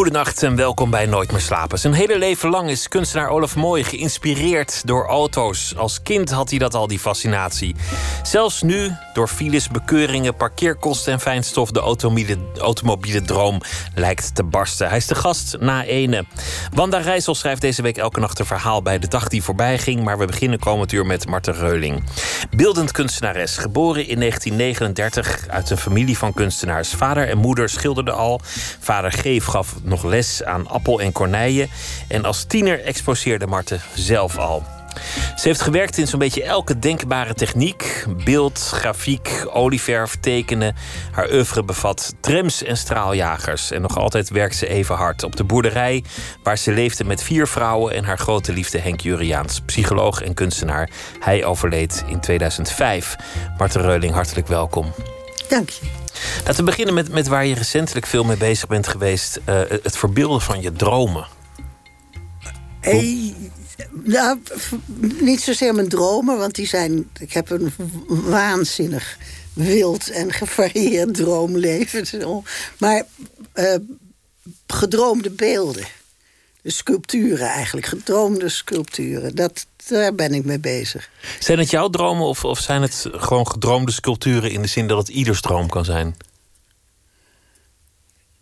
Goedenacht en welkom bij Nooit meer slapen. Zijn hele leven lang is kunstenaar Olaf Mooi geïnspireerd door auto's. Als kind had hij dat al, die fascinatie. Zelfs nu, door files, bekeuringen, parkeerkosten en fijnstof... de automobiele, droom lijkt te barsten. Hij is de gast na ene. Wanda Rijssel schrijft deze week elke nacht een verhaal... bij de dag die voorbij ging. Maar we beginnen komend uur met Marten Reuling. Beeldend kunstenares, geboren in 1939... uit een familie van kunstenaars. Vader en moeder schilderden al. Vader Geef gaf nog les aan appel en kornijen. En als tiener exposeerde Marten zelf al. Ze heeft gewerkt in zo'n beetje elke denkbare techniek: beeld, grafiek, olieverf, tekenen. Haar oeuvre bevat trams en straaljagers. En nog altijd werkt ze even hard op de boerderij, waar ze leefde met vier vrouwen en haar grote liefde Henk Juriaans, psycholoog en kunstenaar. Hij overleed in 2005. Marten Reuling, hartelijk welkom. Dank je. Laten we beginnen met, met waar je recentelijk veel mee bezig bent geweest: uh, het verbeelden van je dromen. Hey, nou, niet zozeer mijn dromen, want die zijn. Ik heb een waanzinnig wild en gevarieerd droomleven. Maar uh, gedroomde beelden. De sculpturen eigenlijk, gedroomde sculpturen. Dat, daar ben ik mee bezig. Zijn het jouw dromen of, of zijn het gewoon gedroomde sculpturen in de zin dat het ieders droom kan zijn?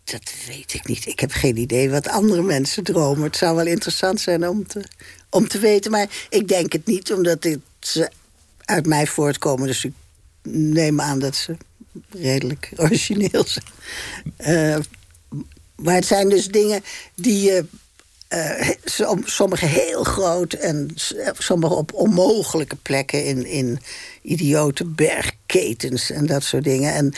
Dat weet ik niet. Ik heb geen idee wat andere mensen dromen. Het zou wel interessant zijn om te, om te weten. Maar ik denk het niet, omdat dit, ze uit mij voortkomen. Dus ik neem aan dat ze redelijk origineel zijn. Uh, maar het zijn dus dingen die je uh, sommige heel groot en sommige op onmogelijke plekken in, in idiote bergketens en dat soort dingen. En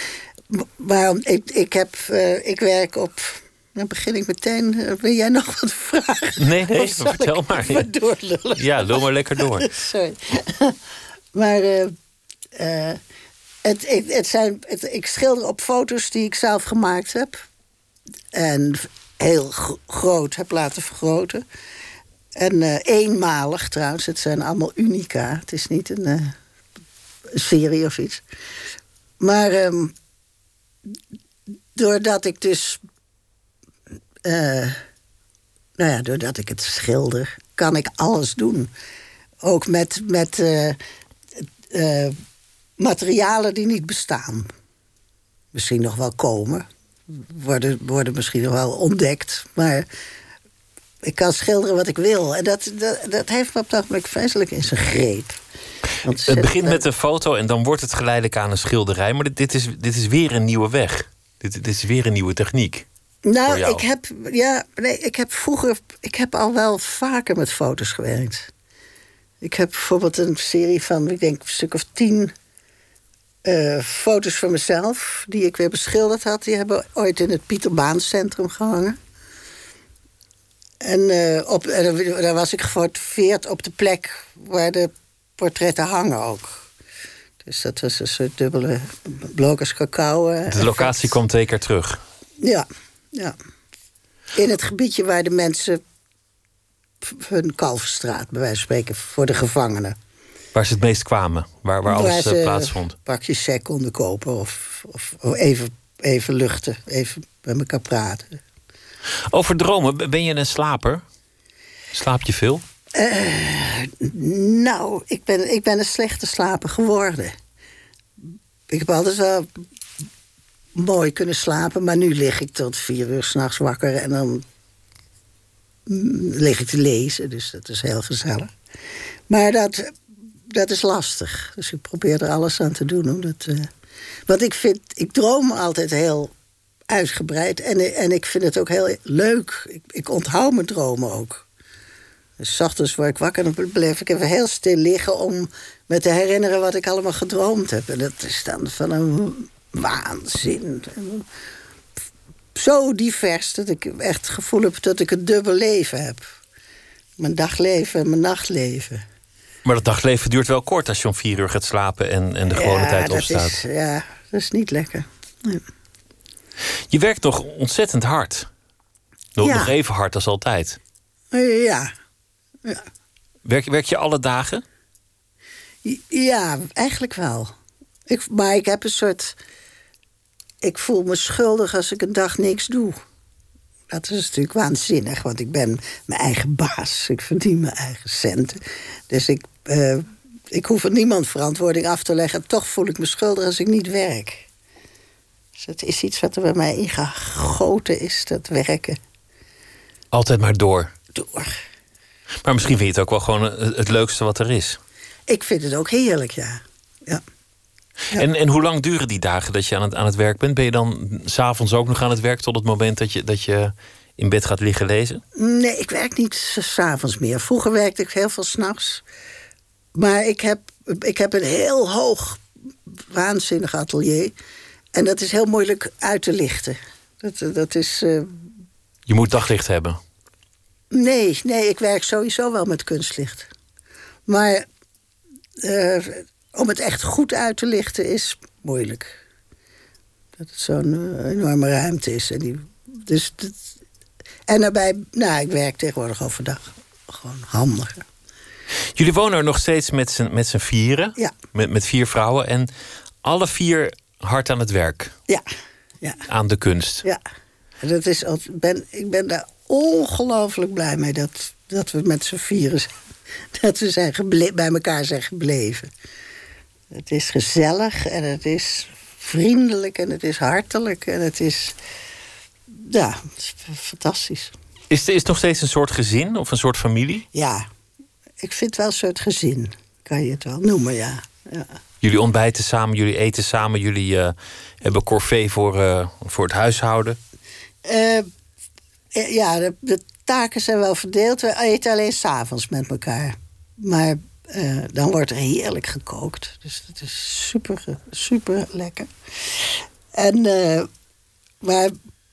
waarom ik, ik heb, uh, ik werk op. Dan begin ik meteen. Uh, wil jij nog wat vragen? Nee, nee, vertel maar. Ja. doorlullen? Ja, loop maar lekker door. Sorry. maar het, het, het zijn, het, ik schilder op foto's die ik zelf gemaakt heb. En heel groot heb laten vergroten. En uh, eenmalig trouwens, het zijn allemaal unica. Het is niet een, uh, serie of iets. Maar um, doordat ik dus. Uh, nou ja, doordat ik het schilder, kan ik alles doen. Ook met, met materialen die niet bestaan. Misschien nog wel komen worden, worden misschien nog wel ontdekt. Maar ik kan schilderen wat ik wil. En dat, dat, dat heeft me op dat moment vreselijk in zijn greep. het begint met een foto en dan wordt het geleidelijk aan een schilderij. Maar dit, dit, is, dit is weer een nieuwe weg. Dit, dit is weer een nieuwe techniek. Nou, ik heb, ja, nee, ik heb vroeger, ik heb al wel vaker met foto's gewerkt. Ik heb bijvoorbeeld een serie van, ik denk, een stuk of tien uh, foto's van mezelf, die ik weer beschilderd had, die hebben ooit in het Pieter Centrum gehangen. En, uh, op, en daar was ik gefotografeerd op de plek waar de portretten hangen ook. Dus dat was een soort dubbele blokers cacao. Eh, de locatie komt twee keer terug. Ja, ja. In het gebiedje waar de mensen hun Kalverstraat, bij wijze van spreken, voor de gevangenen. Waar ze het meest kwamen, waar, waar alles eh, plaatsvond. Pakjes sec konden kopen of, of, even, even luchten, even met elkaar praten. Over dromen, ben je een slaper? Slaap je veel? Uh, nou, ik ben, ik ben een slechte slaper geworden. Ik heb altijd wel mooi kunnen slapen, maar nu lig ik tot vier uur s'nachts wakker en dan lig ik te lezen, dus dat is heel gezellig. Maar dat, dat is lastig. Dus ik probeer er alles aan te doen. Omdat, uh, want ik vind, ik droom altijd heel uitgebreid. En, en ik vind het ook heel leuk. Ik, ik onthoud mijn dromen ook. Dus s ochtends word ik wakker en dan blijf ik even heel stil liggen... om me te herinneren wat ik allemaal gedroomd heb. En dat is dan van een waanzin. Zo divers dat ik echt het gevoel heb dat ik een dubbel leven heb. Mijn dagleven en mijn nachtleven. Maar dat dagleven duurt wel kort als je om vier uur gaat slapen en, en de gewone tijd opstaat. Is, ja, dat is niet lekker. Je werkt nog ontzettend hard. Nog, Ja. nog even hard als altijd. Eh, Ja. ja. Werk, werk je alle dagen? Ja, eigenlijk wel. Ik, maar ik heb een soort. Ik voel me schuldig als ik een dag niks doe. Dat is natuurlijk waanzinnig, want ik ben mijn eigen baas. Ik verdien mijn eigen centen. Dus ik, eh, ik hoef er niemand verantwoording af te leggen. Toch voel ik me schuldig als ik niet werk. Dus het is iets wat er bij mij ingegoten is, dat werken Altijd maar door. door. Maar misschien vind je het ook wel gewoon het het leukste wat er is. Ik vind het ook heerlijk, ja. ja. Ja. En, en hoe lang duren die dagen dat je aan het, aan het werk bent? Ben je dan s'avonds ook nog aan het werk tot het moment dat je, dat je in bed gaat liggen lezen? Nee, ik werk niet s- s'avonds meer. Vroeger werkte ik heel veel s'nachts. Maar ik heb, ik heb een heel hoog, waanzinnig atelier. En dat is heel moeilijk uit te lichten. Dat, dat is. eh, Je moet daglicht hebben. nee, nee, ik werk sowieso wel met kunstlicht. Maar eh, om het echt goed uit te lichten is moeilijk. Dat het zo'n eh, enorme ruimte is. En, die, dus dat, en daarbij, nou, ik werk tegenwoordig overdag. Gewoon handiger. Jullie wonen er nog steeds met z'n met z'n vieren. Ja. Met, met vier vrouwen. En alle vier hard aan het werk. Ja, ja, Aan de kunst. ja. Dat is, ben, ik ben daar ongelooflijk blij mee dat, dat we met z'n vieren zijn. Dat we zijn geble- bij elkaar zijn gebleven. Het is gezellig en het is vriendelijk en het is hartelijk en het is. Ja, is fantastisch. Is, het- is het nog steeds een soort gezin of een soort familie? Ja, ik vind het wel een soort gezin, kan je het wel noemen, ja. ja. Jullie ontbijten samen, jullie eten samen, jullie eh, hebben corvée voor, eh, voor het huishouden. Eh, ja, de, de taken zijn wel verdeeld. We eten alleen s'avonds met elkaar. Maar eh, dan wordt er heerlijk gekookt. Dus dat is super, super lekker. En, eh, maar,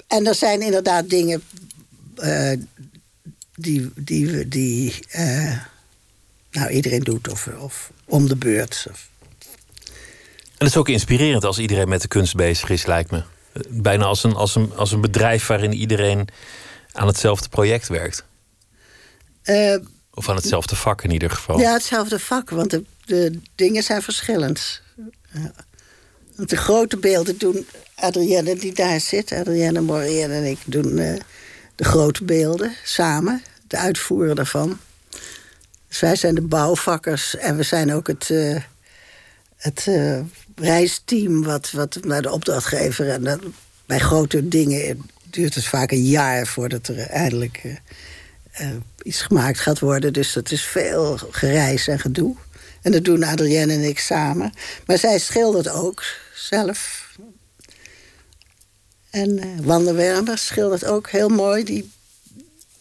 en er zijn inderdaad dingen eh, die, die, die nou, iedereen doet. Of, of om de beurt. Of, En het is ook inspirerend als iedereen met de kunst bezig is, lijkt me. Bijna als een, als een, als een bedrijf waarin iedereen aan hetzelfde project werkt. Of aan hetzelfde vak in ieder geval. Ja, hetzelfde vak, want de, de dingen zijn verschillend. Want de grote beelden doen Adrienne, die daar zit, Adrienne Morien en ik doen eh, de grote beelden samen, de uitvoeren daarvan. Dus wij zijn de bouwvakkers en we zijn ook het, eh, het eh, reisteam wat, wat naar de opdrachtgever. En bij grote dingen duurt het vaak een jaar voordat er eindelijk iets gemaakt gaat worden. Dus dat is veel gereis en gedoe. En dat doen Adrienne en ik samen. Maar zij schildert ook zelf. En Wermer schildert ook heel mooi. Die,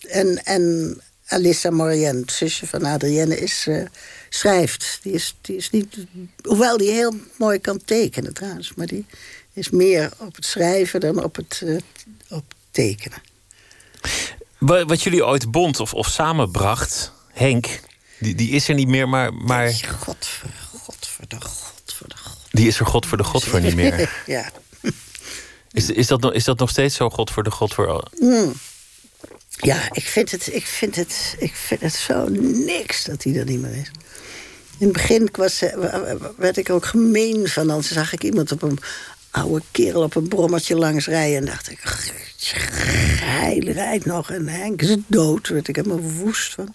en, en Alissa Morien, het zusje van Adrienne, is, eh, schrijft. Die is, die is niet... Hoewel die heel mooi kan tekenen trouwens. Maar die is meer op het schrijven dan op het eh, op tekenen. Wa- Wat jullie ooit bond of, of samenbracht, Henk, die, die is er niet meer, maar, maar Godver, godver, godver, god. die is er God voor de God voor niet meer. ja. Is, is, dat, nog- is dat nog steeds zo God voor de God voor? Ja, ik vind, het, ik, vind het, ik vind het zo niks dat hij er niet meer is. In het begin was, eh, werd ik ook gemeen van. Dan zag ik iemand op een oude kerel op een brommertje langs rijden. En dacht ik, hij rijdt nog. En Henk is dood. werd ik helemaal woest van.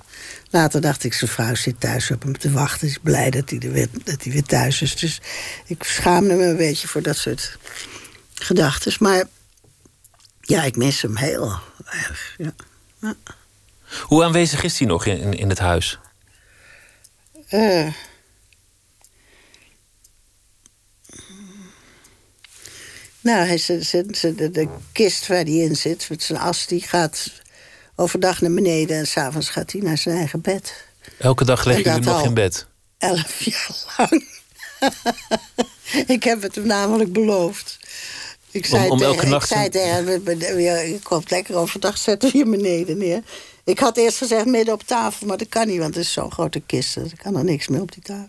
Later dacht ik, zijn vrouw zit thuis op hem te wachten. Is blij dat hij, er weer, dat hij weer thuis is. Dus ik schaamde me een beetje voor dat soort gedachten. Maar ja, ik mis hem heel erg. Ja. Ja. Hoe aanwezig is hij nog in, in, in het huis? Eh. Nou, hij, zit- de, de kist waar hij in zit, met zijn as, die gaat overdag naar beneden en s'avonds gaat hij naar zijn eigen bed. Elke dag En dat jullie nog in bed. Elf jaar lang. ik heb het hem namelijk beloofd. Ik zei, om tegen, elke nacht ik zei tegen hem, "We- we- je je komt lekker overdag, zetten we je beneden neer. Ik had eerst gezegd midden op tafel, maar dat kan niet, want het is zo'n grote kist. Er kan er niks meer op die tafel.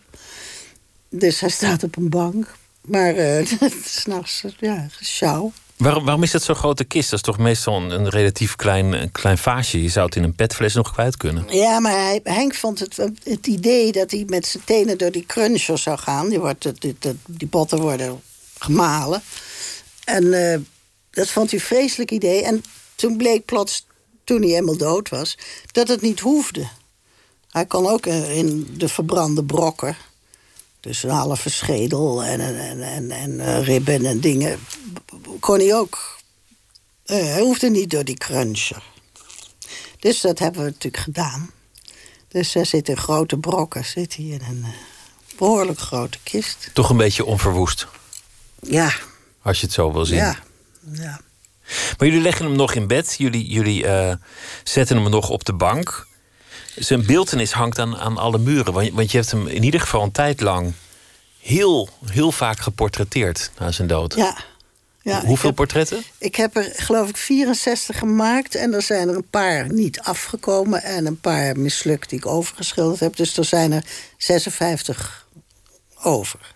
Dus hij staat op een bank. Maar eh, is s'nachts, ja, sjouw. Waarom, waarom is het zo'n grote kist? Dat is toch meestal een, een relatief klein, een klein vaasje. Je zou het in een petfles nog kwijt kunnen. Ja, maar hij, Henk vond het, het idee dat hij met zijn tenen door die cruncher zou gaan. Die, wordt, die, die, die botten worden gemalen. En eh, dat vond hij een vreselijk idee. En toen bleek plots, toen hij helemaal dood was, dat het niet hoefde. Hij kon ook eh, in de verbrande brokken, dus een halve schedel en, en, en, en uh, ribben en dingen, kon hij ook. hij hoefde niet door die cruncher. Dus dat hebben we natuurlijk gedaan. Dus hij zit in grote brokken, zit hij in een behoorlijk grote kist. Toch een beetje onverwoest. Ja. Als je het zo wil zien. Ja, ja. Maar jullie leggen hem nog in bed. Jullie, jullie uh, zetten hem nog op de bank. Zijn beeldenis hangt aan, aan alle muren. Want, want je hebt hem in ieder geval een tijd lang heel, heel vaak geportretteerd na zijn dood. Ja. ja Hoeveel heb, portretten? Ik heb er geloof ik 64 gemaakt. En er zijn er een paar niet afgekomen. En een paar mislukt die ik overgeschilderd heb. Dus er zijn er 56 over.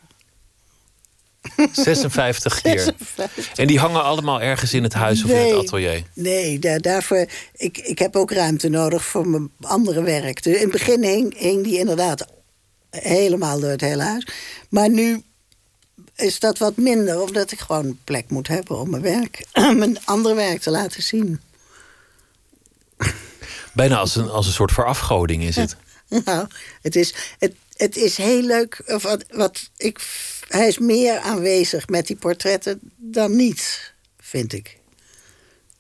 56 keer. 56. En die hangen allemaal ergens in het huis of in het atelier? Nee, daar, daarvoor. Ik, ik heb ook ruimte nodig voor mijn andere werk. Dus in het begin hing, hing die inderdaad helemaal door het hele huis. Maar nu is dat wat minder, omdat ik gewoon een plek moet hebben om mijn werk, mijn andere werk te laten zien. Bijna als een, als een soort verafgoding is het. Nou, het is, het, het is heel leuk. Wat, wat ik hij is meer aanwezig met die portretten dan niet, vind ik.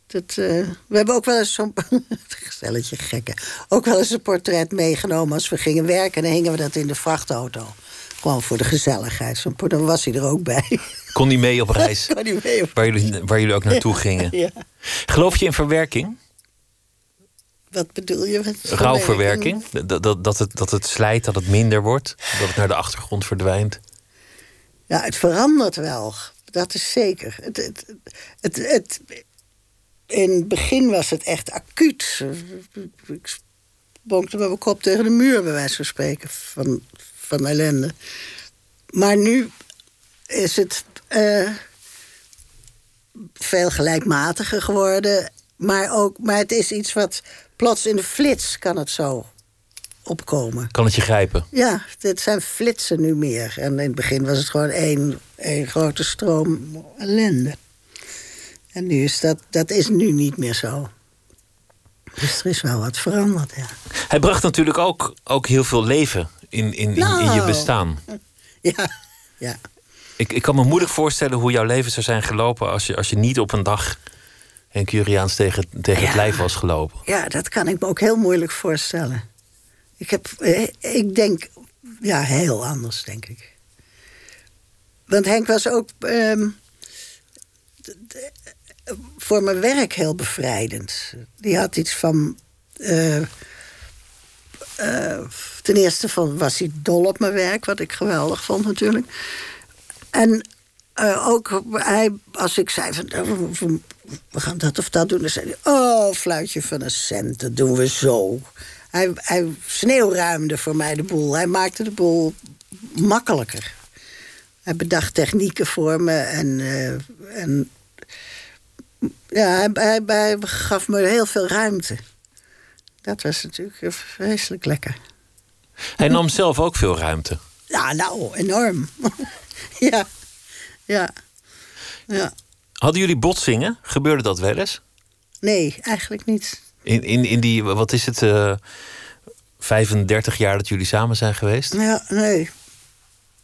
Dat, uh, we hebben ook wel eens zo'n stelletje gekken. Ook wel eens een portret meegenomen als we gingen werken. En dan hingen we dat in de vrachtauto. Gewoon voor de gezelligheid. Dan was hij er ook bij. Kon hij mee op reis? Kon hij mee op... Waar, jullie, waar jullie ook naartoe gingen. Ja. Geloof je in verwerking? Wat bedoel je? Met Rouwverwerking? Dat, dat, dat, het, dat het slijt, dat het minder wordt? Dat het naar de achtergrond verdwijnt? Ja, het verandert wel. Dat is zeker. Het, het, het, in het begin was het echt acuut. Ik bonkte met mijn kop tegen de muur, bij wijze van spreken, van, van ellende. Maar nu is het uh, veel gelijkmatiger geworden. Maar, ook, maar het is iets wat plots in de flits kan het zo opkomen. Kan het je grijpen? Ja, dit zijn flitsen nu meer. En in het begin was het gewoon één, één grote stroom ellende. En nu is dat, dat is nu niet meer zo. Dus er is wel wat veranderd, ja. Hij bracht natuurlijk ook, ook heel veel leven in, in, in, in je Nou. bestaan. Ja, ja. Ik, ik kan me moeilijk voorstellen hoe jouw leven zou zijn gelopen... als je, als je niet op een dag Henk Juriaans tegen, tegen het lijf was gelopen. Ja, dat kan ik me ook heel moeilijk voorstellen. Ik, heb, eh, ik denk, ja, heel anders, denk ik. Want Henk was ook ehm, voor mijn werk heel bevrijdend. Die had iets van. eh, eh, ten eerste van, was hij dol op mijn werk, wat ik geweldig vond natuurlijk. En ook hij, als ik zei van, "Oh, we- we- we gaan dat of dat doen, dan zei hij: Oh, fluitje van een cent, dat doen we zo. Hij, hij sneeuwruimde voor mij de boel. Hij maakte de boel makkelijker. Hij bedacht technieken voor me en, eh, en ja, hij, hij, hij gaf me heel veel ruimte. Dat was natuurlijk vreselijk lekker. Hij nam zelf ook veel ruimte. Ja, nou, enorm. ja, ja, ja. Hadden jullie botsingen? Gebeurde dat wel eens? Nee, eigenlijk niet. In, in, in die, wat is het, eh 35 jaar dat jullie samen zijn geweest? Ja, nee.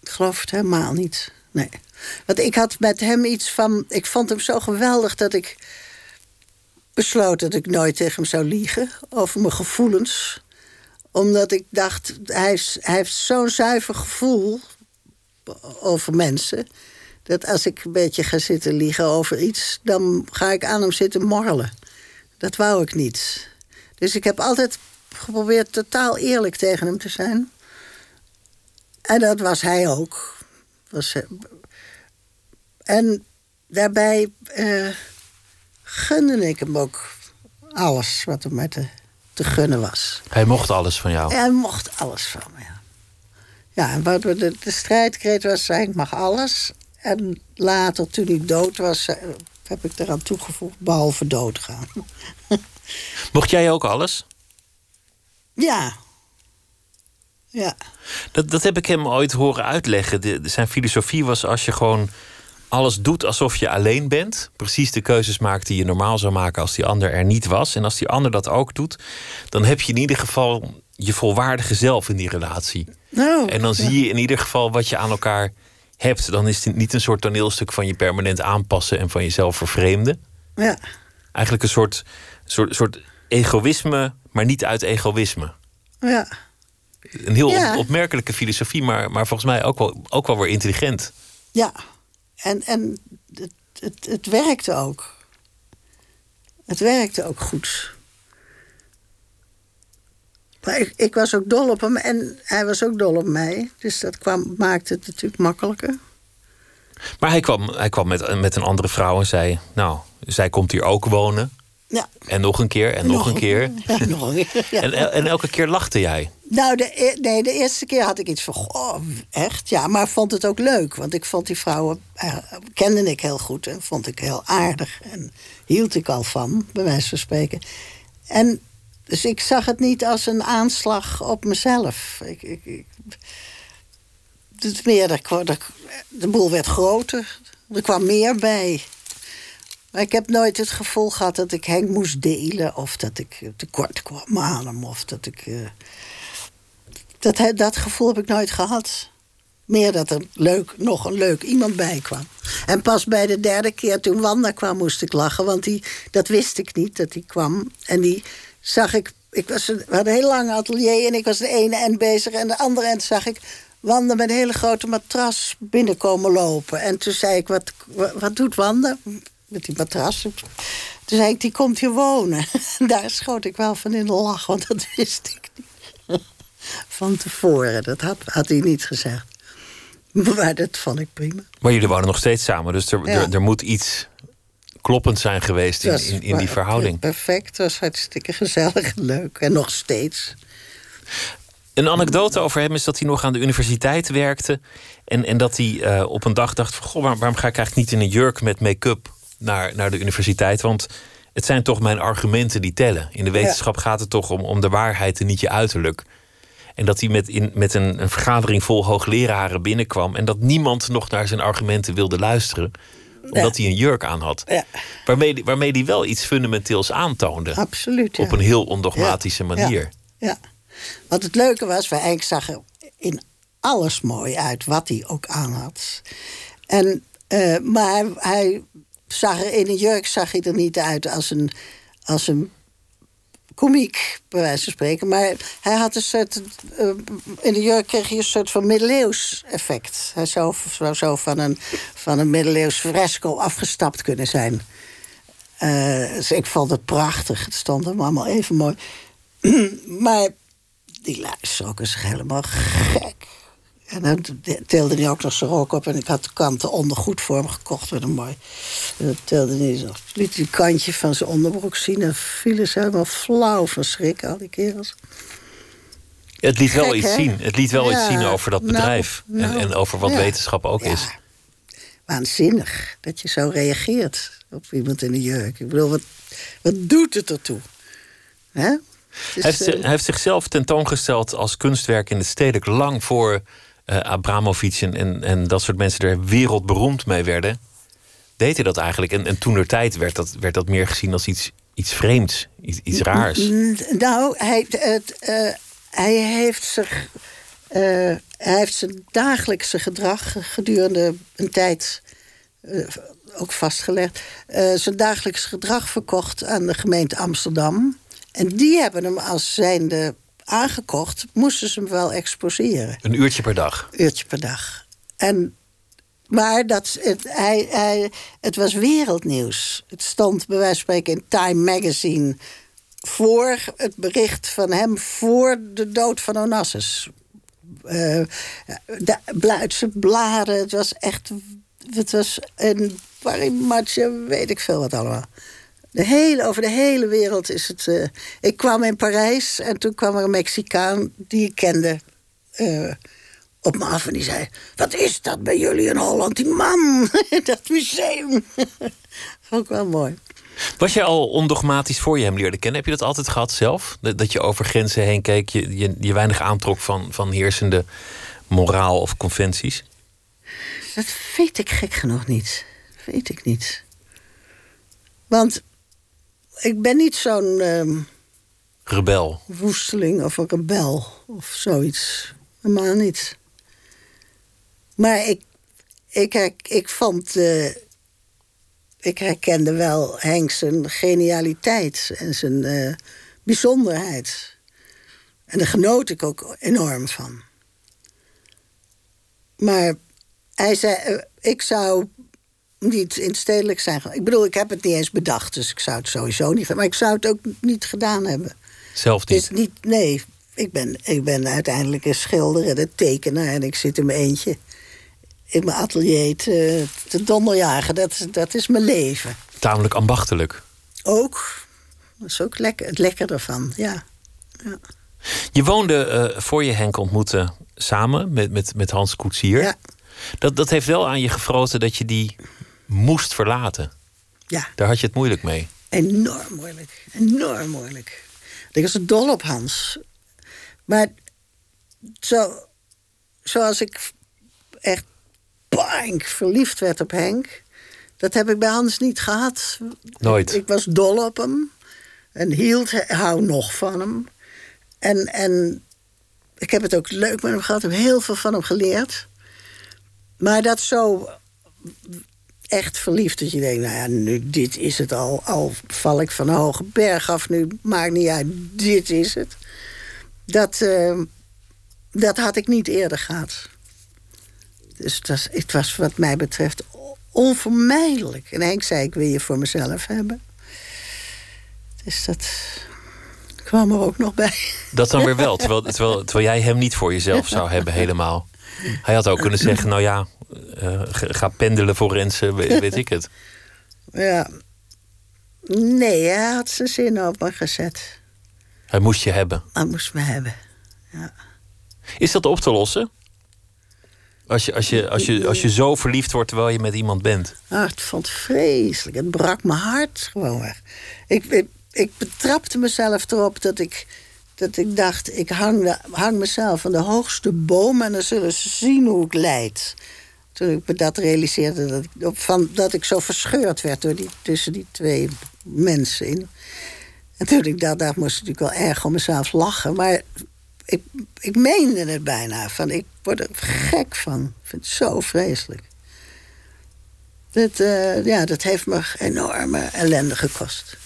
Ik geloof het helemaal niet. Nee. Want ik had met hem iets van. Ik vond hem zo geweldig dat ik besloot dat ik nooit tegen hem zou liegen over mijn gevoelens. Omdat ik dacht, hij, hij heeft zo'n zuiver gevoel over mensen. Dat als ik een beetje ga zitten liegen over iets, dan ga ik aan hem zitten morrelen. Dat wou ik niet. Dus ik heb altijd geprobeerd totaal eerlijk tegen hem te zijn. En dat was hij ook. Was, eh, en daarbij eh, gunde ik hem ook alles wat hem maar te, te gunnen was. Hij mocht alles van jou. Hij mocht alles van me, ja. Ja, en wat we de, de strijdkreet was, zei ik mag alles. En later, toen hij dood was, zei, heb ik eraan toegevoegd, behalve doodgaan. Mocht jij ook alles? Ja. Ja. Dat, dat heb ik hem ooit horen uitleggen. De, zijn filosofie was als je gewoon alles doet alsof je alleen bent. Precies de keuzes maakt die je normaal zou maken als die ander er niet was. En als die ander dat ook doet, dan heb je in ieder geval je volwaardige zelf in die relatie. Nou, en dan zie je in ieder geval wat je aan elkaar hebt. Dan is het niet een soort toneelstuk van je permanent aanpassen en van jezelf vervreemden. Ja. Eigenlijk een soort, soort, soort egoïsme, maar niet uit egoïsme. Ja. Een heel opmerkelijke filosofie, maar, maar volgens mij ook wel, ook wel weer intelligent. Ja, en, en het, het, het werkte ook. Het werkte ook goed. Maar ik, ik, was ook dol op hem en hij was ook dol op mij. Dus dat kwam, maakte het natuurlijk makkelijker. Maar hij kwam, hij kwam met, met een andere vrouw en zei: Nou, zij komt hier ook wonen. Ja. En nog een keer en nog, een keer. Ja, nog een keer ja. en, en elke keer lachte jij? Nou, de, e-, nee, de eerste keer had ik iets van, goh, echt? Ja, maar vond het ook leuk. Want ik vond die vrouwen, eh, kende ik heel goed. En vond ik heel aardig. En hield ik al van, bij wijze van spreken. En dus ik zag het niet als een aanslag op mezelf. Ik, ik, ik het de, boel werd groter. Er kwam meer bij. Maar ik heb nooit het gevoel gehad dat ik Henk moest delen... of dat ik tekort kwam aan hem. Of dat ik... Uh, dat, dat gevoel heb ik nooit gehad. Meer dat er leuk, nog een leuk iemand bij kwam. En pas bij de derde keer toen Wanda kwam moest ik lachen. Want die, dat wist ik niet, dat die kwam. En die zag ik... ik was een, we hadden een heel lang atelier en ik was de ene end bezig... en de andere end zag ik Wanda met een hele grote matras binnenkomen lopen. En toen zei ik, wat, wat doet Wanda? met die matras. Toen zei ik, die komt hier wonen. Daar schoot ik wel van in de lach, want dat wist ik niet. Van tevoren, dat had, had hij niet gezegd. Maar dat vond ik prima. Maar jullie wonen nog steeds samen, dus er, er, er, moet iets kloppend zijn geweest in, in, in die verhouding. Perfect, het was hartstikke gezellig en leuk. En nog steeds. Een anekdote over hem is dat hij nog aan de universiteit werkte. En, en dat hij uh, op een dag dacht: van, Goh, waarom ga ik eigenlijk niet in een jurk met make-up naar, naar de universiteit. Want het zijn toch mijn argumenten die tellen. In de wetenschap gaat het toch om, om de waarheid en niet je uiterlijk. En dat hij met, in, met een, een vergadering vol hoogleraren binnenkwam. En dat niemand nog naar zijn argumenten wilde luisteren. Omdat hij een jurk aan had. Ja. Waarmee, waarmee hij wel iets fundamenteels aantoonde. Absoluut. Op een heel ondogmatische manier. Ja. Wat het leuke was, wij eigenlijk zagen in alles mooi uit. Wat hij ook aan had. En, uh, maar hij zag er in een jurk zag hij er niet uit als een, als een komiek, bij wijze van spreken. Maar hij had een soort. Uh, in de jurk kreeg je een soort van middeleeuws effect. Hij zou, zo van een, van een middeleeuws fresco afgestapt kunnen zijn. Uh, dus ik vond het prachtig. Het stond allemaal even mooi. maar die luisteren zich helemaal gek. En dan tilde hij ook nog zijn rok op. En ik had de kanten ondergoed voor hem gekocht. Met een mooi. En dan tilde hij zo. Liet hij kantje van zijn onderbroek zien. En vielen ze helemaal flauw van schrik, al die kerels. Het liet wel iets zien. Het liet wel iets zien over dat nou, bedrijf. en, nou, en, over wat wetenschap ook is. Waanzinnig dat je zo reageert op iemand in een jurk. Ik bedoel, wat, wat doet het ertoe? Hè? hij, heeft, uh, hij heeft zichzelf tentoongesteld als kunstwerk in het stedelijk lang voor uh, Abramovic en, en, dat soort mensen er wereldberoemd mee werden, deed hij dat eigenlijk. En, en toen er tijd werd dat, werd dat meer gezien als iets, iets vreemds, iets, iets raars. Nou, hij, het, uh, hij heeft zich. Uh, hij heeft zijn dagelijkse gedrag gedurende een tijd ook vastgelegd. zijn dagelijks gedrag verkocht aan de gemeente Amsterdam. En die hebben hem als zijnde aangekocht, moesten ze hem wel exposeren. Een uurtje per dag? Een uurtje per dag. En, maar dat, het, hij, hij, het was wereldnieuws. Het stond bij wijze van spreken in Time Magazine... voor het bericht van hem voor de dood van Onassis. Uh, de Duitse bladen, het was echt... Het was een parimatje, weet ik veel wat allemaal. De hele, over de hele wereld is het. Uh, ik kwam in Parijs en toen kwam er een Mexicaan die ik kende. Uh, op me af en die zei... Wat is dat bij jullie in Holland, die man? dat museum. Vond ik wel mooi. Was je al ondogmatisch voor je hem leerde kennen? Heb je dat altijd gehad zelf? Dat je over grenzen heen keek, je, je, je weinig aantrok van, van heersende moraal of conventies? Dat weet ik gek genoeg niet. Dat weet ik niet. Want ik ben niet zo'n... ehm, Rebel. woesteling of een rebel of zoiets. Helemaal niet. Maar ik, ik, ik vond. eh, ik herkende wel Henk zijn genialiteit en zijn eh, bijzonderheid. En daar genoot ik ook enorm van. Maar hij zei: eh, Ik zou niet in het stedelijk zijn. Ik bedoel, ik heb het niet eens bedacht, dus ik zou het sowieso niet. Maar ik zou het ook niet gedaan hebben. Zelf niet. is niet, nee, ik ben, ik ben uiteindelijk een schilder en een tekenaar en ik zit in mijn eentje in mijn atelier te, te donderjagen. Dat, dat is mijn leven. Tamelijk ambachtelijk. Ook, dat is ook lekker, het lekker ervan, ja. ja. Je woonde eh, voor je Henk ontmoette samen met, met, met Hans Koetsier. Ja, Dat, dat heeft wel aan je gefroten dat je die moest verlaten. ja, Daar had je het moeilijk mee. enorm moeilijk. Enorm moeilijk. Ik was er dol op Hans. Maar zo, zoals ik echt bang verliefd werd op Henk... dat heb ik bij Hans niet gehad. Nooit. Ik was dol op hem. En hield, hou nog van hem. En, en ik heb het ook leuk met hem gehad. Ik heb heel veel van hem geleerd. Maar dat zo echt verliefd dat je denkt... nou ja, nu, dit is het al. Al val ik van een hoge berg af nu. Maakt niet uit, dit is het. Dat, eh, dat had ik niet eerder gehad. Dus het was, het was wat mij betreft onvermijdelijk. En Henk zei, ik wil je voor mezelf hebben. Dus dat kwam er ook nog bij. Dat dan weer wel, terwijl, terwijl, terwijl jij hem niet voor jezelf zou hebben helemaal. Hij had ook kunnen zeggen, nou ja, eh, ga pendelen voor Rensen, weet, ik het. Ja. Nee, hij had zijn zin op me gezet. Hij moest je hebben. Hij moest me hebben. Is dat op te lossen? Als je, als, je, als, je, als je zo verliefd wordt terwijl je met iemand bent. Ah, het vond het vreselijk. Het brak mijn hart gewoon weg. Ik, ik, ik betrapte mezelf erop dat ik, dat ik dacht... ik hang, hang mezelf aan de hoogste boom... en dan zullen ze zien hoe ik leid. Toen ik me dat realiseerde, dat ik, van, dat ik zo verscheurd werd... Door die, tussen die twee mensen in. En toen ik dat dacht, moest ik natuurlijk wel erg om mezelf lachen. Maar ik, ik meende het bijna. Van, ik word er gek van. Ik vind het zo vreselijk. Dat, eh, ja, dat heeft me enorme ellende gekost.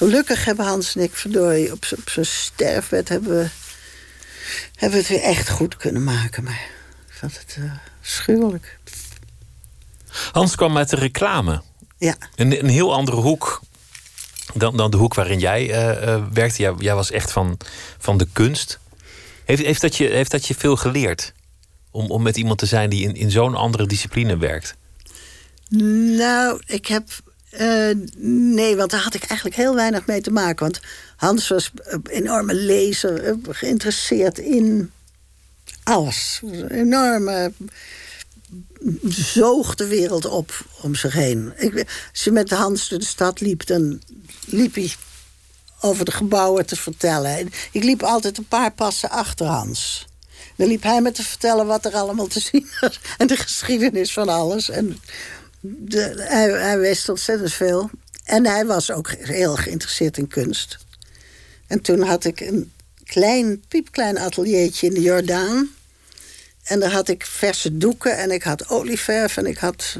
Gelukkig hebben Hans en ik, verdorie, op, zijn sterfbed... Hebben we, hebben we het weer echt goed kunnen maken. Maar ik vond het uh, schuwelijk. Hans kwam uit de reclame. Ja, Een, een heel andere hoek dan, dan de hoek waarin jij eh, eh, werkte. Jij, jij was echt van, van de kunst. Heeft, heeft, dat je, heeft dat je veel geleerd? Om, om met iemand te zijn die in, in zo'n andere discipline werkt. Nou, ik heb. Eh, nee, want daar had ik eigenlijk heel weinig mee te maken. Want Hans was een enorme lezer, eh, geïnteresseerd in alles. Een enorme. zoog de wereld op om zich heen. Ik, als je met Hans door de stad liep, dan liep hij over de gebouwen te vertellen. En Ik liep altijd een paar passen achter Hans. Dan liep hij me te vertellen wat er allemaal te zien was. En de geschiedenis van alles. En hij, hij wist ontzettend veel. En hij was ook heel geïnteresseerd in kunst. En toen had ik een klein, piepklein ateliertje in de Jordaan. En daar had ik verse doeken en ik had olieverf en ik had...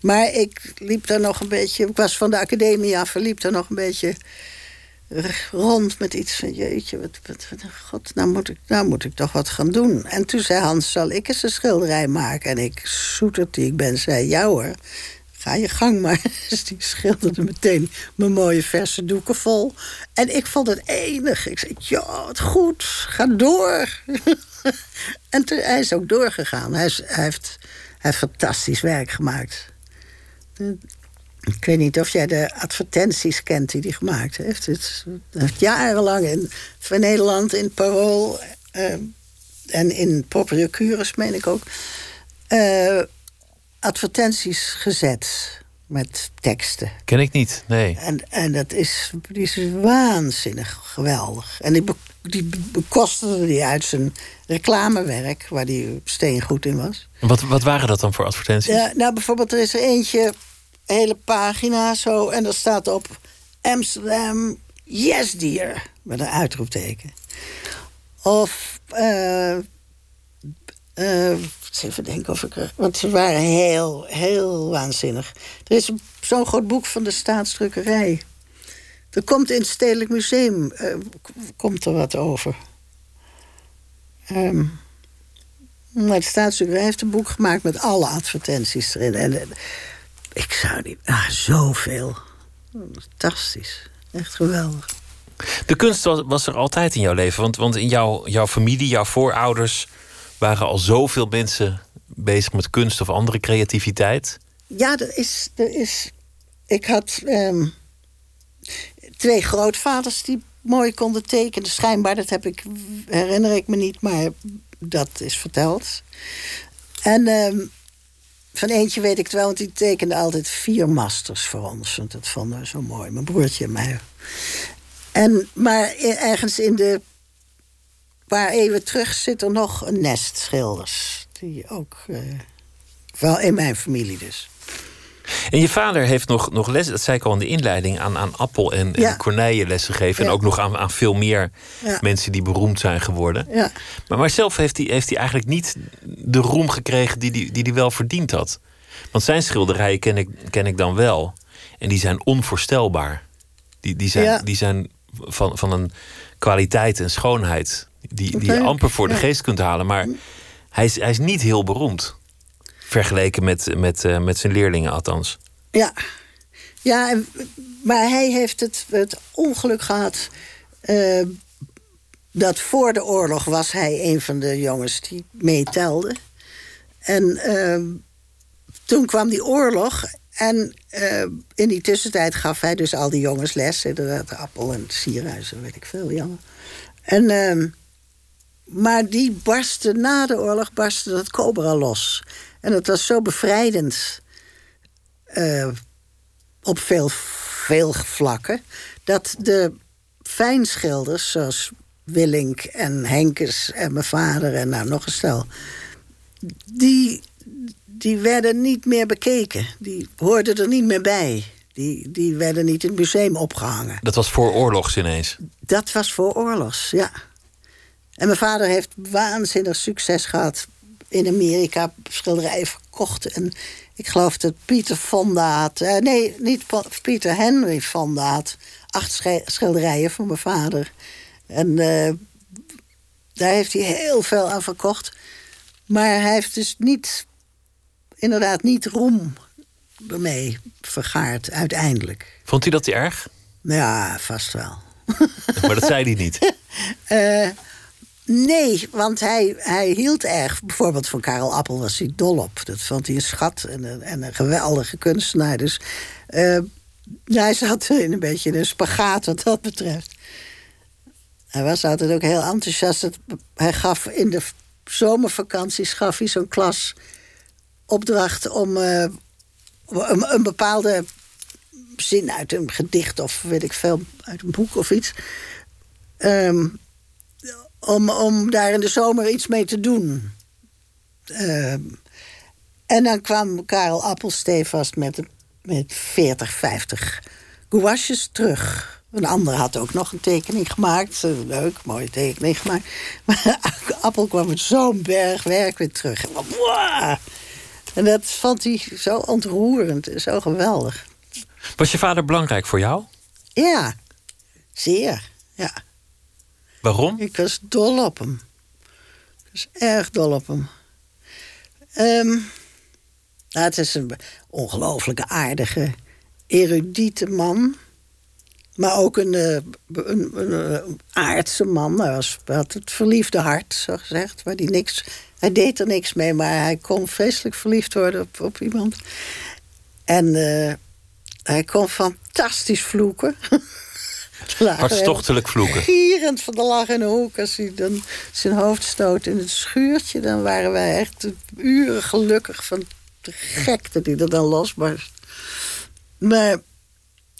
Maar ik liep daar nog een beetje... Ik was van de academie af en liep daar nog een beetje rond met iets van... Jeetje, wat, wat, god, nou moet, ik, nou moet ik toch wat gaan doen. En toen zei Hans, zal ik eens een schilderij maken? En ik, zoeterd die ik ben, zei, ja hoor, ga je gang maar. Dus die schilderde meteen mijn mooie verse doeken vol. En ik vond het enig. Ik zei, ja, wat goed, ga door. en hij is ook doorgegaan. Hij, heeft, hij heeft fantastisch werk gemaakt. Ik weet niet of jij de advertenties kent die hij gemaakt heeft. Het heeft jarenlang in van Nederland in Parool. eh, en in Propriocurus, meen ik ook, eh, advertenties gezet met teksten. Ken ik niet, nee. En, en dat is, die is waanzinnig geweldig. En die, be, die bekostigde die uit zijn reclamewerk, waar die steengoed in was. Wat, wat waren dat dan voor advertenties? Ja, nou, bijvoorbeeld, er is er eentje, hele pagina zo, en er staat op Amsterdam, yes dear, met een uitroepteken. Of, uh, uh, even denken of ik er. Want ze waren heel, heel waanzinnig. Er is zo'n groot boek van de staatsdrukkerij. Er komt in het Stedelijk Museum uh, komt er wat over. Um, maar de staatsdrukkerij heeft een boek gemaakt met alle advertenties erin. En ik zou niet. Ah, zoveel. Fantastisch. Echt geweldig. De kunst was, was, er altijd in jouw leven. Want, want in jouw, jouw familie, jouw voorouders waren al zoveel mensen bezig met kunst of andere creativiteit. Ja, er is. Er is ik had um, twee grootvaders die mooi konden tekenen. Schijnbaar, dat heb ik, herinner ik me niet, maar dat is verteld. En um, van eentje weet ik het wel, want die tekende altijd vier masters voor ons. Want dat vonden we zo mooi, mijn broertje en mij. En, maar ergens in de paar eeuwen terug zit er nog een nest schilders. Die ook, uh, wel in mijn familie dus. En je vader heeft nog, nog les, dat zei ik al in de inleiding, aan, aan Appel en, ja. en Corneille lessen gegeven. En ook nog aan, aan veel meer ja. mensen die beroemd zijn geworden. Ja. Maar, maar zelf heeft hij, heeft hij eigenlijk niet de roem gekregen die hij die, die wel verdiend had. Want zijn schilderijen ken ik, ken ik dan wel. En die zijn onvoorstelbaar. Die, die zijn, die zijn van, van een kwaliteit en schoonheid die, die je amper voor de geest kunt halen. Maar hij is, hij is niet heel beroemd. Vergeleken met, met, uh, met zijn leerlingen althans. Ja, ja maar hij heeft het, het ongeluk gehad... Uh, dat voor de oorlog was hij een van de jongens die meetelde. En uh, toen kwam die oorlog en in die tussentijd gaf hij dus al die jongens les. De appel en sierhuizen, weet ik veel, jammer. En, maar die barstte na de oorlog barstte dat cobra los. En dat was zo bevrijdend uh, op veel, veel vlakken... dat de fijnschilders zoals Willink en Henkes en mijn vader... en nou nog een stel... die die werden niet meer bekeken. Die hoorden er niet meer bij. Die, die werden niet in het museum opgehangen. Dat was voor oorlogs ineens? Dat was voor oorlogs, ja. En mijn vader heeft waanzinnig succes gehad in Amerika. Schilderijen verkocht. En ik geloof dat Pieter Fonda had... Uh, nee, niet Pieter Henry Fonda had... acht schilderijen van mijn vader. En uh, daar heeft hij heel veel aan verkocht. Maar hij heeft dus niet inderdaad niet roem ermee vergaard uiteindelijk. Vond hij dat erg? Ja, vast wel. Maar dat zei hij niet? uh, nee, want hij, hij hield erg. Bijvoorbeeld van Karel Appel was hij dol op. Dat vond hij een schat en een, en een geweldige kunstenaar. Dus uh, hij zat in een beetje in een spagaat wat dat betreft. Hij was altijd ook heel enthousiast. Hij gaf in de zomervakanties gaf hij zo'n klas opdracht om uh, een, een, bepaalde zin uit een gedicht of weet ik veel, uit een boek of iets. Um, om, om daar in de zomer iets mee te doen. Um, en dan kwam Karel Appelstevast met, met 40, 50 gouaches terug. Een ander had ook nog een tekening gemaakt. Leuk, mooie tekening gemaakt. Maar Appel kwam met zo'n berg werk weer terug. En, dat vond hij zo ontroerend en zo geweldig. Was je vader belangrijk voor jou? Ja, zeer, ja. Waarom? Ik was dol op hem. Ik was erg dol op hem. Um, nou, het is een ongelooflijke aardige, erudite man. Maar ook een, eh, een, een, een aardse man. Hij was, had het verliefde hart, zo gezegd. Waar die niks hij deed er niks mee, maar hij kon vreselijk verliefd worden op, op iemand. En uh, hij kon fantastisch vloeken. Hartstochtelijk vloeken. Gierend van de lach in de hoek. Als hij dan zijn hoofd stoot in het schuurtje... dan waren wij echt uren gelukkig van de gek dat hij er dan losbarst. Maar...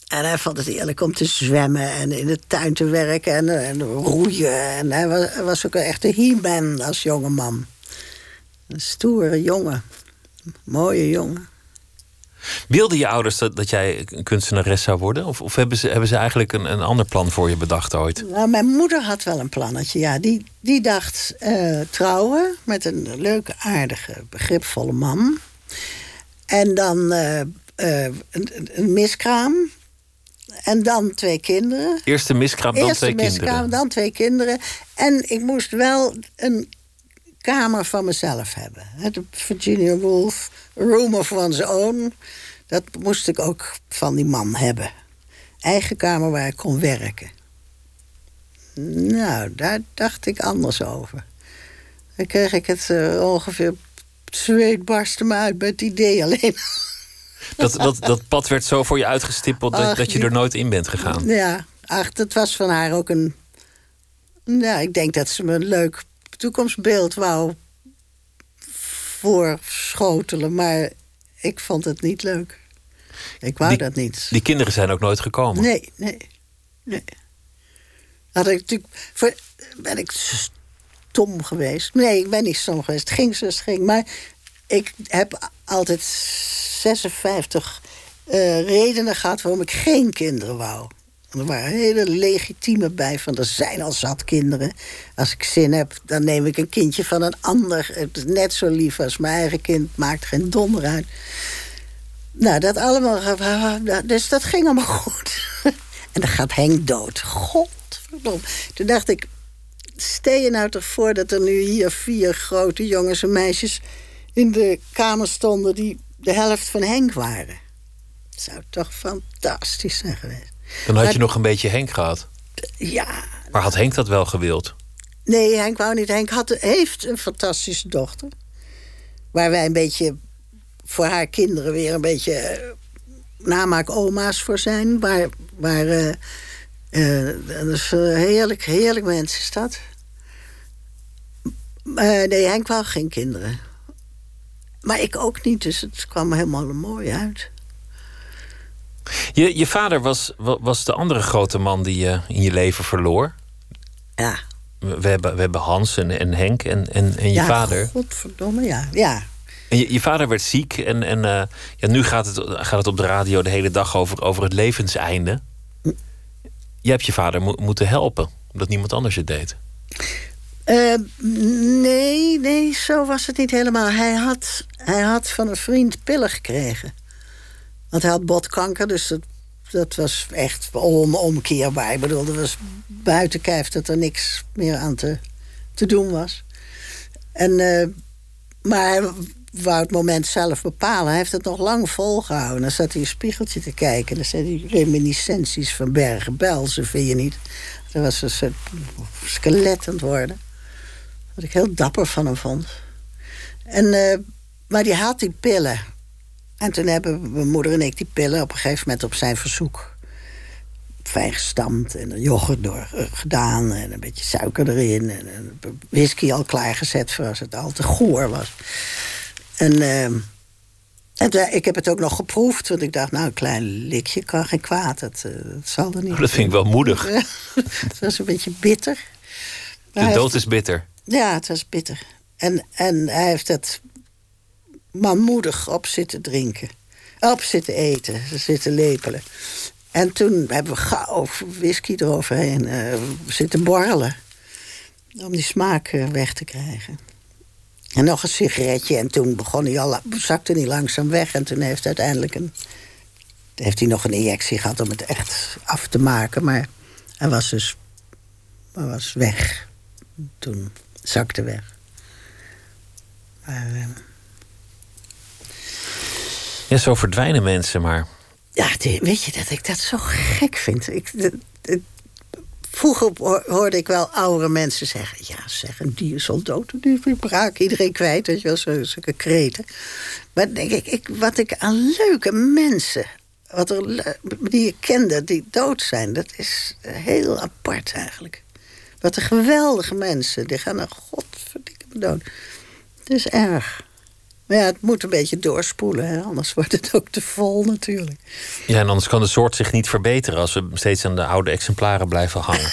En hij vond het eerlijk om te zwemmen en in de tuin te werken en, en roeien. En hij was, was ook een echte he-man als jonge man. Een stoere jongen. Mooie jongen. Wilden je ouders dat, dat jij een kunstenares zou worden? Of, of hebben, ze, hebben ze eigenlijk een, een ander plan voor je bedacht ooit? Nou, mijn moeder had wel een plannetje. Ja, die, die dacht uh, trouwen met een leuke, aardige, begripvolle man. En dan uh, uh, een, een miskraam. En dan twee kinderen. Eerste miskraam, dan Eerste twee miskraam, kinderen. dan twee kinderen. En ik moest wel een kamer van mezelf hebben. De Virginia Woolf, Room of One's Own. Dat moest ik ook van die man hebben. Eigen kamer waar ik kon werken. Nou, daar dacht ik anders over. Dan kreeg ik het uh, ongeveer... Het zweet barstte me uit bij het idee alleen. Dat, dat, dat pad werd zo voor je uitgestippeld dat, Ach, dat je er nooit in bent gegaan. Ja, ach, dat was van haar ook een... Nou, ik denk dat ze me een leuk toekomstbeeld wou voorschotelen. Maar ik vond het niet leuk. Ik wou Die- dat niet. Die kinderen zijn ook nooit gekomen. Nee, nee, nee. Had ik natuurlijk... Voor, ben ik stom geweest? Nee, ik ben niet stom geweest. Het ging zoals het ging. Maar ik heb altijd 56 eh, redenen gehad... waarom ik geen kinderen wou. Er waren hele legitieme bij van... er zijn al zat kinderen. Als ik zin heb, dan neem ik een kindje van een ander. Het is net zo lief als mijn eigen kind. Maakt geen donder uit. Nou, dat allemaal. Dus dat ging allemaal goed. En dan gaat Henk dood. Godverdomme. Toen dacht ik. Stel je nou toch voor dat er nu hier vier grote jongens en meisjes in de kamer stonden die de helft van Henk waren. Dat zou toch fantastisch zijn geweest. Dan had je nog een beetje Henk gehad. Ja, Maar had Henk dat wel gewild? Nee, Henk wou niet. Henk had, heeft een fantastische dochter. Waar wij een beetje voor haar kinderen weer een beetje eh, namaak-oma's voor zijn. Waar, waar eh, eh, dat is een heerlijk, heerlijk mens is dat. Nee, Henk wou geen kinderen. Maar ik ook niet, dus het kwam helemaal mooi uit. Je, je vader was, wa- was de andere grote man die je in je leven verloor. Ja. We, hebben, we hebben Hans en, en Henk en, en, en je ja, vader. Godverdomme, ja. Ja, En je, je vader werd ziek en, en eh, ja, nu gaat het, gaat het op de radio de hele dag over, over het levenseinde. Je hebt je vader mo- moeten helpen, omdat niemand anders het deed. Eh, nee, nee, zo was het niet helemaal. Hij had, hij had van een vriend pillen gekregen. Want hij had botkanker, dus dat, dat was echt onomkeerbaar. Ik bedoel, er was buiten kijf dat er niks meer aan te, te doen was. En, eh, maar hij wou het moment zelf bepalen. Hij heeft het nog lang volgehouden. Dan zat hij een spiegeltje te kijken. Dan zei hij reminiscenties van Bergen-Belsen, vind je niet? Dat was een soort skelet aan het worden. Wat ik heel dapper van hem vond. En, eh, maar die had die pillen. En toen hebben mijn moeder en ik die pillen op een gegeven moment op zijn verzoek. Fijn gestampt en er yoghurt door eh, gedaan. En een beetje suiker erin. En een whisky al klaargezet voor als het al te goor was. En, eh, en ik heb het ook nog geproefd. Want ik dacht, nou, een klein likje kan geen kwaad. Dat, eh, dat zal er niet. Oh, dat vind ik wel moedig. Het was een beetje bitter. De dood heeft- is bitter. Ja, het was bitter. En, en hij heeft het manmoedig op zitten drinken. Op zitten eten, zitten lepelen. En toen hebben we gauw whisky eroverheen eh, zitten borrelen. Om die smaak eh, weg te krijgen. En nog een sigaretje. En toen begon hij al, zakte hij langzaam weg. En toen heeft uiteindelijk een, heeft hij nog een injectie gehad om het echt af te maken. Maar hij was dus hij was weg. Toen zakte weg. Maar, eh, Ja, zo verdwijnen mensen maar. ja, weet je dat ik dat zo gek vind? Ik, vroeger ho- hoorde ik wel oudere mensen zeggen... ja, zeg, een dier is al dood, een dier iedereen kwijt. Weet je wel, zulke kreten. Maar denk ik, ik, wat ik aan leuke mensen wat er, die je kende, die dood zijn. Dat is heel apart eigenlijk. Wat een geweldige mensen. Die gaan naar godverdikke dood. Het is erg. Maar ja, het moet een beetje doorspoelen, hè? anders wordt het ook te vol natuurlijk. Ja, en anders kan de soort zich niet verbeteren als we steeds aan de oude exemplaren blijven hangen.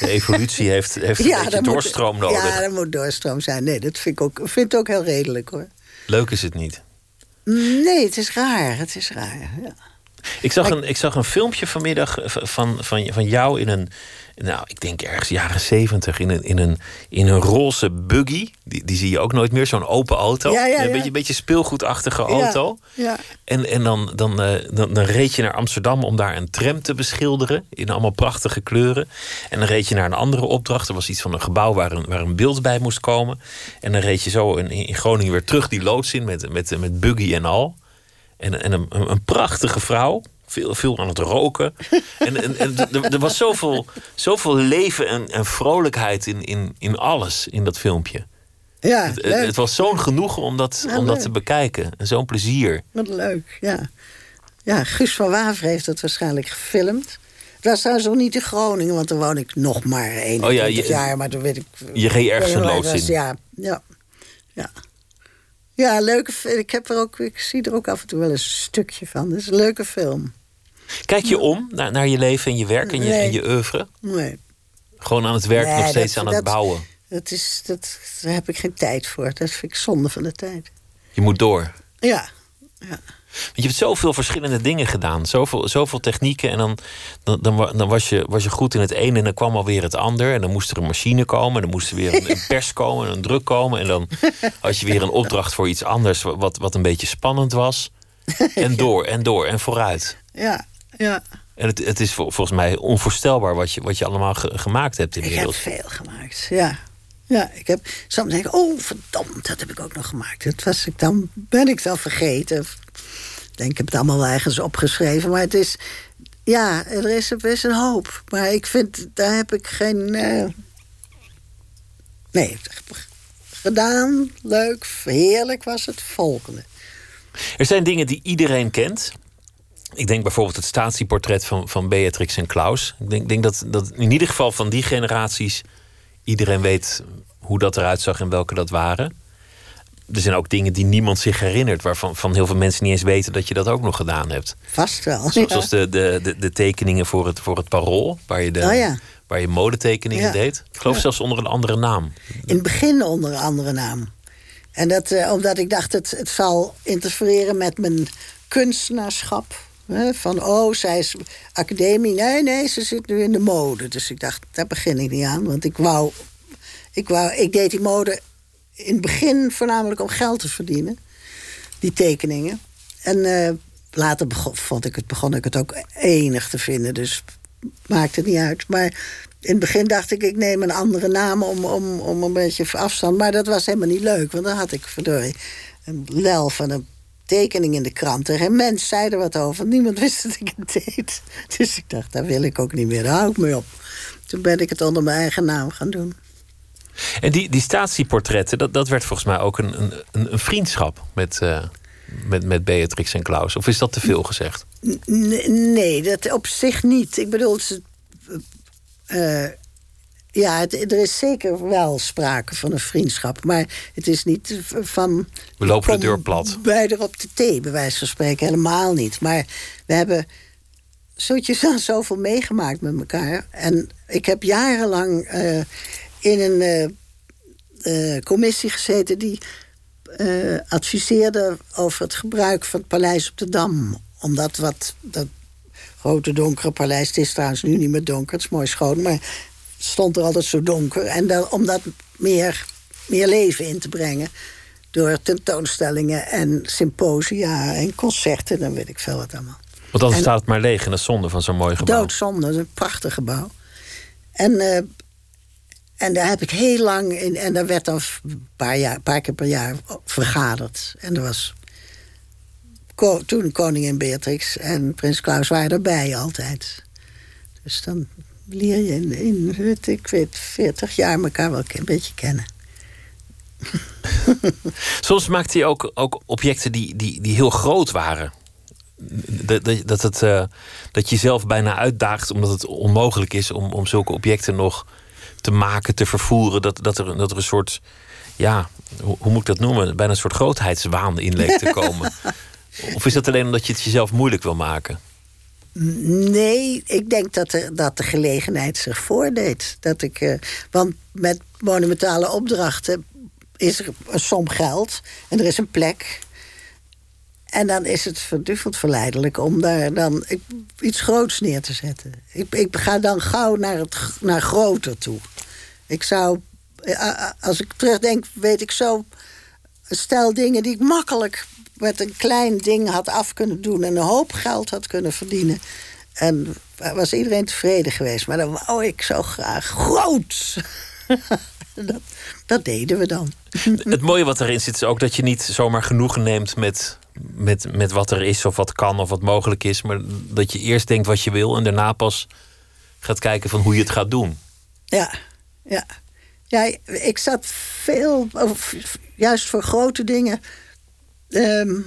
De evolutie heeft, heeft een beetje doorstroom nodig. Ja, er moet doorstroom zijn. Nee, dat vind ik ook, vind ik ook heel redelijk hoor. Leuk is het niet. Nee, het is raar. Het is raar. Ja. Ik, zag een, ik zag een filmpje vanmiddag van, van, van jou in een nou, ik denk ergens jaren zeventig in een, in een, in een roze buggy. Die, die zie je ook nooit meer, zo'n open auto. Ja, ja, Een beetje, beetje speelgoedachtige auto. Ja, En, en dan, dan, uh, dan, dan reed je naar Amsterdam om daar een tram te beschilderen. In allemaal prachtige kleuren. En dan reed je naar een andere opdracht. Er was iets van een gebouw waar een, waar een beeld bij moest komen. En dan reed je zo in, in Groningen weer terug die loods in met, met, met buggy en al. En, en een, een prachtige vrouw veel, veel aan het roken. en, en, en er was zoveel, zoveel leven en, en vrolijkheid in, in, in alles in dat filmpje. Ja, het, het, was zo'n genoegen om dat, om dat te bekijken. En zo'n plezier. Wat leuk, ja. Ja, Guus van Waver heeft het waarschijnlijk gefilmd. Het was trouwens nog niet in Groningen, want dan woon ik nog maar 21 oh ja, je, jaar. Maar dan weet ik... Je ging ergens een loods in. Ja, ja, ja. Ja, leuke Ik, heb er ook, ik zie er ook af en toe wel eens een stukje van. Het is een leuke film. Kijk je om naar, naar je leven en je werk en je, en je oeuvre? Nee. Gewoon aan het werk, nog steeds aan het bouwen? Dat is, dat, daar heb ik geen tijd voor. Dat vind ik zonde van de tijd. Je moet door? Ja. ja. Want je hebt zoveel verschillende dingen gedaan. Zoveel, zoveel technieken. En dan, dan, dan, dan, was, je, was je goed in het ene en dan kwam alweer het ander. En dan moest er een machine komen. En dan moest er weer een, een pers komen en een druk komen. En dan had je weer een opdracht voor iets anders... wat, wat een beetje spannend was. En door en door en vooruit. Ja, ja. En het, het is volgens mij onvoorstelbaar wat je, wat je allemaal gemaakt hebt inmiddels. Ik heb veel gemaakt, ja. Ja, ik heb soms denk ik, oh verdomd, dat heb ik ook nog gemaakt. Dat was ik dan, ben ik dan vergeten. Ik denk, ik heb het allemaal ergens opgeschreven. Maar het is, ja, er is best een hoop. Maar ik vind, daar heb ik geen... Uh... Nee, gedaan, leuk, heerlijk was het volgende. Er zijn dingen die iedereen kent. Ik denk bijvoorbeeld het statieportret van, van Beatrix en Klaus. Ik denk, denk dat, dat in ieder geval van die generaties iedereen weet hoe dat eruit zag en welke dat waren. Er zijn ook dingen die niemand zich herinnert, waarvan van heel veel mensen niet eens weten dat je dat ook nog gedaan hebt. Vast wel. Zoals de, de, de, de, tekeningen voor het, voor het parool, waar je, de, oh ja. waar je modetekeningen deed. Ik geloof zelfs onder een andere naam. In het begin onder een andere naam. En dat uh, omdat ik dacht, het, het zal interfereren met mijn kunstenaarschap. Van, oh, zij is academie. Nee, nee, ze zit nu in de mode. Dus ik dacht, daar begin ik niet aan. Want ik wou... Ik, wou, ik deed die mode in het begin voornamelijk om geld te verdienen. Die tekeningen. En uh, later begon, vond ik het, begon ik het ook enig te vinden. Dus maakt het niet uit. Maar in het begin dacht ik, ik neem een andere naam om, om, om een beetje afstand. Maar dat was helemaal niet leuk. Want dan had ik verdorie een lel van een tekening in de krant. En geen mens zei er wat over. Niemand wist dat ik het deed. Dus ik dacht, daar wil ik ook niet meer. Daar hou ik mee op. Toen ben ik het onder mijn eigen naam gaan doen. En die, die statieportretten, dat, dat werd volgens mij ook een, een, een vriendschap met, uh, met, met Beatrix en Klaus. Of is dat te veel gezegd? nee, dat op zich niet. Ik bedoel, ze, uh, ja, het, er is zeker wel sprake van een vriendschap. Maar het is niet van... We lopen de deur plat. Beide op de thee, bij wijze van spreken. Helemaal niet. Maar we hebben zoetjes aan zoveel meegemaakt met elkaar. En ik heb jarenlang uh, in een uh, uh, commissie gezeten... die adviseerde over het gebruik van het paleis op de Dam. Omdat wat... Dat, grote donkere paleis. Het is trouwens nu niet meer donker, het is mooi schoon. Maar stond er altijd zo donker. En dan, om dat meer, meer leven in te brengen. Door tentoonstellingen en symposia en concerten. Dan weet ik veel wat allemaal. Want dan staat het maar leeg en dat is zonde van zo'n mooi gebouw. Doodzonde, een prachtig gebouw. En, uh, en daar heb ik heel lang in. En daar werd dan een paar, jaar, paar keer per jaar vergaderd. En er was. Toen koningin Beatrix en prins Klaus waren erbij altijd. Dus dan leer je in, in ik weet, 40 jaar elkaar wel een beetje kennen. Soms maakte hij ook, ook objecten die, die, die heel groot waren. Dat, dat, dat, het, uh, dat je jezelf bijna uitdaagt omdat het onmogelijk is om, om zulke objecten nog te maken, te vervoeren. Dat, dat, er, dat er een soort, ja, hoe, hoe moet ik dat noemen? Bijna een soort grootheidswaan in leek te komen. of is dat alleen omdat je het jezelf moeilijk wil maken? Nee, ik denk dat de, dat de gelegenheid zich voordeed. Dat ik, uh, want met monumentale opdrachten is er een som geld en er is een plek. En dan is het verduffeld verleidelijk om daar dan iets groots neer te zetten. Ik, ik ga dan gauw naar, het, naar groter toe. Ik zou, eh, als ik terugdenk, weet ik zo stel dingen die ik makkelijk met een klein ding had af kunnen doen en een hoop geld had kunnen verdienen. En was iedereen tevreden geweest. Maar dan wou ik zo graag groot. dat, dat deden we dan. Het mooie wat erin zit is ook dat je niet zomaar genoegen neemt met, met, met wat er is of wat kan of wat mogelijk is. Maar dat je eerst denkt wat je wil en daarna pas gaat kijken van hoe je het gaat doen. Ja, ja. Ja, ik zat veel, juist voor grote dingen, ehm,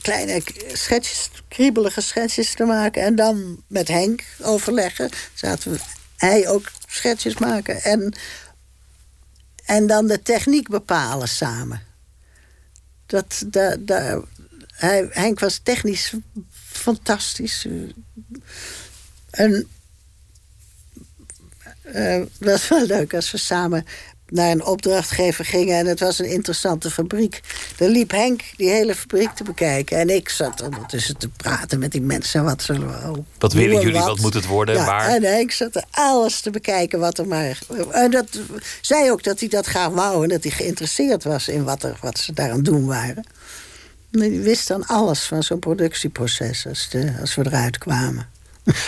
kleine schetsjes, kriebelige schetsjes te maken. En dan met Henk overleggen. Zaten we, hij ook schetsjes maken. En en dan de techniek bepalen samen. Dat, dat, dat, hij, Henk was technisch fantastisch. En uh, het was wel leuk als we samen naar een opdrachtgever gingen en het was een interessante fabriek. Dan liep Henk die hele fabriek te bekijken. En ik zat ondertussen te praten met die mensen. Wat zullen we. Oh, wat willen jullie? Wat? moet het worden? Ja, waar? En Henk zat er alles te bekijken wat er maar. En dat zei ook dat hij dat graag wou en dat hij geïnteresseerd was in wat, er, wat ze daar aan het doen waren. Hij wist dan alles van zo'n productieproces als, de, als we eruit kwamen.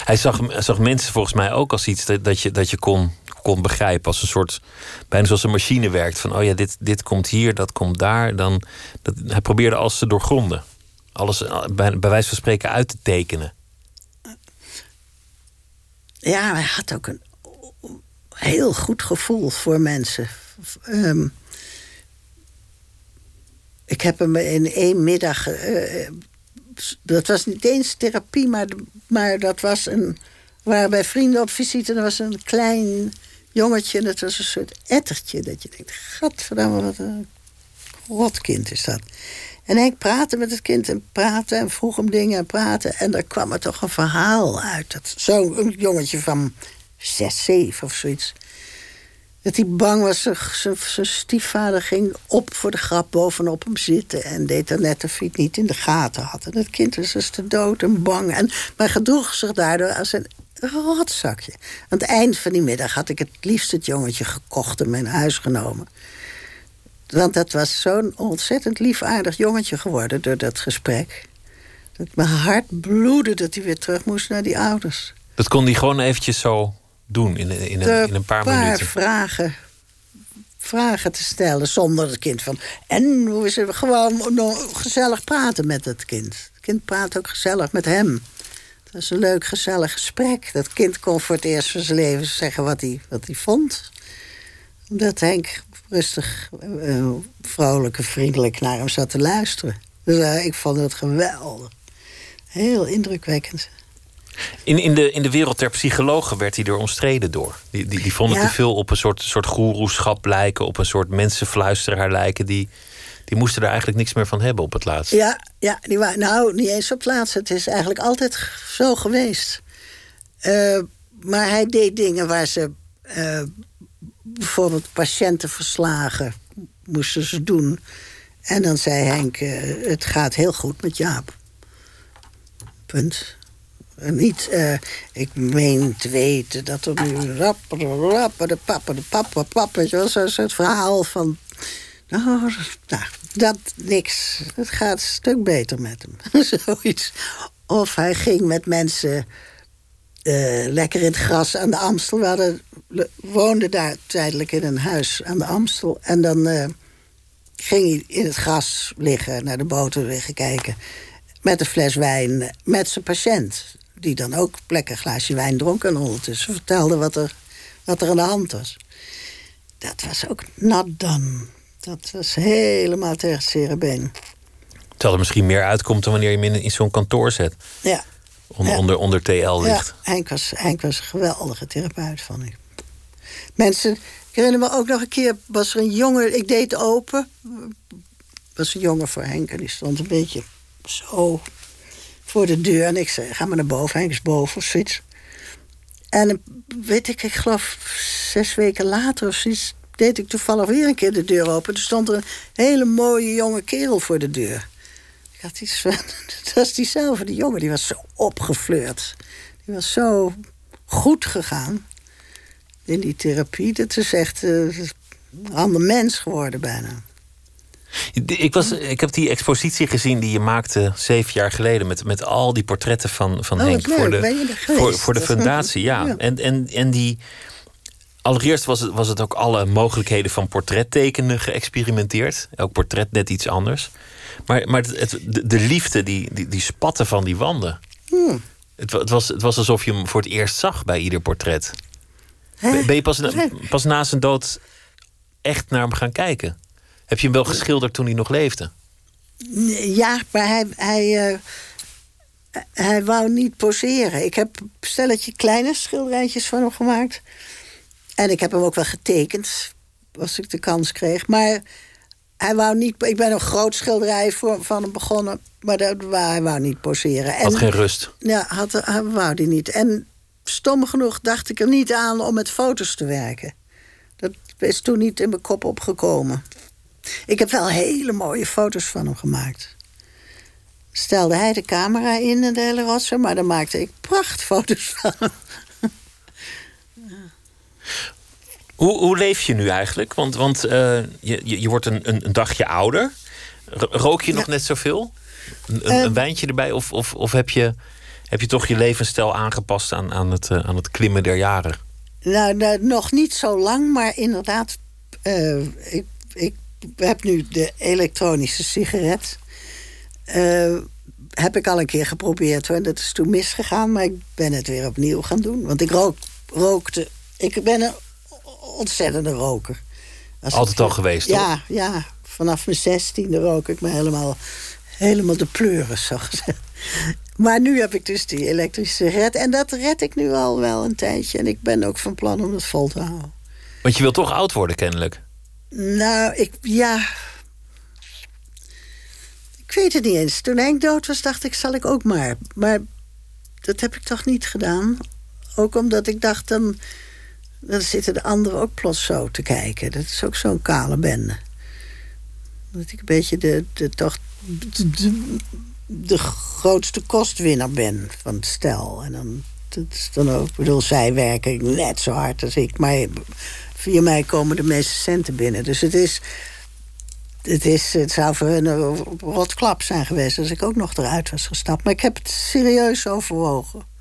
Hij zag, zag mensen volgens mij ook als iets dat, je, dat je kon kon begrijpen. Als een soort, bijna zoals een machine werkt. Van, oh ja, dit, dit komt hier, dat komt daar. Dan, dat, hij probeerde alles te doorgronden. Alles eh, bij, wijze van spreken uit te tekenen. Ja, hij had ook een heel goed gevoel voor mensen. Um, ik heb hem in één middag. Uh, dat was niet eens therapie, maar, maar dat was een. We bij vrienden op visite. Er was een klein jongetje. Dat was een soort ettertje. Dat je denkt, gadverdamme, wat een rotkind is dat. En hij praatte met het kind en praatte en vroeg hem dingen en praten. En daar kwam er toch een verhaal uit. Zo'n jongetje van zes, zeven of zoiets. Dat hij bang was, zijn stiefvader ging op voor de grap bovenop hem zitten... en deed er net of hij het niet in de gaten had. En het kind was dus te dood en bang. En, maar gedroeg zich daardoor als een rotzakje. Aan het eind van die middag had ik het liefst het jongetje gekocht en mijn huis genomen. Want dat was zo'n ontzettend liefaardig jongetje geworden door dat gesprek. Dat mijn hart bloedde dat hij weer terug moest naar die ouders. Dat kon hij gewoon eventjes zo doen in, in, een, in een paar, paar minuten? vragen vragen te stellen zonder het kind van... en hoe is het gewoon gezellig praten met het kind. Het kind praat ook gezellig met hem. Dat is een leuk, gezellig gesprek. Dat kind kon voor het eerst van zijn leven zeggen wat hij, wat hij vond. Omdat Henk rustig, uh, vrolijk en vriendelijk naar hem zat te luisteren. Dus uh, ik vond het geweldig. Heel indrukwekkend. In, in, de, in de wereld der psychologen werd hij er omstreden door. Die, die, die vonden te veel op een soort, soort goeroeschap lijken, op een soort mensenfluisteraar lijken. Die, die moesten er eigenlijk niks meer van hebben op het laatst. Ja, ja die waren, nou, niet eens op het laatst. Het is eigenlijk altijd zo geweest. Uh, maar hij deed dingen waar ze uh, bijvoorbeeld patiëntenverslagen moesten ze doen. En dan zei Henk, uh, het gaat heel goed met Jaap. Punt. niet, ik meen te weten dat er nu rapper, rapper, de papa, de papa, papa. Zo'n soort verhaal van nou, nou, dat niks. Het gaat een stuk beter met hem. Zoiets. Of hij ging met mensen uh, lekker in het gras aan de Amstel. We woonden daar tijdelijk in een huis aan de Amstel. En dan uh, ging hij in het gras liggen, naar de boten liggen kijken. Met een fles wijn, met zijn patiënt. Die dan ook lekker een glaasje wijn dronk. En ondertussen vertelde wat er, wat er aan de hand was. Dat was ook not done. Dat was helemaal tegen het cerebeen. Terwijl er misschien meer uitkomt dan wanneer je hem in, zo'n kantoor zet. Ja. Onder, Ja. onder, onder TL Ja, ligt. Henk was, Henk was een geweldige therapeut, vond ik. Mensen, ik herinner me ook nog een keer, was er een jongen, ik deed open. was een jongen voor Henk en die stond een beetje zo voor de deur. En ik zei, ga maar naar boven, Henk is boven of zoiets. En weet ik, ik geloof zes weken later of zoiets, deed ik toevallig weer een keer de deur open. Er stond er een hele mooie jonge kerel voor de deur. Ik had iets van, dat was diezelfde, die jongen, die was zo opgefleurd. Die was zo goed gegaan in die therapie. Dat is echt eh, een ander mens geworden bijna. Ik, was, ik heb die expositie gezien die je maakte zeven jaar geleden. Met, met al die portretten van, van Oh, Henk. Voor de, voor, de fundatie, ja. Ja. En, en, en die. Allereerst was het, was het ook alle mogelijkheden van portrettekenen geëxperimenteerd. Elk portret net iets anders. Maar, maar het, het- de, de liefde, die, die, die spatte van die wanden. Hmm. Het, het, was, het was alsof je hem voor het eerst zag bij ieder portret. Ben ben je pas, na- pas na zijn dood echt naar hem gaan kijken? Heb je hem wel geschilderd toen hij nog leefde? Ja, maar hij, hij, eh, hij wou niet poseren. Ik heb een stelletje kleine schilderijtjes van hem gemaakt. En ik heb hem ook wel getekend, als ik de kans kreeg. Maar hij wou niet. Ik ben een groot schilderij voor, van hem begonnen, maar dat, hij wou niet poseren. En, Had geen rust. Ja, had, hij wou die niet. En stom genoeg dacht ik er niet aan om met foto's te werken. Dat is toen niet in mijn kop opgekomen. Ik heb wel hele mooie foto's van hem gemaakt. Stelde hij de camera in en de hele rotzooi, maar dan maakte ik prachtfoto's van hem. Hoe, hoe leef je nu eigenlijk? Want, want eh, je, je, wordt een, een, een dagje ouder. Rook je nog net zoveel? Een, een, Eh. een wijntje erbij? Of, of, of heb, je, heb je toch je levensstijl aangepast aan, aan, het, eh, aan het klimmen der jaren? Nou, nou, nog niet zo lang, maar inderdaad, eh, ik, ik heb nu de elektronische sigaret. Heb ik al een keer geprobeerd hoor. Dat is toen misgegaan, maar ik ben het weer opnieuw gaan doen. Want ik rook, rookte. Ik ben een ontzettende roker. Als Altijd ik- al geweest, toch? Ja, ja. Vanaf mijn zestiende rook ik me helemaal, helemaal de pleuren, zo gezegd. Maar nu heb ik dus die elektrische sigaret. En dat red ik nu al wel een tijdje. En ik ben ook van plan om het vol te houden. Want je wilt toch oud worden, kennelijk. Nou, ik, ja. Ik weet het niet eens. Toen Henk dood was, dacht ik, zal ik ook maar. Maar dat heb ik toch niet gedaan. Ook omdat ik dacht, dan, dan zitten de anderen ook plots zo te kijken. Dat is ook zo'n kale bende. Dat ik een beetje de, de, toch de, grootste kostwinnaar ben van het stel. En dan, dat is dan ook, ik bedoel, zij werken net zo hard als ik. Maar via mij komen de meeste centen binnen. Dus het is. Het, is, het zou voor hun een rotklap zijn geweest als ik ook nog eruit was gestapt. Maar ik heb het serieus overwogen.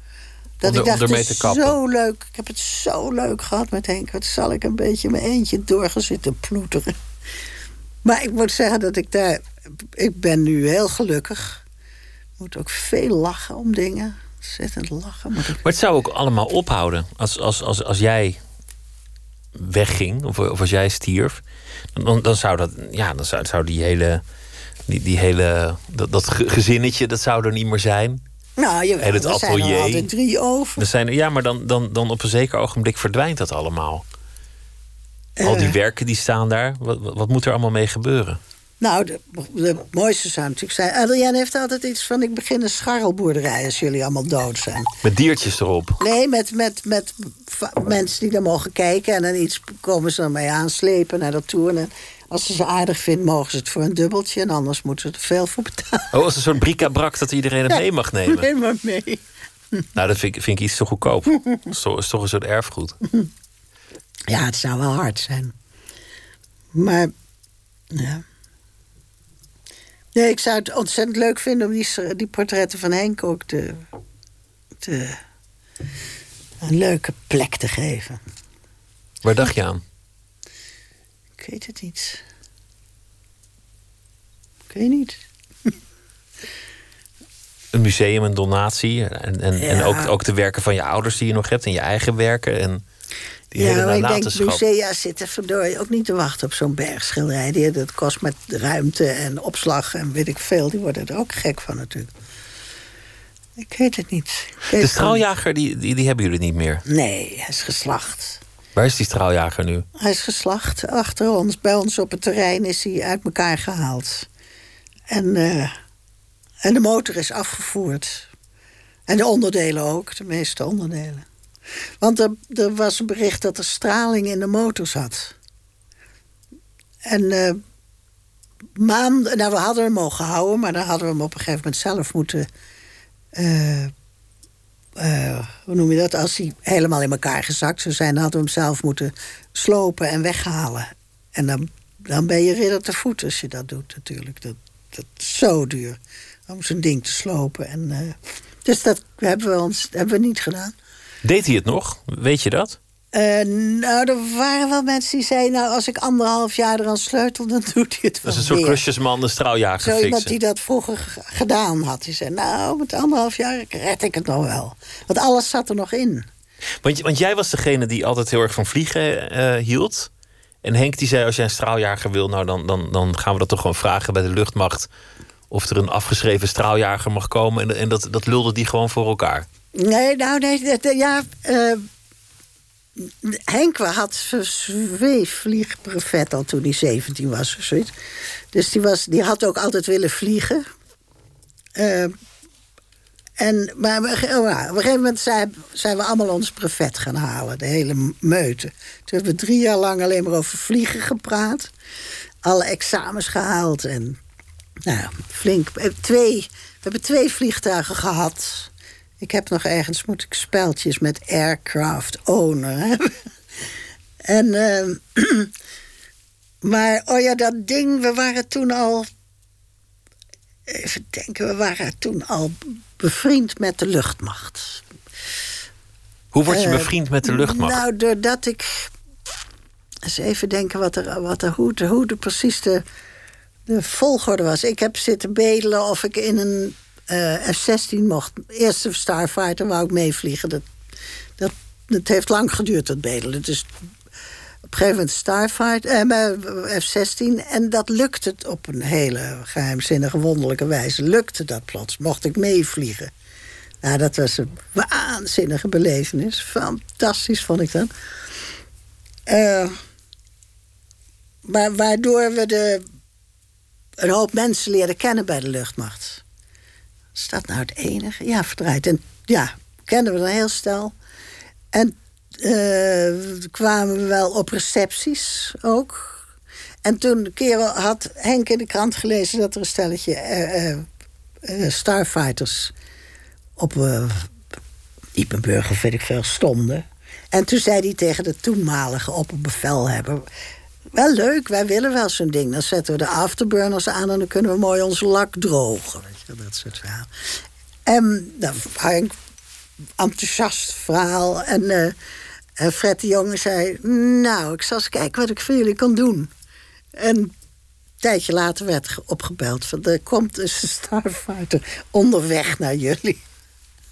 Dat Om ik dacht, om ermee te kappen. zo leuk. Ik heb het zo leuk gehad met Henk. Wat zal ik een beetje mijn eentje doorgezitten ploeteren. Maar ik moet zeggen dat ik daar... Ik ben nu heel gelukkig. Ik moet ook veel lachen om dingen. Ontzettend lachen. Moet ik... Maar het zou ook allemaal ophouden. Als, als, als, als jij wegging, of, of als jij stierf, dan, dan zou dat, ja, dan zou, zou die hele, die, die hele, dat, dat ge- gezinnetje, dat zou er niet meer zijn. Nou, jawel, En het er zijn er atelier. altijd drie over. Dan zijn er, ja, maar dan, dan, dan op een zeker ogenblik verdwijnt dat allemaal. Al die Eh. werken die staan daar, wat, wat moet er allemaal mee gebeuren? Nou, de, de mooiste zou natuurlijk zijn... Adriaan heeft altijd iets van... ik begin een scharrelboerderij als jullie allemaal dood zijn. Met diertjes erop. Nee, met, met, met mensen die dan mogen kijken... en dan iets komen ze dan mee aanslepen naar dat tour. En als ze ze aardig vinden, mogen ze het voor een dubbeltje... en anders moeten ze er veel voor betalen. Oh, als een soort bric-à-brac dat iedereen het mee mag nemen. Neem maar mee. Nou, dat vind ik, vind ik iets te goedkoop. Dat is toch, is toch een soort erfgoed. Ja, het zou wel hard zijn. Maar, ja. Nee, ik zou het ontzettend leuk vinden om die, die portretten van Henk ook te, te, een leuke plek te geven. Waar dacht je aan? Ik weet het niet. Ik weet niet. Een museum, een donatie. En, en, en ook, ook de werken van je ouders die je nog hebt. En je eigen werken. En Die ja, hele maar ik denk, musea zitten verdorie ook niet te wachten op zo'n bergschilderij. Die, dat kost met ruimte en opslag en weet ik veel. Die worden er ook gek van natuurlijk. Ik weet het niet. Weet De straaljager, die, die, die hebben jullie niet meer. Nee, hij is geslacht. Waar is die straaljager nu? Hij is geslacht achter ons. Bij ons op het terrein is hij uit elkaar gehaald. En, eh, en de motor is afgevoerd. En de onderdelen ook, de meeste onderdelen. Want er, er was een bericht dat er straling in de motor zat. En eh maanden, nou we hadden hem mogen houden, maar dan hadden we hem op een gegeven moment zelf moeten. eh, eh, hoe noem je dat? Als hij helemaal in elkaar gezakt zou zijn, dan hadden we hem zelf moeten slopen en weghalen. En dan, dan ben je ridder te voet als je dat doet, natuurlijk. Dat, dat is zo duur om zo'n ding te slopen. En, eh, dus dat hebben we, ons, hebben we niet gedaan. Deed hij het nog? Weet je dat? Eh, nou, er waren wel mensen die zeiden... nou, als ik anderhalf jaar eraan sleutel, dan doet hij het Dat wel is een soort weer. klusjesman, de straaljager Zo iemand fixen. die dat vroeger gedaan had. Die zei, nou, met anderhalf jaar red ik het nog wel. Want alles zat er nog in. Want, want jij was degene die altijd heel erg van vliegen eh, hield. En Henk die zei, als jij een straaljager wil... Nou, dan, dan, dan gaan we dat toch gewoon vragen bij de luchtmacht... of er een afgeschreven straaljager mag komen. En, en dat, dat lulde die gewoon voor elkaar. Nee, nou, nee, dat- dat- ja... eh, Henk had zweefvliegbuffet al toen hij 17 was of zoiets. Dus die, was, die had ook altijd willen vliegen. Eh, en, maar oh, op een gegeven moment zijn, we allemaal ons brevet gaan halen. De hele meute. Toen hebben we drie jaar lang alleen maar over vliegen gepraat. Alle examens gehaald. En nou, flink. Eh, Twee, we hebben twee vliegtuigen gehad. Ik heb nog ergens, moet ik speltjes met aircraft owner hebben. En, ehm, maar, oh ja, dat ding, we waren toen al... Even denken, we waren toen al bevriend met de luchtmacht. Hoe word je Eh, bevriend met de luchtmacht? Nou, doordat ik... Eens even denken wat er, wat er, hoe, de, hoe de precies de, de volgorde was. Ik heb zitten bedelen of ik in een F-16 mocht. Eerste Starfighter wou ik meevliegen. Dat, dat, dat heeft lang geduurd, dat bedelen. Dus op een gegeven moment Starfighter, eh, maar F-16. En dat lukte op een hele geheimzinnige, wonderlijke wijze. Lukte dat plots, mocht ik meevliegen. Nou, dat was een waanzinnige belevenis. Fantastisch vond ik dat. Eh, maar waardoor we de, een hoop mensen leren kennen bij de luchtmacht. Is dat nou het enige? Ja, verdraaid. En ja, kenden we dan heel snel. En eh, kwamen we wel op recepties ook. En toen keer had Henk in de krant gelezen dat er een stelletje eh, eh, Starfighters op uh, Diepenburg of ik veel stonden. En toen zei hij tegen de toenmalige opperbevelhebber... wel leuk, wij willen wel zo'n ding. Dan zetten we de afterburners aan en dan kunnen we mooi onze lak drogen. Weet je, dat soort verhaal. En dan Henk, enthousiast verhaal. En, uh, Fred de Jonge zei... nou, ik zal eens kijken wat ik voor jullie kan doen. En een tijdje later werd opgebeld... van er komt een Starfighter onderweg naar jullie.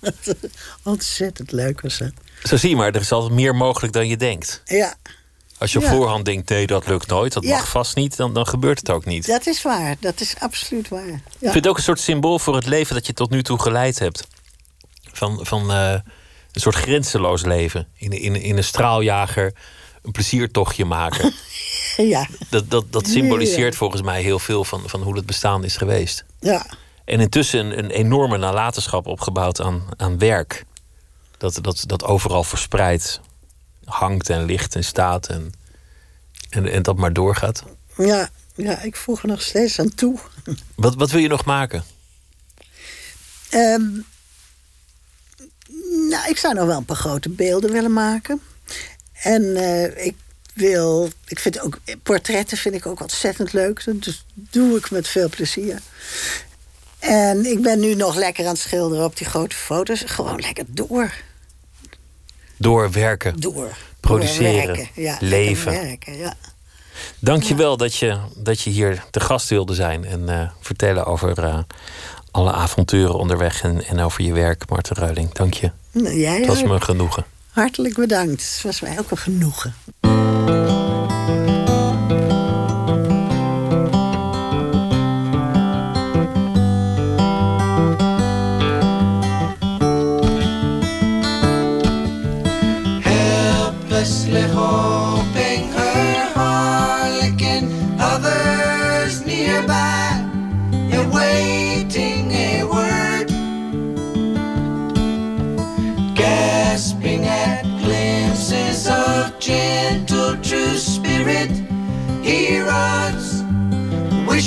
Ontzettend leuk was dat. Zo zie je maar, er is altijd meer mogelijk dan je denkt. Ja. Als je op Ja. voorhand denkt, nee, dat lukt nooit, dat Ja. mag vast niet, dan, dan gebeurt het ook niet. Dat is waar, dat is absoluut waar. Ik Ja. vind het ook een soort symbool voor het leven dat je tot nu toe geleid hebt. Van, van eh, een soort grenzeloos leven. In, in, in een straaljager een pleziertochtje maken. ja, Dat, dat, dat symboliseert volgens mij heel veel van, van hoe het bestaan is geweest. ja. En intussen een, een enorme nalatenschap opgebouwd aan, aan werk. Dat, dat, dat overal verspreid hangt en ligt en staat. En, en, en dat maar doorgaat. ja, ja, ik voeg er nog steeds aan toe. Wat, wat wil je nog maken? Ehm, nou, ik zou nog wel een paar grote beelden willen maken. En eh, ik wil, ik vind ook, portretten vind ik ook ontzettend leuk. Dat dus doe ik met veel plezier. En ik ben nu nog lekker aan het schilderen op die grote foto's. Gewoon lekker door, Doorwerken. door. Produceren, Doorwerken, ja, lekker leven. Werken, ja. Dank je wel dat je, dat je hier te gast wilde zijn. En eh, vertellen over eh, alle avonturen onderweg. En, en over je werk, Marten Ruiling. Dank je. Nou, Jij Het was me genoegen. Hartelijk bedankt. Het was mij ook een genoegen.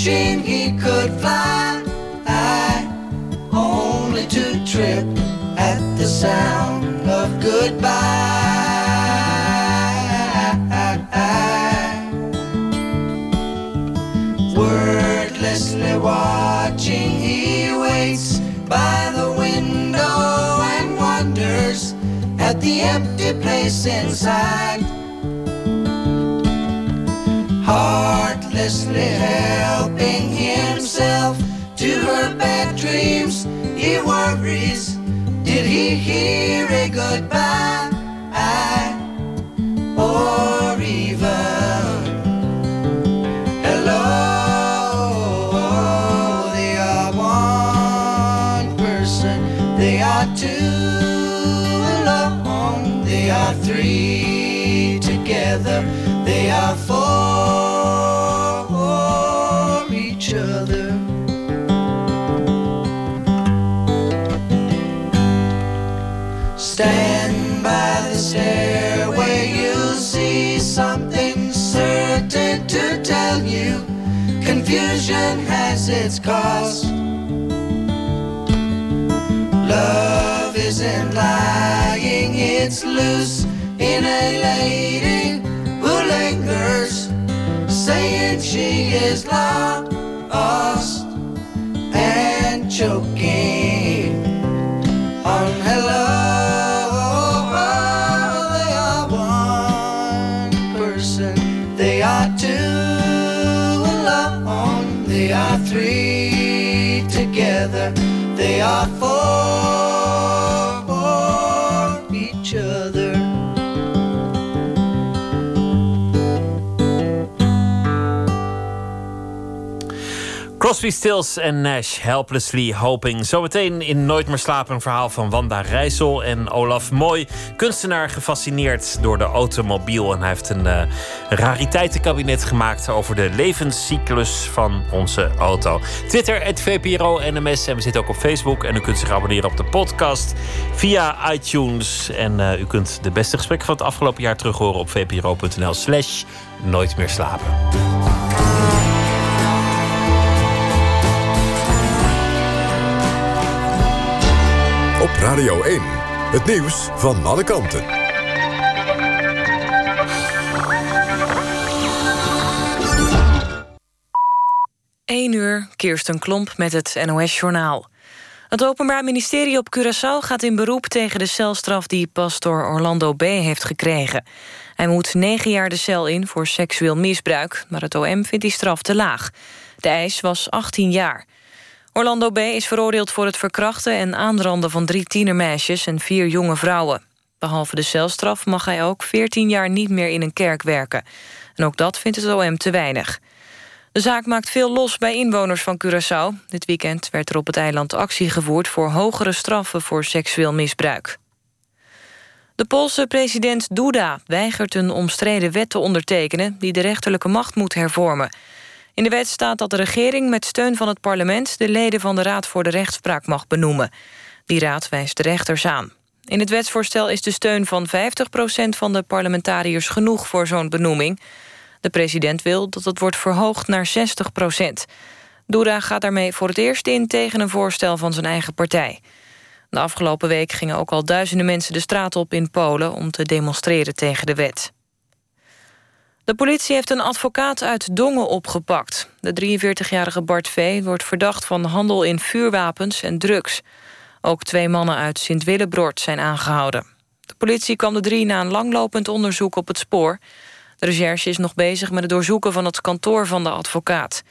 Wishing he could fly, I only to trip at the sound of goodbye. Wordlessly watching, he waits by the window and wonders at the empty place inside. Heartlessly helping himself to her bad dreams. He worries, did he hear a goodbye? Tell you. Confusion has its cost. Love isn't lying, it's loose in a lady who lingers, saying she is lost 약 Crosby, Stills en Nash, Helplessly Hoping. Zometeen in Nooit meer slapen een verhaal van Wanda Rijssel en Olaf Mooi. Kunstenaar gefascineerd door de automobiel. En hij heeft een uh, rariteitenkabinet gemaakt over de levenscyclus van onze auto. Twitter, het VPRO NMS. En we zitten ook op Facebook. En u kunt zich abonneren op de podcast via iTunes. En uh, u kunt de beste gesprekken van het afgelopen jaar terug horen op vpro.nl slash nooit meer slapen. Radio 1, het nieuws van alle kanten. 1 uur, Kirsten Klomp met het NOS-journaal. Het Openbaar Ministerie op Curaçao gaat in beroep tegen de celstraf... die pastor Orlando B. heeft gekregen. Hij moet negen jaar de cel in voor seksueel misbruik... maar het OM vindt die straf te laag. De eis was 18 jaar. Orlando B. is veroordeeld voor het verkrachten en aanranden van drie tienermeisjes en vier jonge vrouwen. Behalve de celstraf mag hij ook 14 jaar niet meer in een kerk werken. En ook dat vindt het OM te weinig. De zaak maakt veel los bij inwoners van Curaçao. Dit weekend werd er op het eiland actie gevoerd voor hogere straffen voor seksueel misbruik. De Poolse president Duda weigert een omstreden wet te ondertekenen... die de rechterlijke macht moet hervormen. In de wet staat dat de regering met steun van het parlement... de leden van de Raad voor de Rechtspraak mag benoemen. Die raad wijst de rechters aan. In het wetsvoorstel is de steun van 50% van de parlementariërs genoeg voor zo'n benoeming. De president wil dat het wordt verhoogd naar 60% Doura gaat daarmee voor het eerst in tegen een voorstel van zijn eigen partij. De afgelopen week gingen ook al duizenden mensen de straat op in Polen... om te demonstreren tegen de wet. De politie heeft een advocaat uit Dongen opgepakt. De 43-jarige Bart V. wordt verdacht van handel in vuurwapens en drugs. Ook twee mannen uit Sint-Willebrord zijn aangehouden. De politie kwam de drie na een langlopend onderzoek op het spoor. De recherche is nog bezig met het doorzoeken van het kantoor van de advocaat.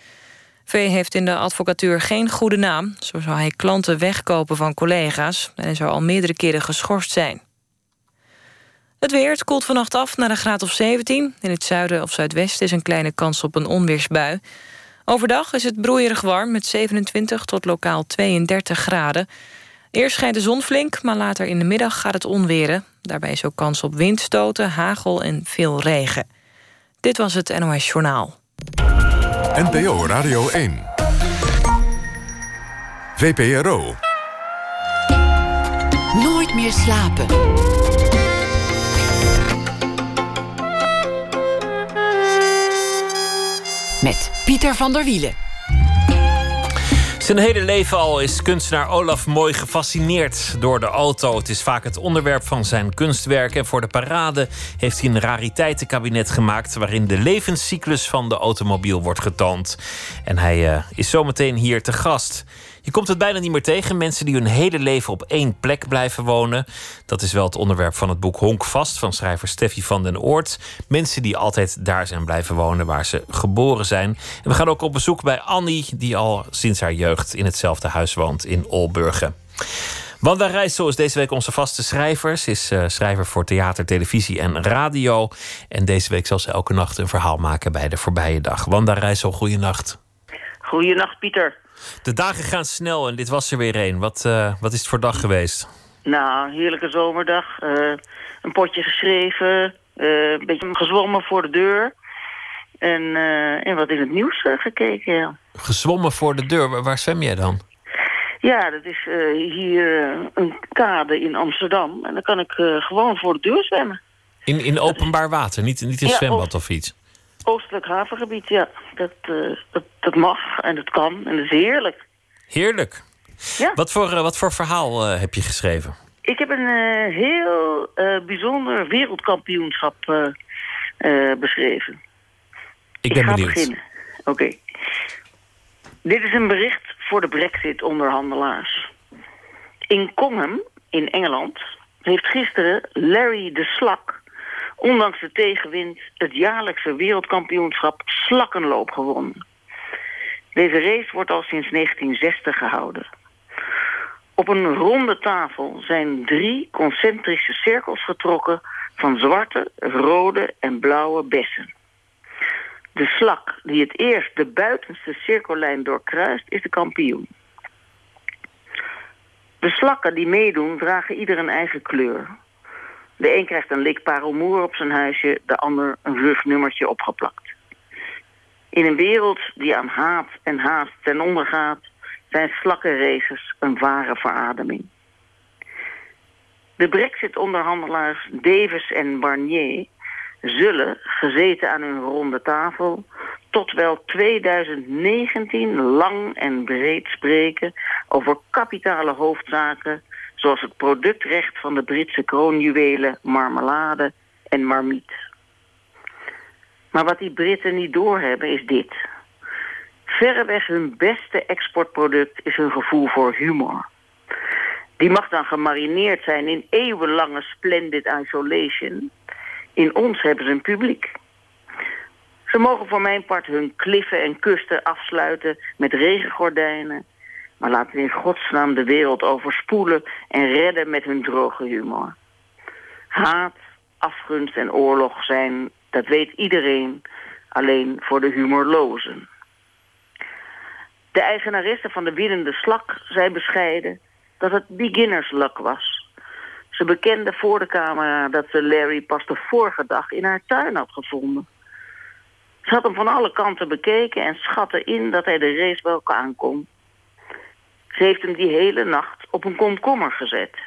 V heeft in de advocatuur geen goede naam. Zo zou hij klanten wegkopen van collega's... en zou al meerdere keren geschorst zijn. Het weer, het koelt vannacht af naar een graad of 17. In het zuiden of zuidwesten is een kleine kans op een onweersbui. Overdag is het broeierig warm met 27 tot lokaal 32 graden. Eerst schijnt de zon flink, maar later in de middag gaat het onweren. Daarbij is ook kans op windstoten, hagel en veel regen. Dit was het NOS Journaal. NPO Radio 1. VPRO. Nooit meer slapen. Met Pieter van der Wielen. Zijn hele leven al is kunstenaar Olaf Mooi gefascineerd door de auto. Het is vaak het onderwerp van zijn kunstwerk. En voor de parade heeft hij een rariteitenkabinet gemaakt... waarin de levenscyclus van de automobiel wordt getoond. En hij uh, is zometeen hier te gast. Je komt het bijna niet meer tegen. Mensen die hun hele leven op één plek blijven wonen. Dat is wel het onderwerp van het boek Honk Vast van schrijver Steffi van den Oort. Mensen die altijd daar zijn blijven wonen waar ze geboren zijn. En we gaan ook op bezoek bij Annie, die al sinds haar jeugd in hetzelfde huis woont in Olburgen. Wanda Rijssel is deze week onze vaste schrijver. Ze is uh, schrijver voor theater, televisie en radio. En deze week zal ze elke nacht een verhaal maken bij de voorbije dag. Wanda Rijssel, goeienacht. Goeienacht, Pieter. De dagen gaan snel en dit was er weer een. Wat, uh, wat is het voor dag geweest? Nou, heerlijke zomerdag. Uh, een potje geschreven. Uh, een beetje gezwommen voor de deur. En, en wat in het nieuws gekeken, ja. Gezwommen voor de deur? Waar, waar zwem jij dan? Ja, dat is hier een kade in Amsterdam. En dan kan ik gewoon voor de deur zwemmen. In, in openbaar water, niet, niet in Ja, zwembad of iets? Oostelijk havengebied, ja. Dat, uh, dat, dat mag en dat kan en dat is heerlijk. Heerlijk. Ja. Wat voor, uh, wat voor verhaal uh, heb je geschreven? Ik heb een heel bijzonder wereldkampioenschap beschreven. Ik ben ga benieuwd. beginnen. Oké. Okay. Dit is een bericht voor de brexit-onderhandelaars. In Congham, in Engeland, heeft gisteren Larry de Slak ondanks de tegenwind het jaarlijkse wereldkampioenschap slakkenloop gewonnen. Deze race wordt al sinds 1960 gehouden. Op een ronde tafel zijn drie concentrische cirkels getrokken van zwarte, rode en blauwe bessen. De slak die het eerst de buitenste cirkellijn doorkruist is de kampioen. De slakken die meedoen dragen ieder een eigen kleur. De een krijgt een lik parelmoer op zijn huisje, de ander een rugnummertje opgeplakt. In een wereld die aan haat en haast ten onder gaat, zijn slakkenraces een ware verademing. De brexit-onderhandelaars Davis en Barnier zullen, gezeten aan hun ronde tafel, tot wel 2019 lang en breed spreken over kapitale hoofdzaken zoals het productrecht van de Britse kroonjuwelen, marmelade en marmiet. Maar wat die Britten niet doorhebben is dit. Verreweg hun beste exportproduct is hun gevoel voor humor. Die mag dan gemarineerd zijn in eeuwenlange splendid isolation. In ons hebben ze een publiek. Ze mogen voor mijn part hun kliffen en kusten afsluiten met regengordijnen maar laten we in godsnaam de wereld overspoelen en redden met hun droge humor. Haat, afgunst en oorlog zijn, dat weet iedereen, alleen voor de humorlozen. De eigenaresse van de winnende slak zei bescheiden dat het beginners luck was. Ze bekende voor de camera dat ze Larry pas de vorige dag in haar tuin had gevonden. Ze had hem van alle kanten bekeken en schatte in dat hij de race wel aankon. Ze heeft hem die hele nacht op een komkommer gezet.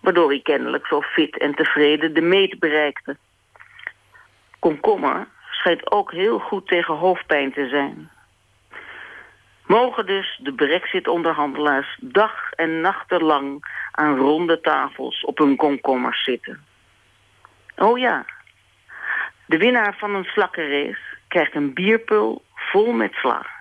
Waardoor hij kennelijk zo fit en tevreden de meet bereikte. Komkommer schijnt ook heel goed tegen hoofdpijn te zijn. Mogen dus de brexit-onderhandelaars dag en nachtenlang aan ronde tafels op hun komkommers zitten. Oh ja, de winnaar van een slakkenrace krijgt een bierpul vol met sla.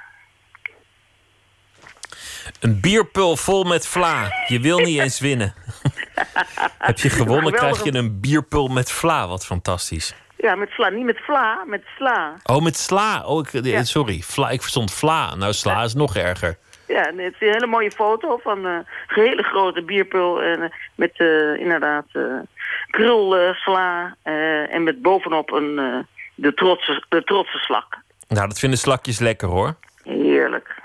Een bierpul vol met vla. Je wil niet eens winnen. Heb je gewonnen, krijg je een bierpul met vla. Wat fantastisch. Ja, met sla. Niet met vla, met sla. Oh, met sla. Oh, ik, ja. sorry. Vla, ik verstond vla. Nou, sla is nog erger. Ja, het is een hele mooie foto van uh, een hele grote bierpul. Uh, met uh, inderdaad krulsla uh, en met bovenop een, de, trotse, de trotse slak. Nou, dat vinden slakjes lekker hoor. Heerlijk.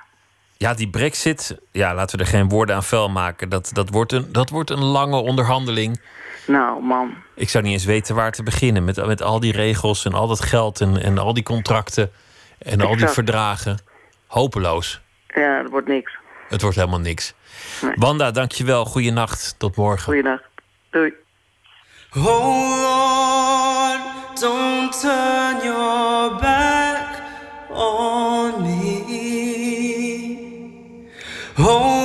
Ja, die brexit, ja, laten we er geen woorden aan vuil maken. Dat, dat, wordt een, dat wordt een lange onderhandeling. Nou, man. Ik zou niet eens weten waar te beginnen. Met, met al die regels en al dat geld en, en al die contracten en exact. al die verdragen. Hopeloos. Ja, het wordt niks. Het wordt helemaal niks. Nee. Wanda, dankjewel. Goeienacht. Tot morgen. Goeienacht. Doei. Hold on, don't turn your back on me.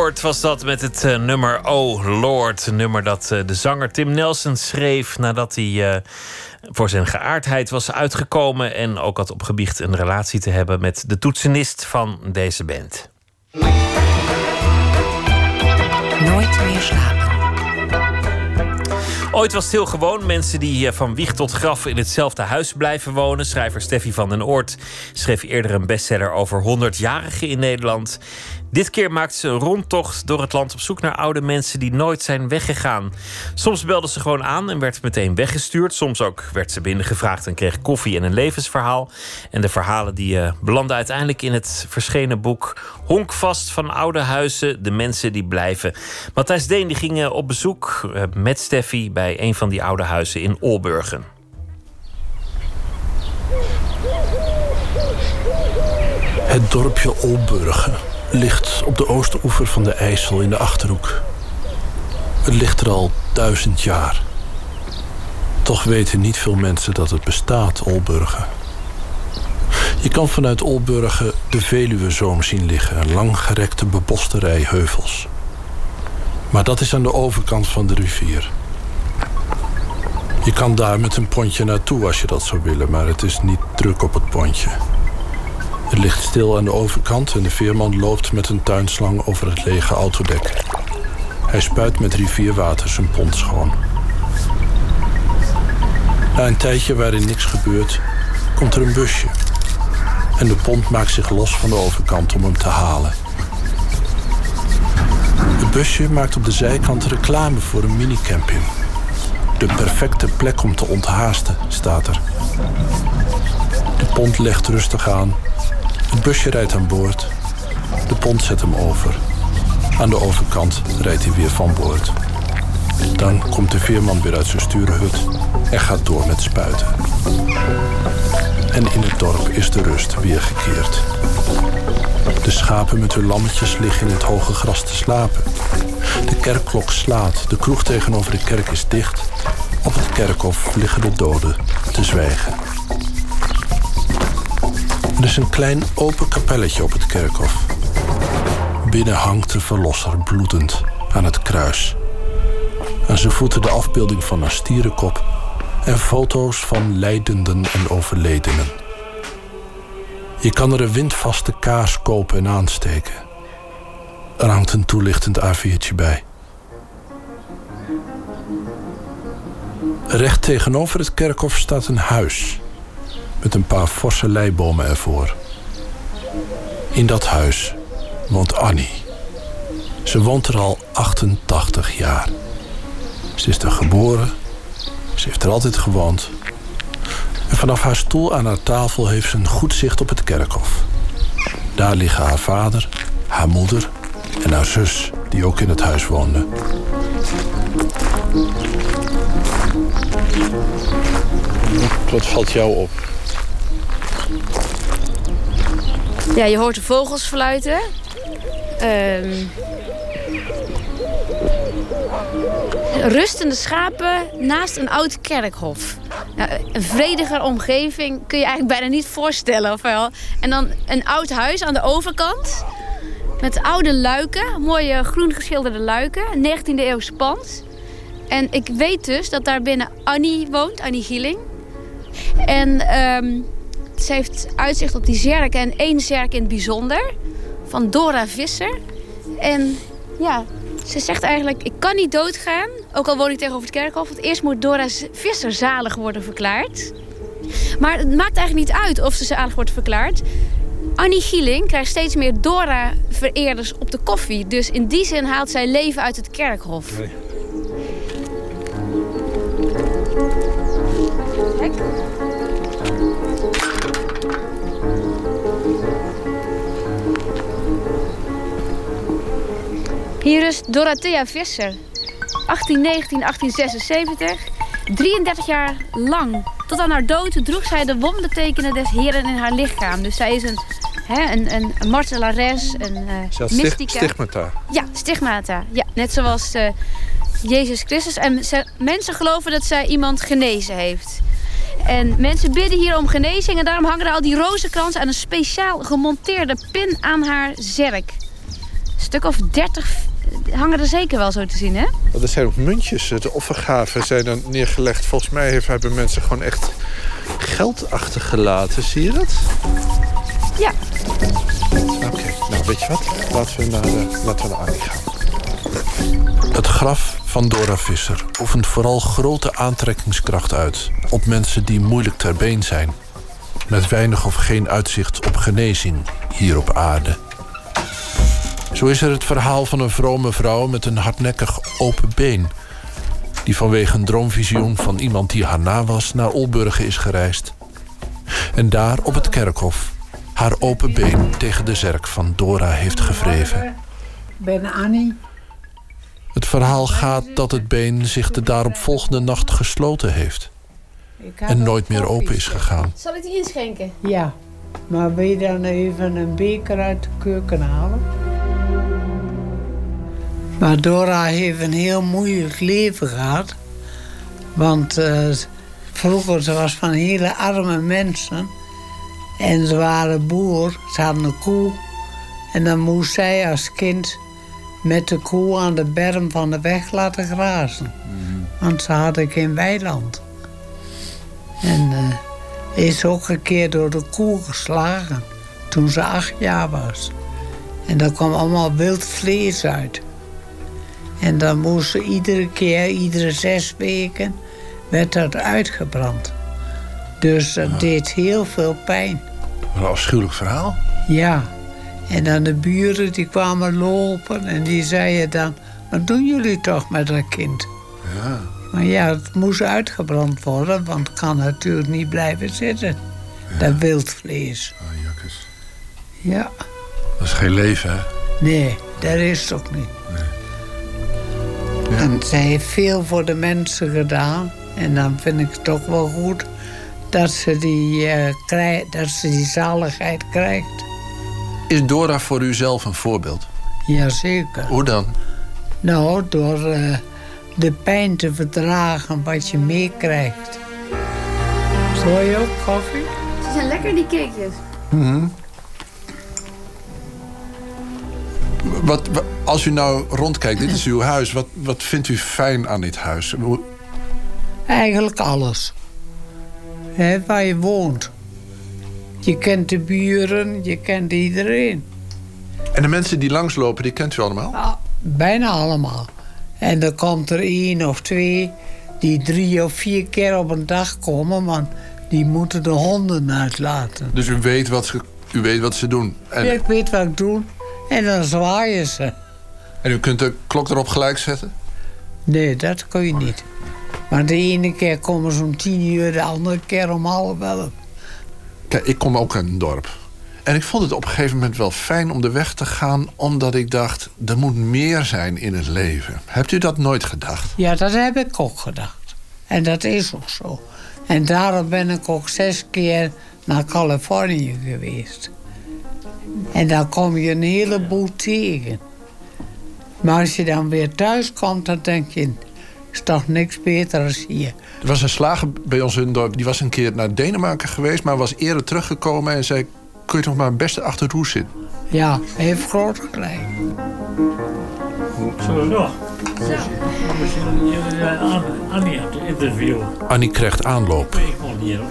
Kapspoort was dat met het eh, nummer Oh Lord. Een nummer dat eh, de zanger Tim Nelson schreef nadat hij eh, voor zijn geaardheid was uitgekomen. En ook had opgebiecht een relatie te hebben met de toetsenist van deze band. Nooit meer slapen. Ooit was het heel gewoon mensen die van wieg tot graf in hetzelfde huis blijven wonen. Schrijver Steffi van den Oort schreef eerder een bestseller over 100-jarigen in Nederland. Dit keer maakte ze een rondtocht door het land op zoek naar oude mensen die nooit zijn weggegaan. Soms belde ze gewoon aan en werd meteen weggestuurd. Soms ook werd ze binnengevraagd en kreeg koffie en een levensverhaal. En de verhalen die uh, belanden uiteindelijk in het verschenen boek Honkvast van oude huizen, de mensen die blijven. Matthijs Deen die ging op bezoek uh, met Steffi bij een van die oude huizen in Olburgen. Het dorpje Olburgen ligt op de oosteroever van de IJssel in de Achterhoek. Het ligt er al duizend jaar. Toch weten niet veel mensen dat het bestaat, Olburgen. Je kan vanuit Olburgen de Veluwezoom zien liggen, een langgerekte beboste rij heuvels. Maar dat is aan de overkant van de rivier. Je kan daar met een pontje naartoe als je dat zou willen, maar het is niet druk op het pontje. Het ligt stil aan de overkant en de veerman loopt met een tuinslang over het lege autodek. Hij spuit met rivierwater zijn pont schoon. Na een tijdje waarin niks gebeurt, komt er een busje. En de pont maakt zich los van de overkant om hem te halen. Het busje maakt op de zijkant reclame voor een minicamping. De perfecte plek om te onthaasten, staat er. De pont legt rustig aan het busje rijdt aan boord. De pont zet hem over. Aan de overkant rijdt hij weer van boord. Dan komt de veerman weer uit zijn sturenhut en gaat door met spuiten. En in het dorp is de rust weer gekeerd. De schapen met hun lammetjes liggen in het hoge gras te slapen. De kerkklok slaat, de kroeg tegenover de kerk is dicht. Op het kerkhof liggen de doden te zwijgen. Er is een klein open kapelletje op het kerkhof. Binnen hangt de verlosser bloedend aan het kruis. Aan zijn voeten de afbeelding van een stierenkop en foto's van lijdenden en overledenen. Je kan er een windvaste kaars kopen en aansteken. Er hangt een toelichtend A4'tje bij. Recht tegenover het kerkhof staat een huis met een paar forse leibomen ervoor. In dat huis woont Annie. Ze woont er al 88 jaar. Ze is er geboren. Ze heeft er altijd gewoond. En vanaf haar stoel aan haar tafel heeft ze een goed zicht op het kerkhof. Daar liggen haar vader, haar moeder en haar zus, die ook in het huis woonde. Wat valt jou op? Ja, je hoort de vogels fluiten. Um, rustende schapen naast een oud kerkhof. Nou, een vrediger omgeving kun je eigenlijk bijna niet voorstellen. Of wel. En dan een oud huis aan de overkant. Met oude luiken, mooie groen geschilderde luiken. 19e eeuwse pand. En ik weet dus dat daar binnen Annie woont, Annie Gieling. En um, ze heeft uitzicht op die zerk en één zerk in het bijzonder. Van Dora Visser. En ja, ze zegt eigenlijk, ik kan niet doodgaan. Ook al woon ik tegenover het kerkhof. Want eerst moet Dora Visser zalig worden verklaard. Maar het maakt eigenlijk niet uit of ze zalig wordt verklaard. Annie Gieling krijgt steeds meer Dora-vereerders op de koffie. Dus in die zin haalt zij leven uit het kerkhof. Nee. Kijk. Hier is Dorothea Visser. 1819, 1876. 33 jaar lang. Tot aan haar dood droeg zij de wondertekenen des heren in haar lichaam. Dus zij is een, hè, een, een, een martelares, een uh, mystica. Stigmata. Ja, stigmata. Ja, net zoals uh, Jezus Christus. En ze, mensen geloven dat zij iemand genezen heeft. En mensen bidden hier om genezing. En daarom hangen er al die rozenkransen aan een speciaal gemonteerde pin aan haar zerk. Een stuk of 30 hangen er zeker wel zo te zien, hè? Er zijn ook muntjes. De offergaven zijn er neergelegd. Volgens mij hebben mensen gewoon echt geld achtergelaten. Zie je dat? Ja. Oké, nou weet je wat? Laten we naar, de, laten we naar Annie gaan. Het graf van Dora Visser oefent vooral grote aantrekkingskracht uit... op mensen die moeilijk ter been zijn. Met weinig of geen uitzicht op genezing hier op aarde. Zo is er het verhaal van een vrome vrouw met een hardnekkig open been... die vanwege een droomvisioen van iemand die haar na was... naar Olburgen is gereisd. En daar op het kerkhof haar open been tegen de zerk van Dora heeft gewreven. Ik ben Annie. Het verhaal gaat dat het been zich de daaropvolgende nacht gesloten heeft... en nooit meer open is gegaan. Zal ik die inschenken? Ja, maar wil je dan even een beker uit de keuken halen? Maar Dora heeft een heel moeilijk leven gehad. Want eh, vroeger ze was van hele arme mensen. En ze waren boer, ze hadden een koe. En dan moest zij als kind met de koe aan de berm van de weg laten grazen. Want ze hadden geen weiland. En eh, is ook een keer door de koe geslagen toen ze acht jaar was. En daar kwam allemaal wild vlees uit. En dan moest iedere keer, iedere zes weken, werd dat uitgebrand. Dus dat deed heel veel pijn. Wat een afschuwelijk verhaal. Ja. En dan de buren die kwamen lopen en die zeiden dan... wat doen jullie toch met dat kind? Ja. Maar ja, het moest uitgebrand worden, want het kan natuurlijk niet blijven zitten. Dat wildvlees. Oh, jakkes. Ja. Dat is geen leven, hè? Nee, dat is het ook niet. En zij heeft veel voor de mensen gedaan. En dan vind ik het toch wel goed dat ze die, eh, dat ze die zaligheid krijgt. Is Dora voor u zelf een voorbeeld? Jazeker. Hoe dan? Nou, door eh, de pijn te verdragen wat je meekrijgt. Wil je ook koffie? Ze zijn lekker, die cakejes. Wat, wa- als u nou rondkijkt, dit is uw huis. Wat, wat vindt u fijn aan dit huis? Eigenlijk alles. Waar je woont. Je kent de buren, je kent iedereen. En de mensen die langslopen, die kent u allemaal? Ah, bijna allemaal. En dan komt er één of twee die drie of vier keer op een dag komen, want die moeten de honden uitlaten. Dus u weet wat ze, u weet wat ze doen. En, Ik weet wat ik doe en dan zwaaien ze. en u kunt de klok erop gelijk zetten? Nee, dat kun je niet. Maar de ene keer komen ze om tien uur, de andere keer om half elf. Kijk, ik kom ook uit een dorp. En ik vond het op een gegeven moment wel fijn om de weg te gaan... omdat ik dacht, er moet meer zijn in het leven. Hebt u dat nooit gedacht? Ja, dat heb ik ook gedacht. En dat is ook zo. En daarom ben ik ook zes keer naar Californië geweest. En dan kom je een heleboel tegen. Maar als je dan weer thuis komt, dan denk je... is toch niks beter als hier. Er was een slager bij ons in het dorp. Die was een keer naar Denemarken geweest... maar was eerder teruggekomen en zei... kun je toch maar best achter de roes zitten? Ja, heeft groot gelijk. Zo jullie aan Annie aan het interview. Annie krijgt aanloop.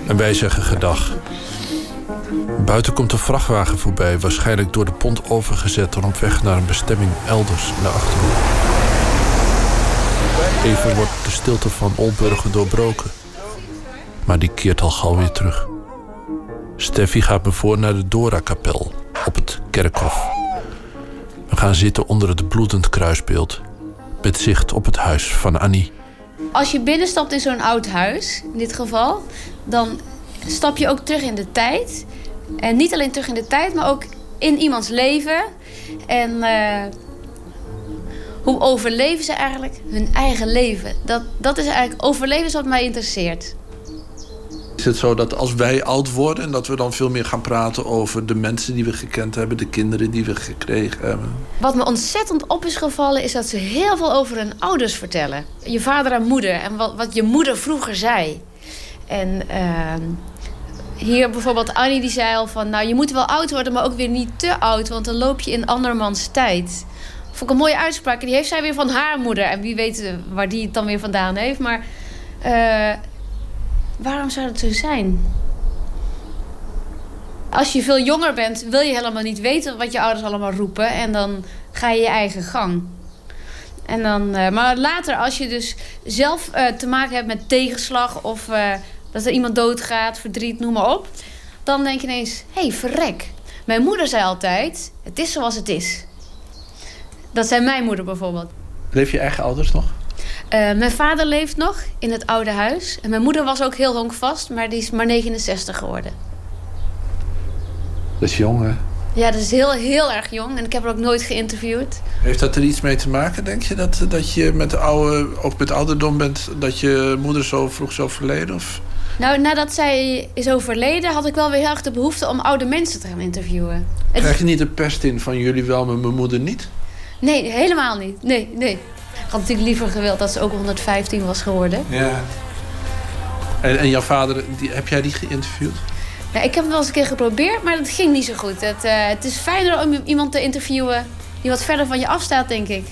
En wij zeggen gedag. Buiten komt een vrachtwagen voorbij, waarschijnlijk door de pont overgezet en op weg naar een bestemming elders naar achteren. Even wordt de stilte van Olburgen doorbroken. Maar die keert al gauw weer terug. Steffi gaat me voor naar de Dora-kapel op het kerkhof. We gaan zitten onder het bloedend kruisbeeld. Met zicht op het huis van Annie. Als je binnenstapt in zo'n oud huis, in dit geval, dan stap je ook terug in de tijd. En niet alleen terug in de tijd, maar ook in iemands leven. En eh, hoe overleven ze eigenlijk hun eigen leven? Dat, dat is eigenlijk overleven is wat mij interesseert. Is het zo dat als wij oud worden... dat we dan veel meer gaan praten over de mensen die we gekend hebben... de kinderen die we gekregen hebben? Wat me ontzettend op is gevallen, is dat ze heel veel over hun ouders vertellen. Je vader en moeder en wat, wat je moeder vroeger zei. En ehm, hier bijvoorbeeld Annie die zei al van... nou, je moet wel oud worden, maar ook weer niet te oud... want dan loop je in andermans tijd. Vond ik een mooie uitspraak. En die heeft zij weer van haar moeder. En wie weet eh, waar die het dan weer vandaan heeft. Maar eh, waarom zou dat zo zijn? Als je veel jonger bent, wil je helemaal niet weten wat je ouders allemaal roepen. En dan ga je je eigen gang. En dan, eh, maar later, als je dus zelf te maken hebt met tegenslag... of dat er iemand doodgaat, verdriet, noem maar op... dan denk je ineens, hé, hey, verrek. Mijn moeder zei altijd, het is zoals het is. Dat zijn mijn moeder bijvoorbeeld. Leef je eigen ouders nog? Uh, mijn vader leeft nog in het oude huis. En mijn moeder was ook heel honkvast, maar die is maar 69 geworden. Dat is jong, hè? Ja, dat is heel, heel erg jong. En ik heb haar ook nooit geïnterviewd. Heeft dat er iets mee te maken, denk je? Dat, dat je met, de oude, ook met ouderdom bent... dat je moeder zo vroeg is overleden? Of? Nou, nadat zij is overleden... had ik wel weer heel erg de behoefte om oude mensen te gaan interviewen. Krijg je niet de pest in van jullie wel, maar mijn moeder niet? Nee, helemaal niet. Nee, nee. Ik had natuurlijk liever gewild dat ze ook 115 was geworden. Ja. En, en jouw vader, die, heb jij die geïnterviewd? Ja, ik heb het wel eens een keer geprobeerd, maar dat ging niet zo goed. Het, uh, het is fijner om iemand te interviewen die wat verder van je afstaat, denk ik.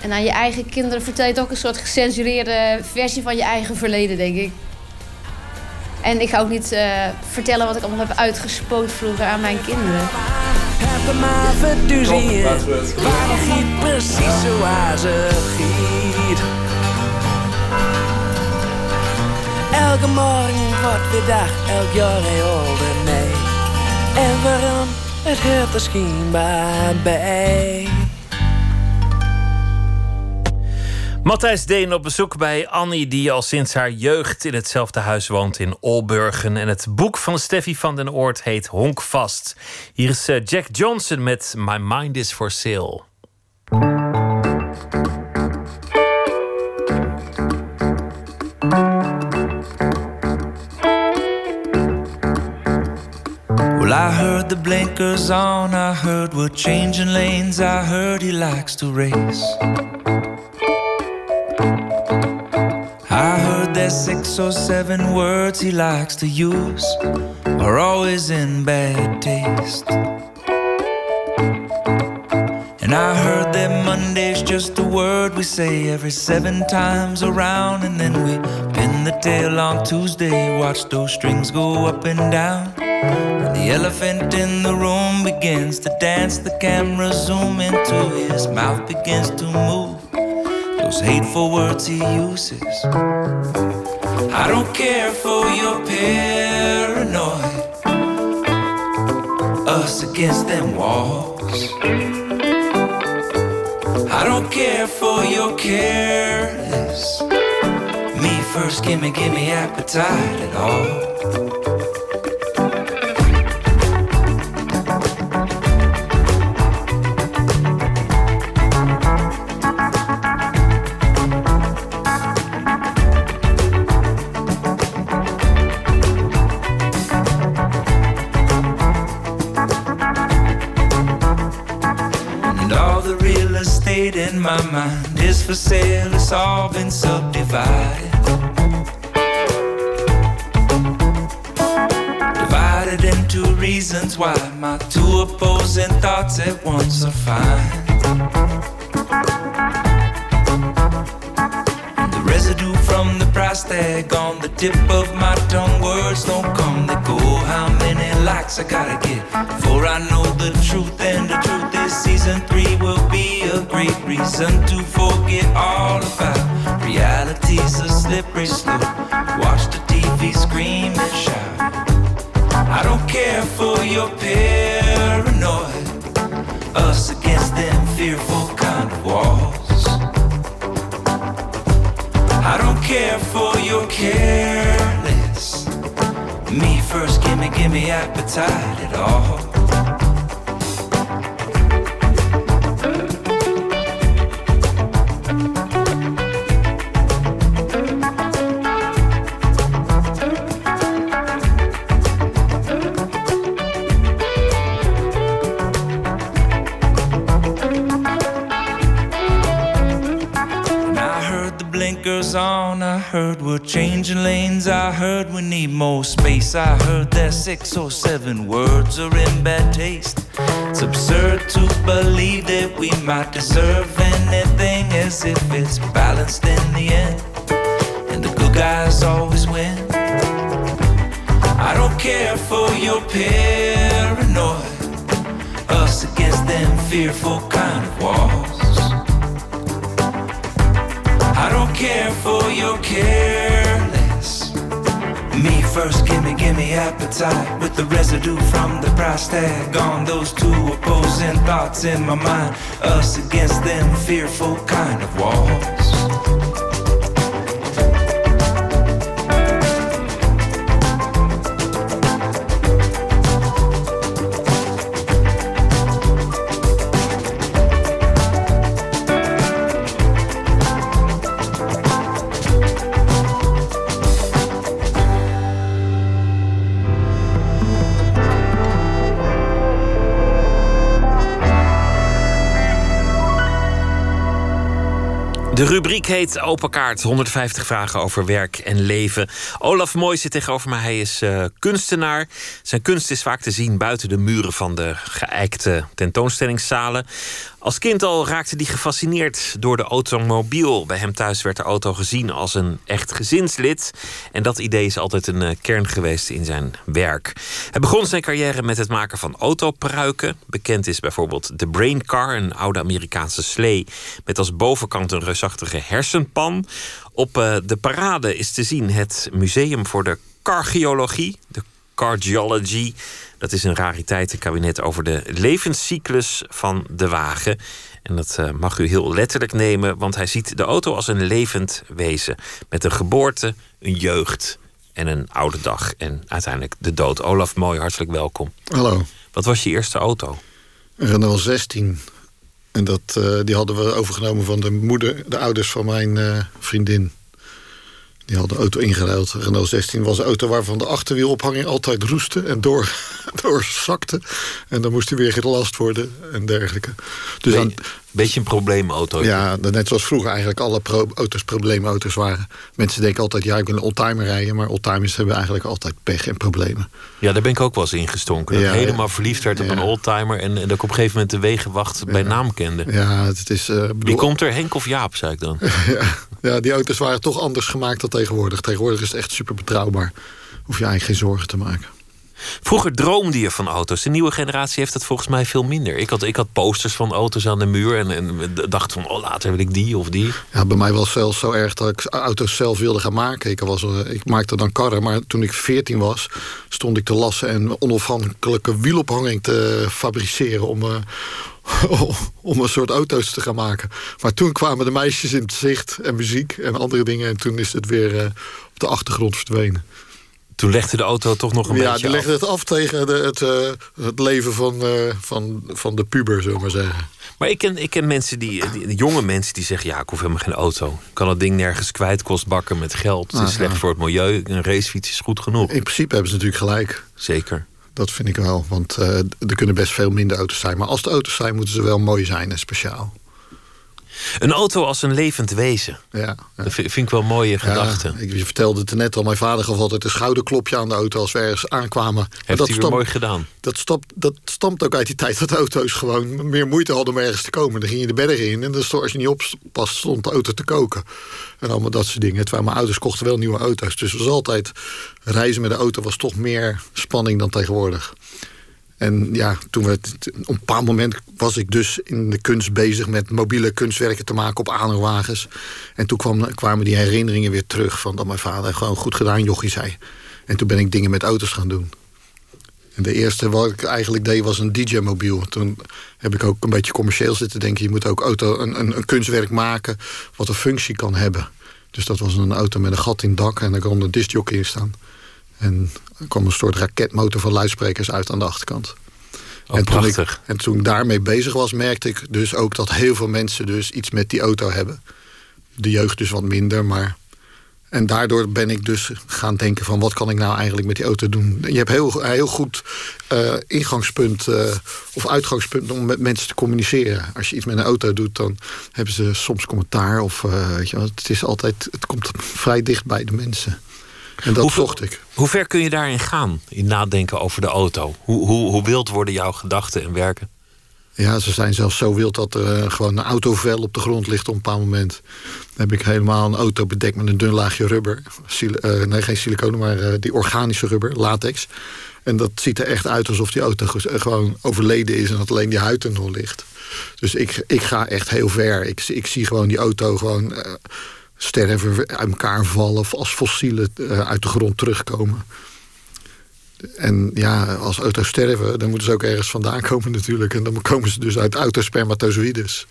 En aan je eigen kinderen vertel je toch een soort gecensureerde versie van je eigen verleden, denk ik. En ik ga ook niet uh, vertellen wat ik allemaal heb uitgespoot vroeger aan mijn kinderen. Heb maar verduzie waar giet precies zoals ze giet. Elke morgen wordt weer dag, elk jaar heel ouder mee. En waarom, het hoort er schijnbaar bij. Matthijs Deen op bezoek bij Annie, die al sinds haar jeugd in hetzelfde huis woont in Olburgen. En het boek van Steffi van den Oort heet Honkvast. Hier is eh, Jack Johnson met My Mind is for Sale. Well, I heard the blinkers on, I heard we're changing lanes, I heard he likes to race. I heard there's six or seven words he likes to use, are always in bad taste. And I heard that Monday's just a word we say every seven times around, and then we pin the tail on Tuesday, watch those strings go up and down. And the elephant in the room begins to dance, the camera zoom into his mouth begins to move those hateful words he uses. I don't care for your paranoid, us against them walls. I don't care for your careless, me first, gimme, gimme appetite at all. My mind is for sale, it's all been subdivided. Divided into reasons why my two opposing thoughts at once are fine. The residue from the price tag on the tip of my tongue, words don't come, they go. How many likes I gotta get before I know the truth? And the truth is, season three great reason to forget all about reality's a slippery slope. Watch the TV scream and shout. I don't care for your paranoia, us against them fearful kind of walls. I don't care for your careless, me first, gimme, gimme appetite at all. I heard we're changing lanes. I heard we need more space. I heard that six or seven words are in bad taste. It's absurd to believe that we might deserve anything as if it's balanced in the end. And the good guys always win. I don't care for your paranoid. Us against them fearful kind of walls. I don't care for your careless, Me first, gimme, gimme appetite with the residue from the price tag those two opposing thoughts in my mind. Us against them, fearful kind of walls. De rubriek heet Open Kaart. 150 vragen over werk en leven. Olaf Mooi zit tegenover mij. Hij is eh, kunstenaar. Zijn kunst is vaak te zien buiten de muren van de geëikte tentoonstellingszalen. Als kind al raakte hij gefascineerd door de automobiel. Bij hem thuis werd de auto gezien als een echt gezinslid. En dat idee is altijd een eh, kern geweest in zijn werk. Hij begon zijn carrière met het maken van autopruiken. Bekend is bijvoorbeeld de Brain Car, een oude Amerikaanse slee... met als bovenkant een reusachtige hersenpan. Op eh, de parade is te zien het Museum voor de Cargiologie, de Cardiology... Dat is een rariteitenkabinet over de levenscyclus van de wagen. En dat eh, mag u heel letterlijk nemen, want hij ziet de auto als een levend wezen. Met een geboorte, een jeugd en een oude dag. En uiteindelijk de dood. Olaf, mooi, hartelijk welkom. Hallo. Wat was je eerste auto? Een Renault 16. En dat, eh, die hadden we overgenomen van de moeder, de ouders van mijn eh, vriendin. Die hadden de auto ingeruild. Renault 16 was een auto waarvan de achterwielophanging altijd roestte en door, doorzakte. En dan moest hij weer gelast worden en dergelijke. Dus Be aan, beetje een probleemauto. ja, net zoals vroeger eigenlijk alle pro- auto's probleemauto's waren. Mensen denken altijd, ja, ik wil een oldtimer rijden. Maar oldtimers hebben eigenlijk altijd pech en problemen. Ja, daar ben ik ook wel eens ingestonken. Dat Ja, ik helemaal ja. verliefd werd op Ja. een oldtimer... en, en dat ik op een gegeven moment de wegenwacht bij naam kende. Ja, het is... eh, Wie bedoel- komt er? Henk of Jaap, zei ik dan. ja, ja, die auto's waren toch anders gemaakt dan tegenwoordig. Tegenwoordig is het echt super betrouwbaar. Hoef je eigenlijk geen zorgen te maken. Vroeger droomde je van auto's. De nieuwe generatie heeft dat volgens mij veel minder. Ik had, ik had posters van auto's aan de muur en, en dacht van, oh, later wil ik die of die. Ja, bij mij was het zelfs zo erg dat ik auto's zelf wilde gaan maken. Ik, was, eh, ik maakte dan karren, maar toen ik 14 was... stond ik te lassen en onafhankelijke wielophanging te fabriceren... om, eh, om een soort auto's te gaan maken. Maar toen kwamen de meisjes in het zicht en muziek en andere dingen... en toen is het weer eh, op de achtergrond verdwenen. Toen legde de auto toch nog een ja, beetje die legde af. het af tegen de, het, eh, het leven van, eh, van, van de puber, zullen we maar zeggen. Maar ik ken, ik ken mensen die, die- jonge mensen die zeggen... ja, ik hoef helemaal geen auto. Ik kan het ding nergens kwijt, kost bakken met geld. Het is Ah, slecht ja. voor het milieu. Een racefiets is goed genoeg. In principe hebben ze natuurlijk gelijk. Zeker. Dat vind ik wel, want eh, er kunnen best veel minder auto's zijn. Maar als de auto's zijn, moeten ze wel mooi zijn en speciaal. Een auto als een levend wezen. Ja, Dat vind, ik wel een mooie gedachte. Ja, ik je vertelde het net al, mijn vader gaf altijd een schouderklopje aan de auto als we ergens aankwamen. Maar Heeft hij stamt- mooi gedaan. Dat, stamt, dat stamt ook uit die tijd dat auto's gewoon meer moeite hadden om ergens te komen. Dan ging je de bergen in en dan stond, als je niet oppast, stond de auto te koken. En allemaal dat soort dingen. Terwijl mijn ouders kochten wel nieuwe auto's. Dus het was altijd, reizen met de auto was toch meer spanning dan tegenwoordig. En ja, toen we, op een bepaald moment was ik dus in de kunst bezig met mobiele kunstwerken te maken op aanhangwagens. En toen kwam, kwamen die herinneringen weer terug van dat mijn vader gewoon goed gedaan, jochie zei. En toen ben ik dingen met auto's gaan doen. En de eerste wat ik eigenlijk deed was een DJ-mobiel. Toen heb ik ook een beetje commercieel zitten denken. Je moet ook auto, een, een, een kunstwerk maken wat een functie kan hebben. Dus dat was een auto met een gat in het dak en daar kon een discjockey in staan. En er kwam een soort raketmotor van luidsprekers uit aan de achterkant. Oh, en, toen ik, en toen ik daarmee bezig was, merkte ik dus ook dat heel veel mensen dus iets met die auto hebben. De jeugd dus wat minder, maar. En daardoor ben ik dus gaan denken van wat kan ik nou eigenlijk met die auto doen. Je hebt heel, heel goed eh, ingangspunt eh, of uitgangspunt om met mensen te communiceren. Als je iets met een auto doet, dan hebben ze soms commentaar. Of eh, weet je het is altijd, het komt vrij dicht bij de mensen. En dat zocht ik. Hoe ver kun je daarin gaan? In nadenken over de auto? Hoe, hoe, hoe wild worden jouw gedachten en werken? Ja, ze zijn zelfs zo wild dat er eh, gewoon een autovel op de grond ligt op een bepaald moment. Dan heb ik helemaal een auto bedekt met een dun laagje rubber. Sil- eh, nee, geen siliconen, maar eh, die organische rubber, latex. En dat ziet er echt uit alsof die auto gewoon overleden is en dat alleen die huid er nog ligt. Dus ik, ik ga echt heel ver. Ik, ik zie gewoon die auto gewoon. Eh, sterven, uit elkaar vallen... of als fossielen eh, uit de grond terugkomen. En ja, als auto's sterven, dan moeten ze ook ergens vandaan komen natuurlijk. En dan komen ze dus uit autospermatozoïdes.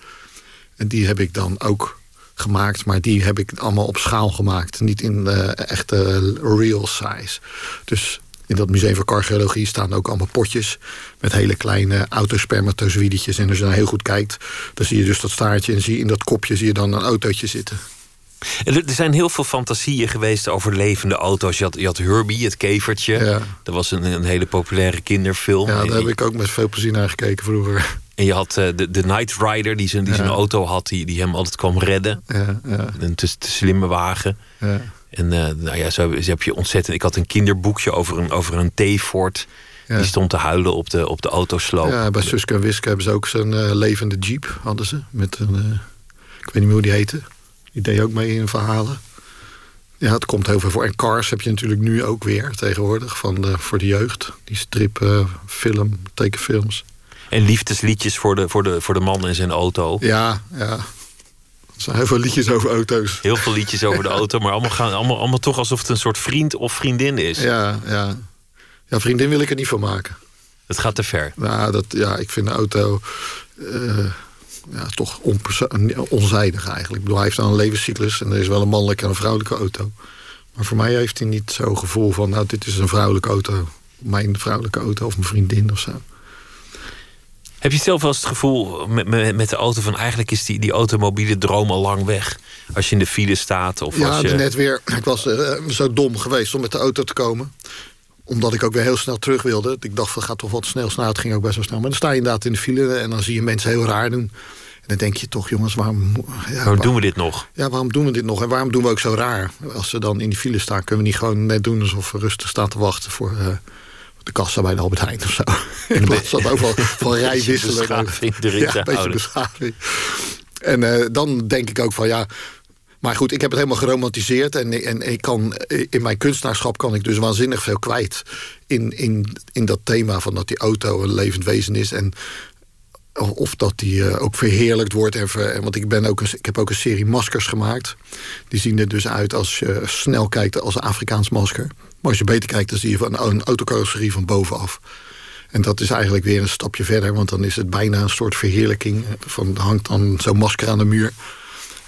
En die heb ik dan ook gemaakt, maar die heb ik allemaal op schaal gemaakt. Niet in eh, echte real size. Dus in dat museum voor cardiologie staan ook allemaal potjes... met hele kleine autospermatozoïdetjes. En als je dan heel goed kijkt, dan zie je dus dat staartje... en zie in dat kopje zie je dan een autootje zitten. Er zijn heel veel fantasieën geweest over levende auto's. Je had, je had Herbie, het kevertje. Dat was een, een hele populaire kinderfilm. Ja, daar heb ik ook met veel plezier naar gekeken vroeger. En je had eh, de, de Knight Rider, die zijn, die zijn Ja. auto had, die, die hem altijd kwam redden. Ja, ja. Een te, te slimme wagen. Ja. En eh, nou ja, zo heb je ontzettend. Ik had een kinderboekje over een, over een T-Ford. Ja. Die stond te huilen op de, op de autosloop. Ja, bij Suske en Wiske hebben ze ook zo'n eh, levende jeep, hadden ze. Met een, ik weet niet meer hoe die heette. Die deed ook mee in verhalen. Ja, het komt heel veel voor. En Cars heb je natuurlijk nu ook weer tegenwoordig van de, voor de jeugd. Die strip, film, tekenfilms. En liefdesliedjes voor de, voor, de, voor de man en zijn auto. Ja, ja. Er zijn heel veel liedjes over auto's. Heel veel liedjes over de auto, maar allemaal, gaan, allemaal, allemaal toch alsof het een soort vriend of vriendin is. Ja, ja. Ja, vriendin wil ik er niet van maken. Het gaat te ver. Nou, dat, ja, ik vind de auto eh, ja, toch onzijdig eigenlijk. Ik bedoel, hij heeft dan een levenscyclus en er is wel een mannelijke en een vrouwelijke auto. Maar voor mij heeft hij niet zo'n gevoel van, nou, dit is een vrouwelijke auto. Mijn vrouwelijke auto of mijn vriendin of zo. Heb je zelf wel eens het gevoel met, met, met de auto van eigenlijk is die, die automobiele droom al lang weg? Als je in de file staat of Ja, als je... net weer. Ik was eh, zo dom geweest om met de auto te komen. Omdat ik ook weer heel snel terug wilde. Ik dacht, dat gaat toch wat snel. snel. Het ging ook best wel snel. Maar dan sta je inderdaad in de file en dan zie je mensen heel raar doen. En dan denk je toch, jongens, waarom... Ja, Waarom doen we dit nog? Ja, waarom doen we dit nog? En waarom doen we ook zo raar? Als ze dan in die file staan, kunnen we niet gewoon net doen alsof we rustig staan te wachten voor eh, de kassa bij de Albert Heijn of zo. In plaats van overal van rij Beetje wisselen. beschaving erin ja, een beetje beschaving. En eh, dan denk ik ook van ja. Maar goed, ik heb het helemaal geromantiseerd. En, en ik kan, in mijn kunstenaarschap kan ik dus waanzinnig veel kwijt. In, in, in dat thema van dat die auto een levend wezen is. En of dat die eh, ook verheerlijkt wordt. En want ik, ben ook een, ik heb ook een serie maskers gemaakt. Die zien er dus uit als je snel kijkt als een Afrikaans masker. Maar als je beter kijkt, dan zie je van een, autocarrosserie van bovenaf. En dat is eigenlijk weer een stapje verder. Want dan is het bijna een soort verheerlijking. Van, er hangt dan zo'n masker aan de muur.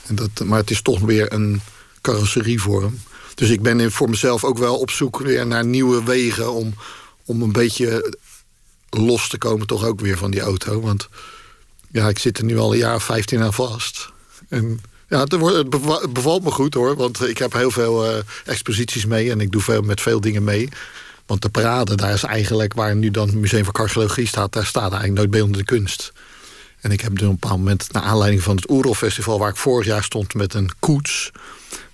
En dat, maar het is toch weer een carrosserievorm. Dus ik ben voor mezelf ook wel op zoek weer naar nieuwe wegen... om, om een beetje los te komen toch ook weer van die auto. Want ja, ik zit er nu al een jaar of 15 aan vast. En ja, het, bevalt me goed hoor. Want ik heb heel veel eh, exposities mee en ik doe veel, met veel dingen mee. Want de parade, daar is eigenlijk waar nu dan het Museum voor Cardiologie staat, daar staat eigenlijk nooit beeldende kunst. En ik heb op een bepaald moment, naar aanleiding van het Oerol Festival, waar ik vorig jaar stond met een koets.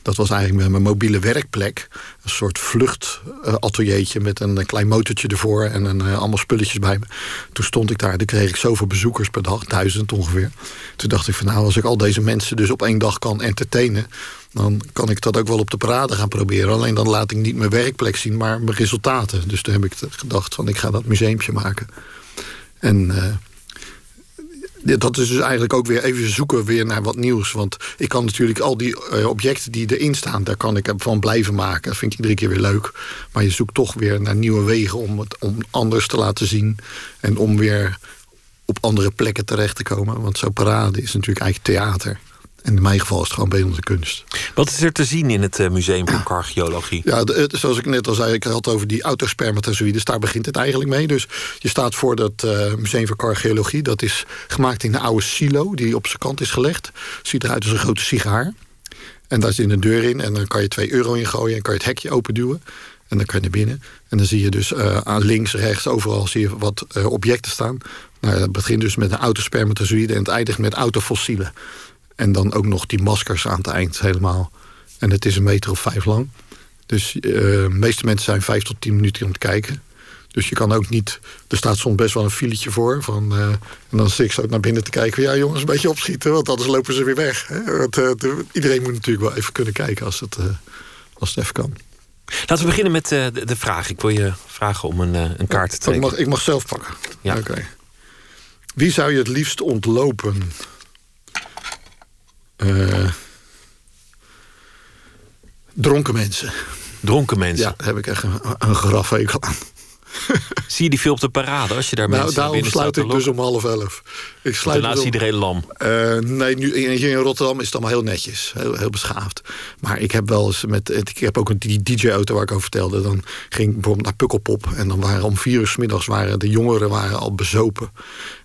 Dat was eigenlijk mijn mobiele werkplek. Een soort vluchtateliertje met een, klein motortje ervoor en een, eh, allemaal spulletjes bij me. Toen stond ik daar, toen kreeg ik zoveel bezoekers per dag, duizend ongeveer. Toen dacht ik van nou, als ik al deze mensen dus op één dag kan entertainen, dan kan ik dat ook wel op de parade gaan proberen. Alleen dan laat ik niet mijn werkplek zien, maar mijn resultaten. Dus toen heb ik gedacht van ik ga dat museumpje maken. En eh, dat is dus eigenlijk ook weer even zoeken weer naar wat nieuws. Want ik kan natuurlijk al die eh, objecten die erin staan... daar kan ik van blijven maken. Dat vind ik iedere keer weer leuk. Maar je zoekt toch weer naar nieuwe wegen om het om anders te laten zien. En om weer op andere plekken terecht te komen. Want zo'n parade is natuurlijk eigenlijk theater. En in mijn geval is het gewoon beeldende kunst. Wat is er te zien in het eh, Museum voor Cardiologie? Ja, het- zoals ik net al zei, ik had het over die autospermatozoïdes. Daar begint het eigenlijk mee. Dus je staat voor dat eh, Museum voor Cardiologie. Dat is gemaakt in een oude silo die op zijn kant is gelegd. Ziet eruit als een grote sigaar. En daar zit een deur in en dan kan je 2 euro in gooien... en kan je het hekje open duwen. En dan kan je naar binnen. En dan zie je dus eh, aan links, rechts, overal zie je wat objecten staan. Nou, dat begint dus met een autospermatozoïde... en het eindigt met autofossielen. En dan ook nog die maskers aan het eind helemaal. En het is een meter of vijf lang. Dus eh, de meeste mensen zijn vijf tot tien minuten om te kijken. Dus je kan ook niet... Er staat soms best wel een filetje voor. Van, eh, en dan zit ik zo naar binnen te kijken. Ja jongens, een beetje opschieten. Want anders lopen ze weer weg. Hè? Want, eh, de- iedereen moet natuurlijk wel even kunnen kijken als het, eh, als het even kan. Laten we beginnen met eh, de, de vraag. Ik wil je vragen om een, eh, een kaart te Ik trekken. mag, ik mag zelf pakken. Ja. Oké. Wie zou je het liefst ontlopen? Eh, dronken mensen. Dronken mensen? Ja, daar heb ik echt een, graf eigenlijk aan. Zie je die veel op de parade als je daar Nou, mensen daarom sluit ik dus om half elf. Ik sluit Daarna dus iedereen lam. Eh, nee, nu, in, hier in Rotterdam is het allemaal heel netjes. Heel, heel beschaafd. Maar ik heb wel eens met... Ik heb ook een die DJ-auto waar ik over vertelde. Dan ging ik bijvoorbeeld naar Pukkelpop. En dan waren om vier uur 's middags waren de jongeren waren al bezopen.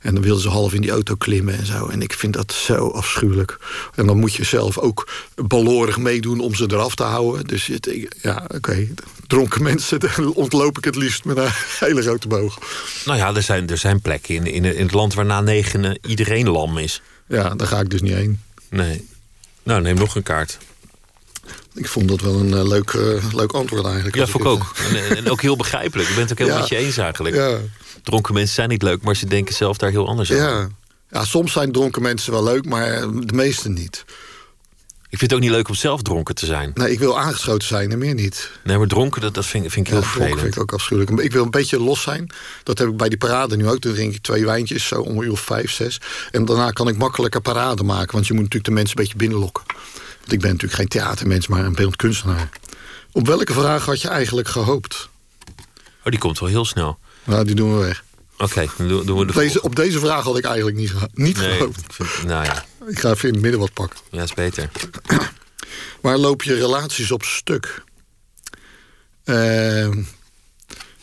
En dan wilden ze half in die auto klimmen en zo. En ik vind dat zo afschuwelijk. En dan moet je zelf ook balorig meedoen om ze eraf te houden. Dus het, ja, oké. Dronken mensen, ontloop ik het liefst met een hele grote boog. Nou ja, er zijn, er zijn plekken in, in, in het land waar na negenen iedereen lam is. Ja, daar ga ik dus niet heen. Nee. Nou, neem nog een kaart. Ik vond dat wel een eh, leuk, eh, leuk antwoord eigenlijk. Ja, vond ik ook. En, en ook heel begrijpelijk. Ik ben het ook helemaal Ja. met je eens eigenlijk. Ja. Dronken mensen zijn niet leuk, maar ze denken zelf daar heel anders over. Ja. ja, soms zijn dronken mensen wel leuk, maar de meeste niet. Ik vind het ook niet leuk om zelf dronken te zijn. Nee, ik wil aangeschoten zijn en meer niet. Nee, maar dronken, dat, dat vind, vind ik heel Ja, vervelend. vind ik ook afschuwelijk. Ik wil een beetje los zijn. Dat heb ik bij die parade nu ook. Dan drink ik twee wijntjes, zo om een uur of vijf, zes. En daarna kan ik makkelijker parade maken. Want je moet natuurlijk de mensen een beetje binnenlokken. Want ik ben natuurlijk geen theatermens, maar een beeldend kunstenaar. Op welke vraag had je eigenlijk gehoopt? Oh, die komt wel heel snel. Nou, die doen we weg. Oké, dan doen we de Deze, op deze vraag had ik eigenlijk niet, niet Nee, gehoopt. vind, nou ja, Ik ga even in het midden wat pakken. ja, is beter. Waar loop je relaties op stuk? Ehm,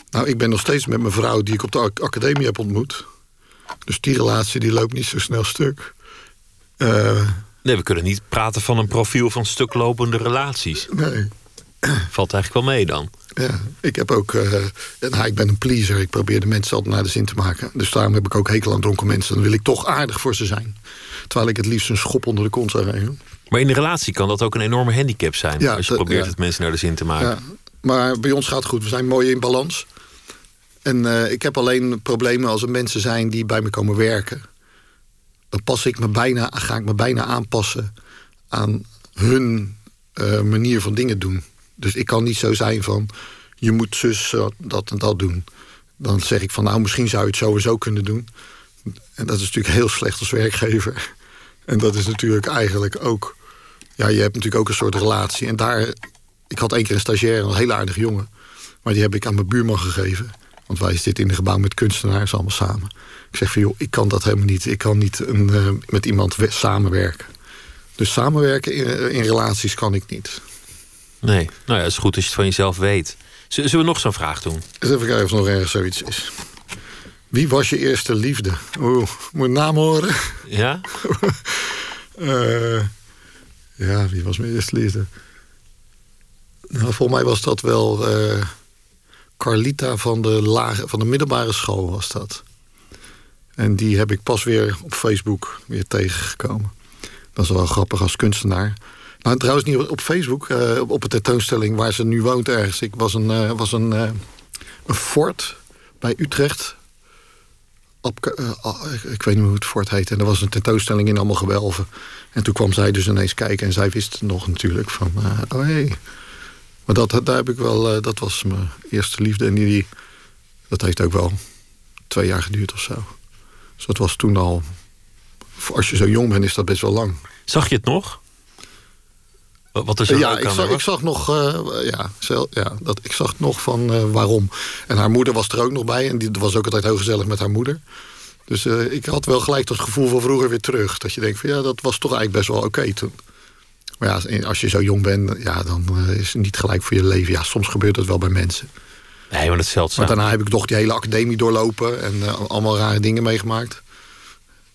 nou, ik ben nog steeds met mijn vrouw die ik op de ac- academie heb ontmoet. Dus die relatie die loopt niet zo snel stuk. Eh, Nee, we kunnen niet praten van een profiel van stuklopende relaties. nee, Valt eigenlijk wel mee dan. ja. Ik heb ook... eh, nou, ik ben een pleaser. Ik probeer de mensen altijd naar de zin te maken. Dus daarom heb ik ook hekel aan dronken mensen. Dan wil ik toch aardig voor ze zijn. Terwijl ik het liefst een schop onder de kont zou geven. Maar in een relatie kan dat ook een enorme handicap zijn. Ja, als je probeert ja. het mensen naar de zin te maken. Ja, maar bij ons gaat het goed. We zijn mooi in balans. En eh, ik heb alleen problemen als er mensen zijn die bij me komen werken. Dan pas ik me bijna, ga ik me bijna aanpassen aan hun eh, manier van dingen doen. Dus ik kan niet zo zijn van je moet zus eh, dat en dat doen. Dan zeg ik van nou misschien zou je het sowieso kunnen doen. En dat is natuurlijk heel slecht als werkgever. En dat is natuurlijk eigenlijk ook. Ja, je hebt natuurlijk ook een soort relatie. En daar ik had één keer een stagiair, een heel aardige jongen. Maar die heb ik aan mijn buurman gegeven. Want wij zitten in een gebouw met kunstenaars allemaal samen. Ik zeg van joh, ik kan dat helemaal niet. Ik kan niet eh, met iemand we- samenwerken. Dus samenwerken in, in relaties kan ik niet. Nee, nou ja, het is goed als je het van jezelf weet. Zullen we nog zo'n vraag doen? Even kijken of er nog ergens zoiets is. Wie was je eerste liefde? Oeh, moet naam horen? Ja? Eh, ja, wie was mijn eerste liefde? Nou, volgens mij was dat wel eh, Carlita van de, lage, van de middelbare school was dat. En die heb ik pas weer op Facebook weer tegengekomen. Dat is wel grappig als kunstenaar. Nou, trouwens niet op Facebook, eh, op een tentoonstelling waar ze nu woont ergens. Ik was een, eh, was een, eh, een fort bij Utrecht. Ah, ik, weet niet hoe het fort heet. En er was een tentoonstelling in allemaal gewelven. En toen kwam zij dus ineens kijken. En zij wist nog natuurlijk van... oh hé. Maar dat, daar heb ik wel... dat was mijn eerste liefde. En die, dat heeft ook wel twee jaar geduurd of zo. Dus dat was toen al... Als je zo jong bent, is dat best wel lang. Zag je het nog? Wat wat er ja, ik zag, ik zag nog, eh, ja, zel- ja, dat, ik zag nog van eh, waarom. En haar moeder was er ook nog bij. En die was ook altijd heel gezellig met haar moeder. Dus eh, ik had wel gelijk dat gevoel van vroeger weer terug. Dat je denkt van ja, dat was toch eigenlijk best wel oké toen. Maar ja, als je zo jong bent, ja, dan is het niet gelijk voor je leven. Ja, soms gebeurt dat wel bij mensen. Nee, maar dat is zeldzaam. Maar daarna heb ik toch die hele academie doorlopen. En allemaal rare dingen meegemaakt.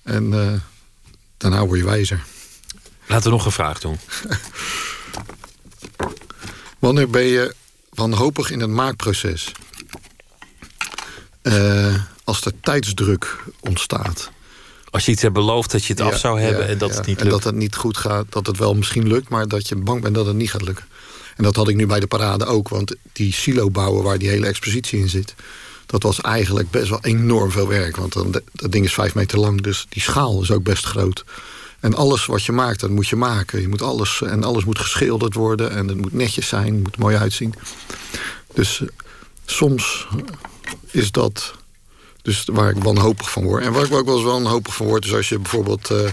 En daarna word je wijzer. Laten we nog een vraag doen. Wanneer ben je wanhopig in het maakproces? Eh, als er tijdsdruk ontstaat. Als je iets hebt beloofd dat je het af zou hebben en dat ja. het niet En lukt. dat het niet goed gaat, dat het wel misschien lukt, maar dat je bang bent dat het niet gaat lukken. En dat had ik nu bij de parade ook, want die silo bouwen waar die hele expositie in zit, dat was eigenlijk best wel enorm veel werk. Want dan, dat ding is vijf meter lang, dus die schaal is ook best groot. En alles wat je maakt, dat moet je maken. Je moet alles, en alles moet geschilderd worden en het moet netjes zijn, het moet mooi uitzien. Dus eh, soms is dat dus waar ik wanhopig van word. En waar ik ook wel eens wanhopig van word... is als je bijvoorbeeld... eh,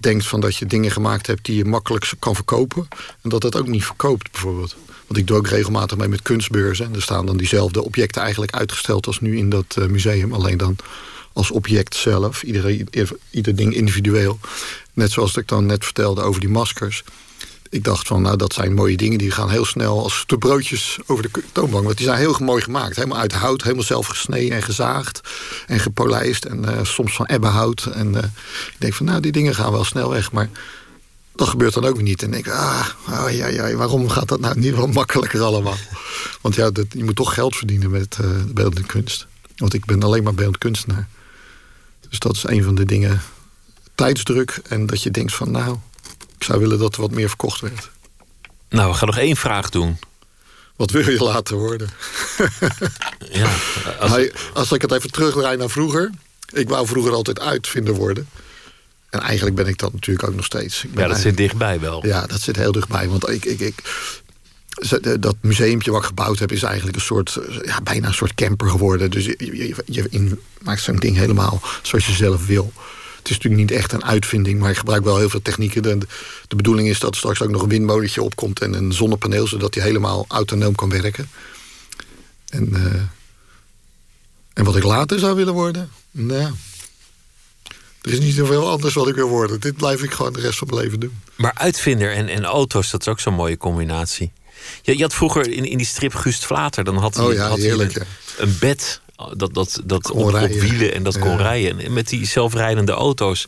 denkt van dat je dingen gemaakt hebt die je makkelijk kan verkopen. En dat dat ook niet verkoopt, bijvoorbeeld. Want ik doe ook regelmatig mee met kunstbeurzen. En er staan dan diezelfde objecten eigenlijk uitgesteld als nu in dat eh, museum. Alleen dan als object zelf. Ieder, ieder ding individueel. Net zoals ik dan net vertelde over die maskers ik dacht van, nou, dat zijn mooie dingen. Die gaan heel snel als de broodjes over de toonbank. Want die zijn heel mooi gemaakt. Helemaal uit hout, helemaal zelf gesneden en gezaagd. En gepolijst. En uh, soms van ebbenhout. En uh, ik denk van, nou, die dingen gaan wel snel weg. Maar dat gebeurt dan ook niet. En ik, ah, ja, ja, waarom gaat dat nou niet wel makkelijker allemaal? Want ja, dat, je moet toch geld verdienen met uh, beeldende kunst. Want ik ben alleen maar beeldend kunstenaar. Dus dat is een van de dingen. Tijdsdruk. En dat je denkt van, nou ik zou willen dat er wat meer verkocht werd. Nou, we gaan nog één vraag doen. Wat wil je laten worden? ja, als... als ik het even terugdraai naar vroeger. Ik wou vroeger altijd uitvinder worden. En eigenlijk ben ik dat natuurlijk ook nog steeds. ja, dat zit dichtbij wel. Ja, dat zit heel dichtbij. Want ik, ik, ik, dat museumpje wat ik gebouwd heb... is eigenlijk een soort, ja, bijna een soort camper geworden. Dus je, je, je maakt zo'n ding helemaal zoals je zelf wil. Het is natuurlijk niet echt een uitvinding, maar ik gebruik wel heel veel technieken. De, de bedoeling is dat er straks ook nog een windmolentje opkomt en een zonnepaneel, zodat die helemaal autonoom kan werken. En, uh, en wat ik later zou willen worden, nou, er is niet zoveel anders wat ik wil worden. Dit blijf ik gewoon de rest van mijn leven doen. Maar uitvinder en, en auto's, dat is ook zo'n mooie combinatie. Je, je, had vroeger in, in die strip Gust Vlater, dan had hij, oh ja, had heerlijk, een, een, bed dat, dat, dat op, op, wielen en dat kon rijden. En met die zelfrijdende auto's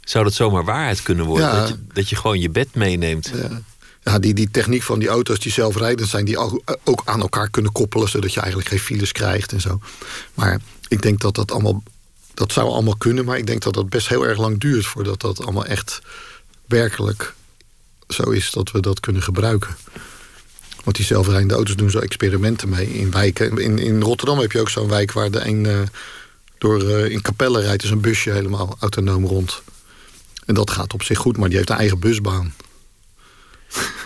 zou dat zomaar waarheid kunnen worden. Dat, je, dat je gewoon je bed meeneemt. Ja, die, die techniek van die auto's die zelfrijdend zijn... die ook aan elkaar kunnen koppelen... zodat je eigenlijk geen files krijgt en zo. Maar ik denk dat dat allemaal... dat zou allemaal kunnen, maar ik denk dat dat best heel erg lang duurt... voordat dat allemaal echt werkelijk zo is dat we dat kunnen gebruiken. Want die zelfrijdende auto's doen zo experimenten mee in wijken. In, in Rotterdam heb je ook zo'n wijk waar de een uh, door uh, in Capelle rijdt, is een busje helemaal autonoom rond. En dat gaat op zich goed, maar die heeft een eigen busbaan.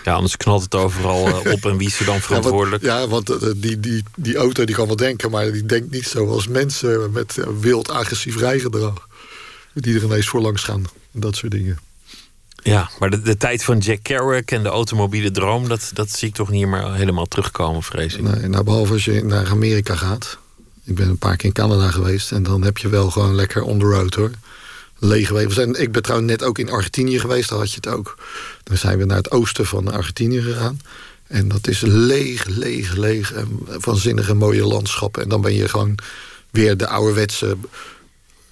Ja, anders knalt het overal uh, op en wie is er dan verantwoordelijk? Ja, want, ja, want die, die, die auto die kan wel denken, maar die denkt niet zoals mensen met wild agressief rijgedrag. Die er ineens voor langs gaan. Dat soort dingen. Ja, maar de, tijd van Jack Kerouac en de automobiele droom... Dat, dat zie ik toch niet meer helemaal terugkomen, vrees ik. Nee, nou, behalve als je naar Amerika gaat. Ik ben een paar keer in Canada geweest... en dan heb je wel gewoon lekker on the road, hoor. Leeg geweest. zijn, ik ben trouwens net ook in Argentinië geweest, daar had je het ook. Dan zijn we naar het oosten van Argentinië gegaan. En dat is leeg, leeg, leeg. En waanzinnige mooie landschappen. En dan ben je gewoon weer de ouderwetse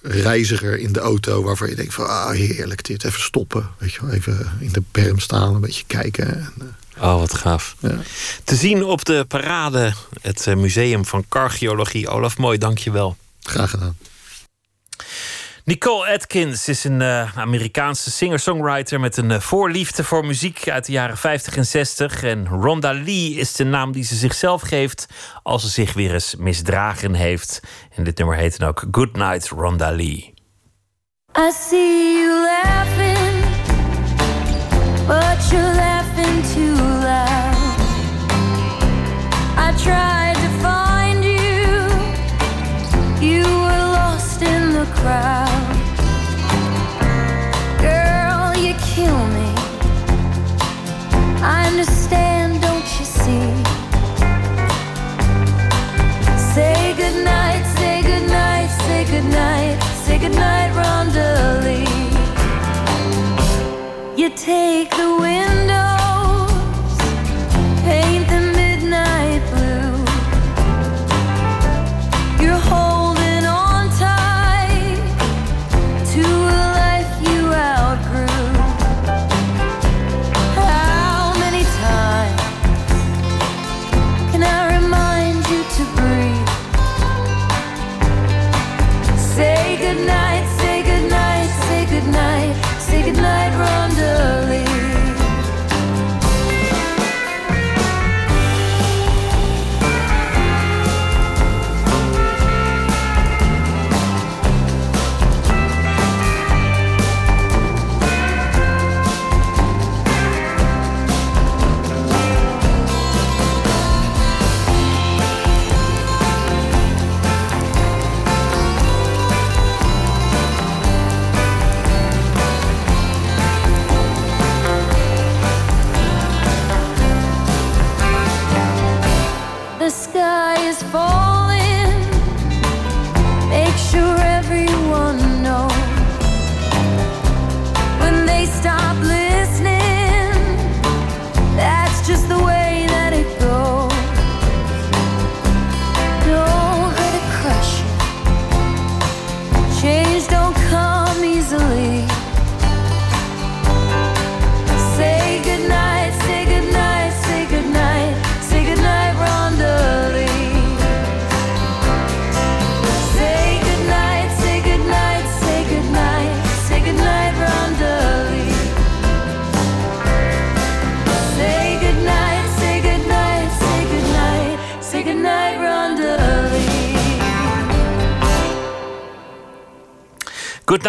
reiziger in de auto waarvan je denkt van ah, heerlijk dit, even stoppen. Weet je wel, even in de berm staan, een beetje kijken. En, uh, oh, wat gaaf. Ja. Te zien op de parade, het eh, Museum van Cargeologie. Olaf, mooi, dank je wel. Graag gedaan. Nicole Atkins is een uh, Amerikaanse singer-songwriter met een uh, voorliefde voor muziek uit de jaren 50 en 60. En Rhonda Lee is de naam die ze zichzelf geeft als ze zich weer eens misdragen heeft. En dit nummer heet dan ook Good Night Rhonda Lee. I see you laughing, but you're laughing too loud. I tried to find you, you were lost in the crowd. Take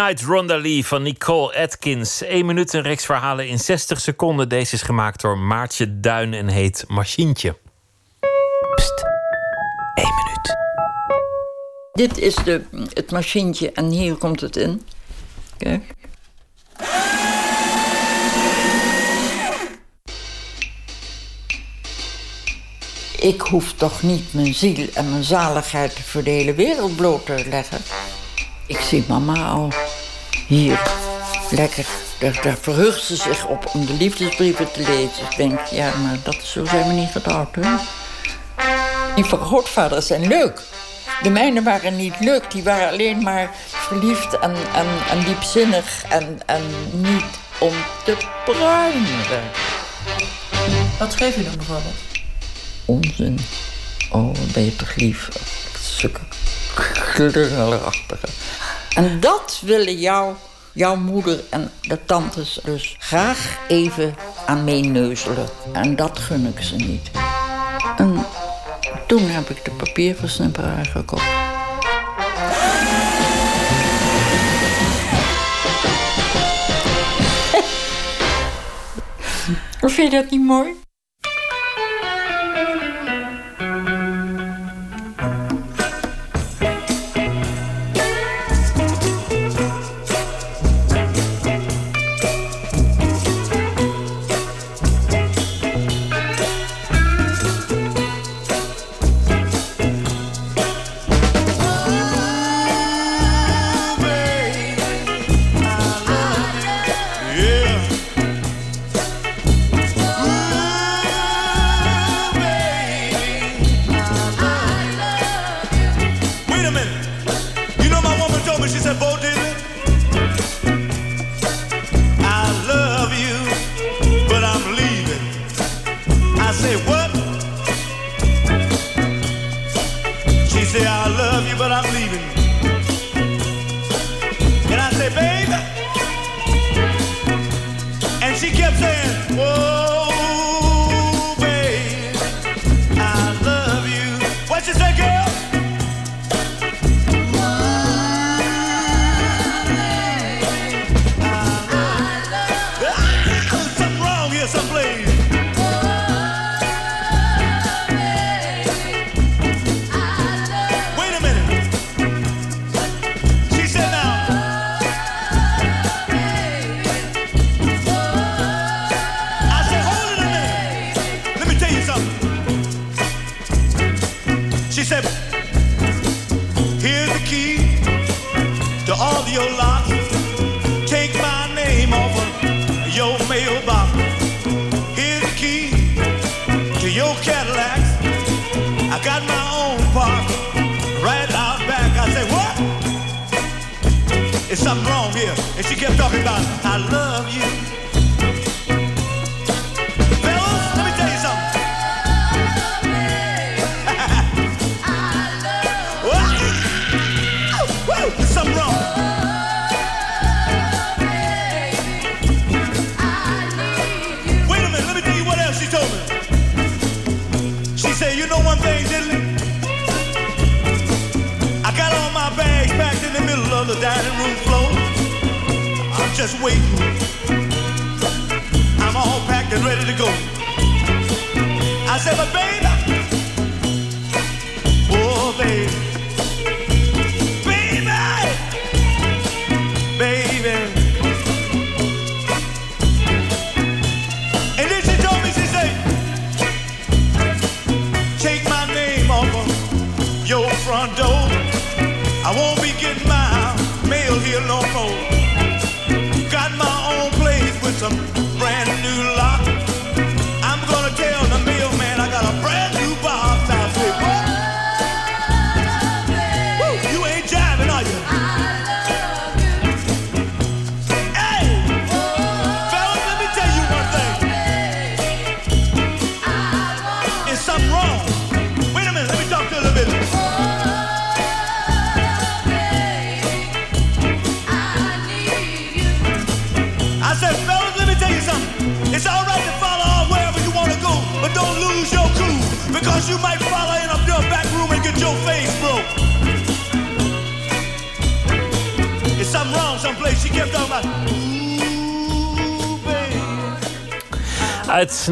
Midnight Rondalie van Nicole Atkins. 1 minuut een reeks verhalen in 60 seconden. Deze is gemaakt door Maartje Duin en heet Machientje. Pst, 1 minuut. Dit is de, het machientje en hier komt het in. Kijk. Ik hoef toch niet mijn ziel en mijn zaligheid voor de hele wereld bloot te leggen. Ik zie mama al hier lekker. Daar, daar verheugt ze zich op om de liefdesbrieven te lezen. Ik denk, ja, maar dat, zo zijn we niet getrouwd, hoor. Die van grootvaders zijn leuk. De mijne waren niet leuk, die waren alleen maar verliefd en, en, en diepzinnig en, en niet om te pruimen. Wat schreef u dan bijvoorbeeld? Onzin. Oh, ben je toch lief. Zulke klungelerachtige. En dat willen jou, jouw moeder en de tantes dus graag even aan meeneuzelen. En dat gun ik ze niet. En toen heb ik de papierversnipperaar gekocht. Vind je dat niet mooi?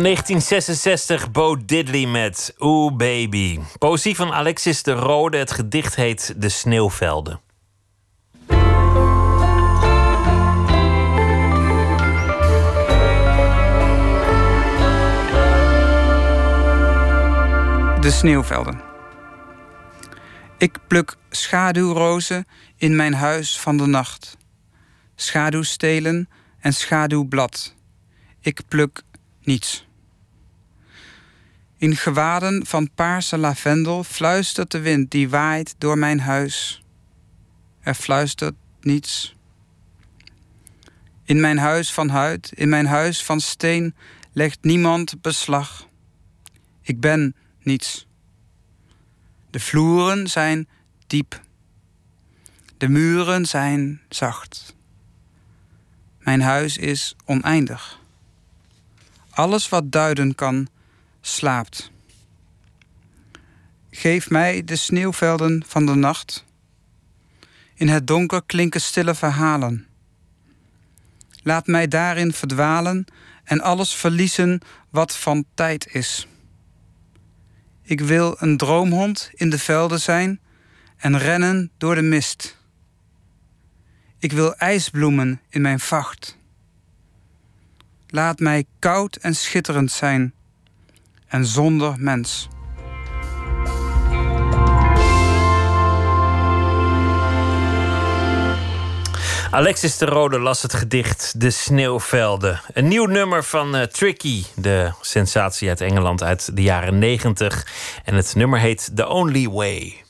1966 Bo Diddley met Oeh Baby. Poëzie van Alexis de Rode. Het gedicht heet De Sneeuwvelden. De sneeuwvelden. Ik pluk schaduwrozen in mijn huis van de nacht. Schaduwstelen en schaduwblad. Ik pluk niets. In gewaden van paarse lavendel fluistert de wind die waait door mijn huis. Er fluistert niets. In mijn huis van huid, in mijn huis van steen, legt niemand beslag. Ik ben niets. De vloeren zijn diep. De muren zijn zacht. Mijn huis is oneindig. Alles wat duiden kan, slaapt. Geef mij de sneeuwvelden van de nacht. In het donker klinken stille verhalen. Laat mij daarin verdwalen en alles verliezen wat van tijd is. Ik wil een droomhond in de velden zijn en rennen door de mist. Ik wil ijsbloemen in mijn vacht. Laat mij koud en schitterend zijn en zonder mens. Alexis de Rode las het gedicht De Sneeuwvelden. Een nieuw nummer van eh, Tricky, de sensatie uit Engeland uit de jaren 90. En het nummer heet The Only Way.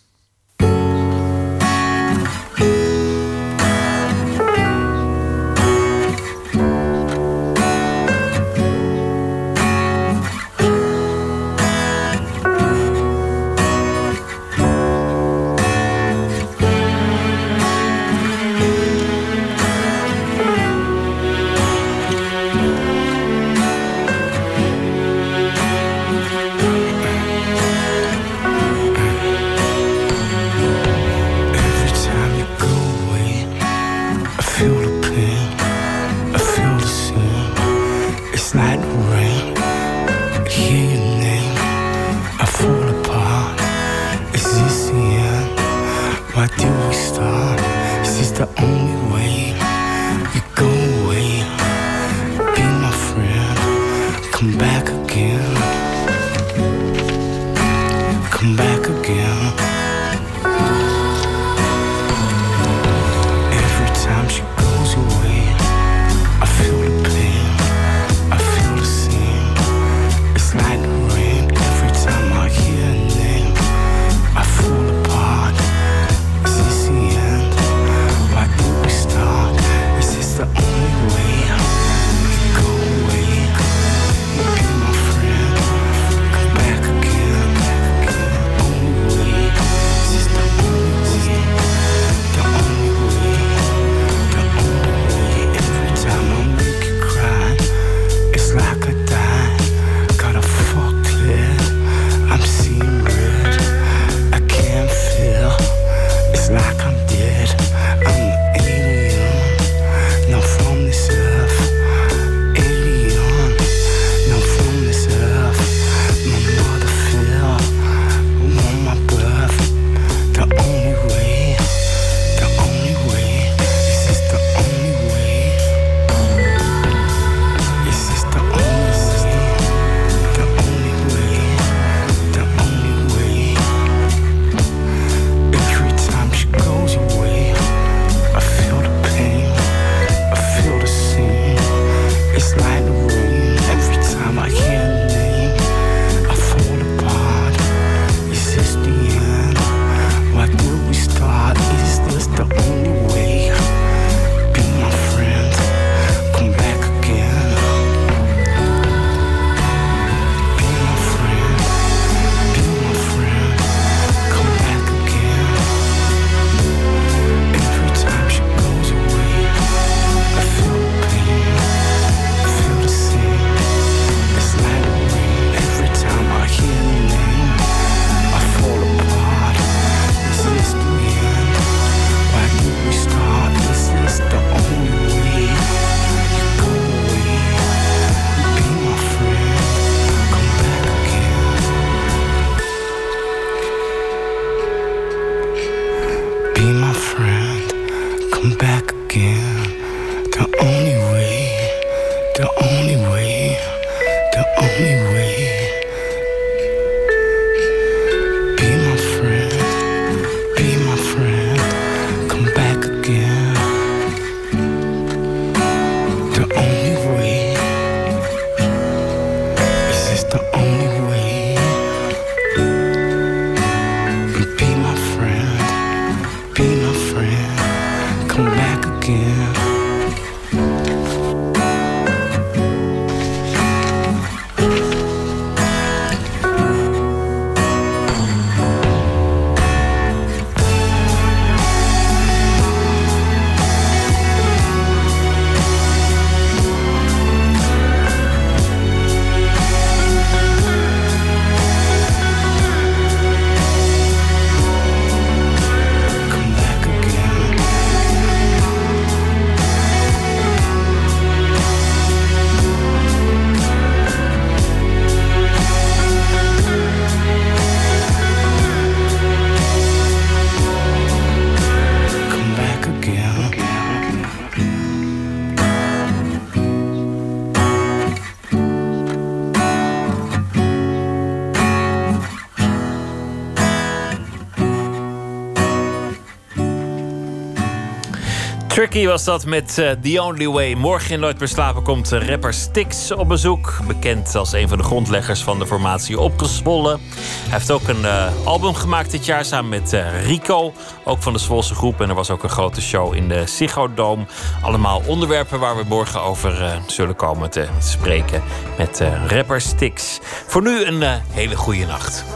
Tricky was dat met eh, The Only Way. Morgen in Nooit meer slapen komt eh, rapper Stix op bezoek. Bekend als een van de grondleggers van de formatie Opgezwollen. Hij heeft ook een eh, album gemaakt dit jaar samen met Rico. Ook van de Zwolse groep. En er was ook een grote show in de Ziggo Dome. Allemaal onderwerpen waar we morgen over zullen komen te spreken. Met rapper Stix. Voor nu een hele goede nacht.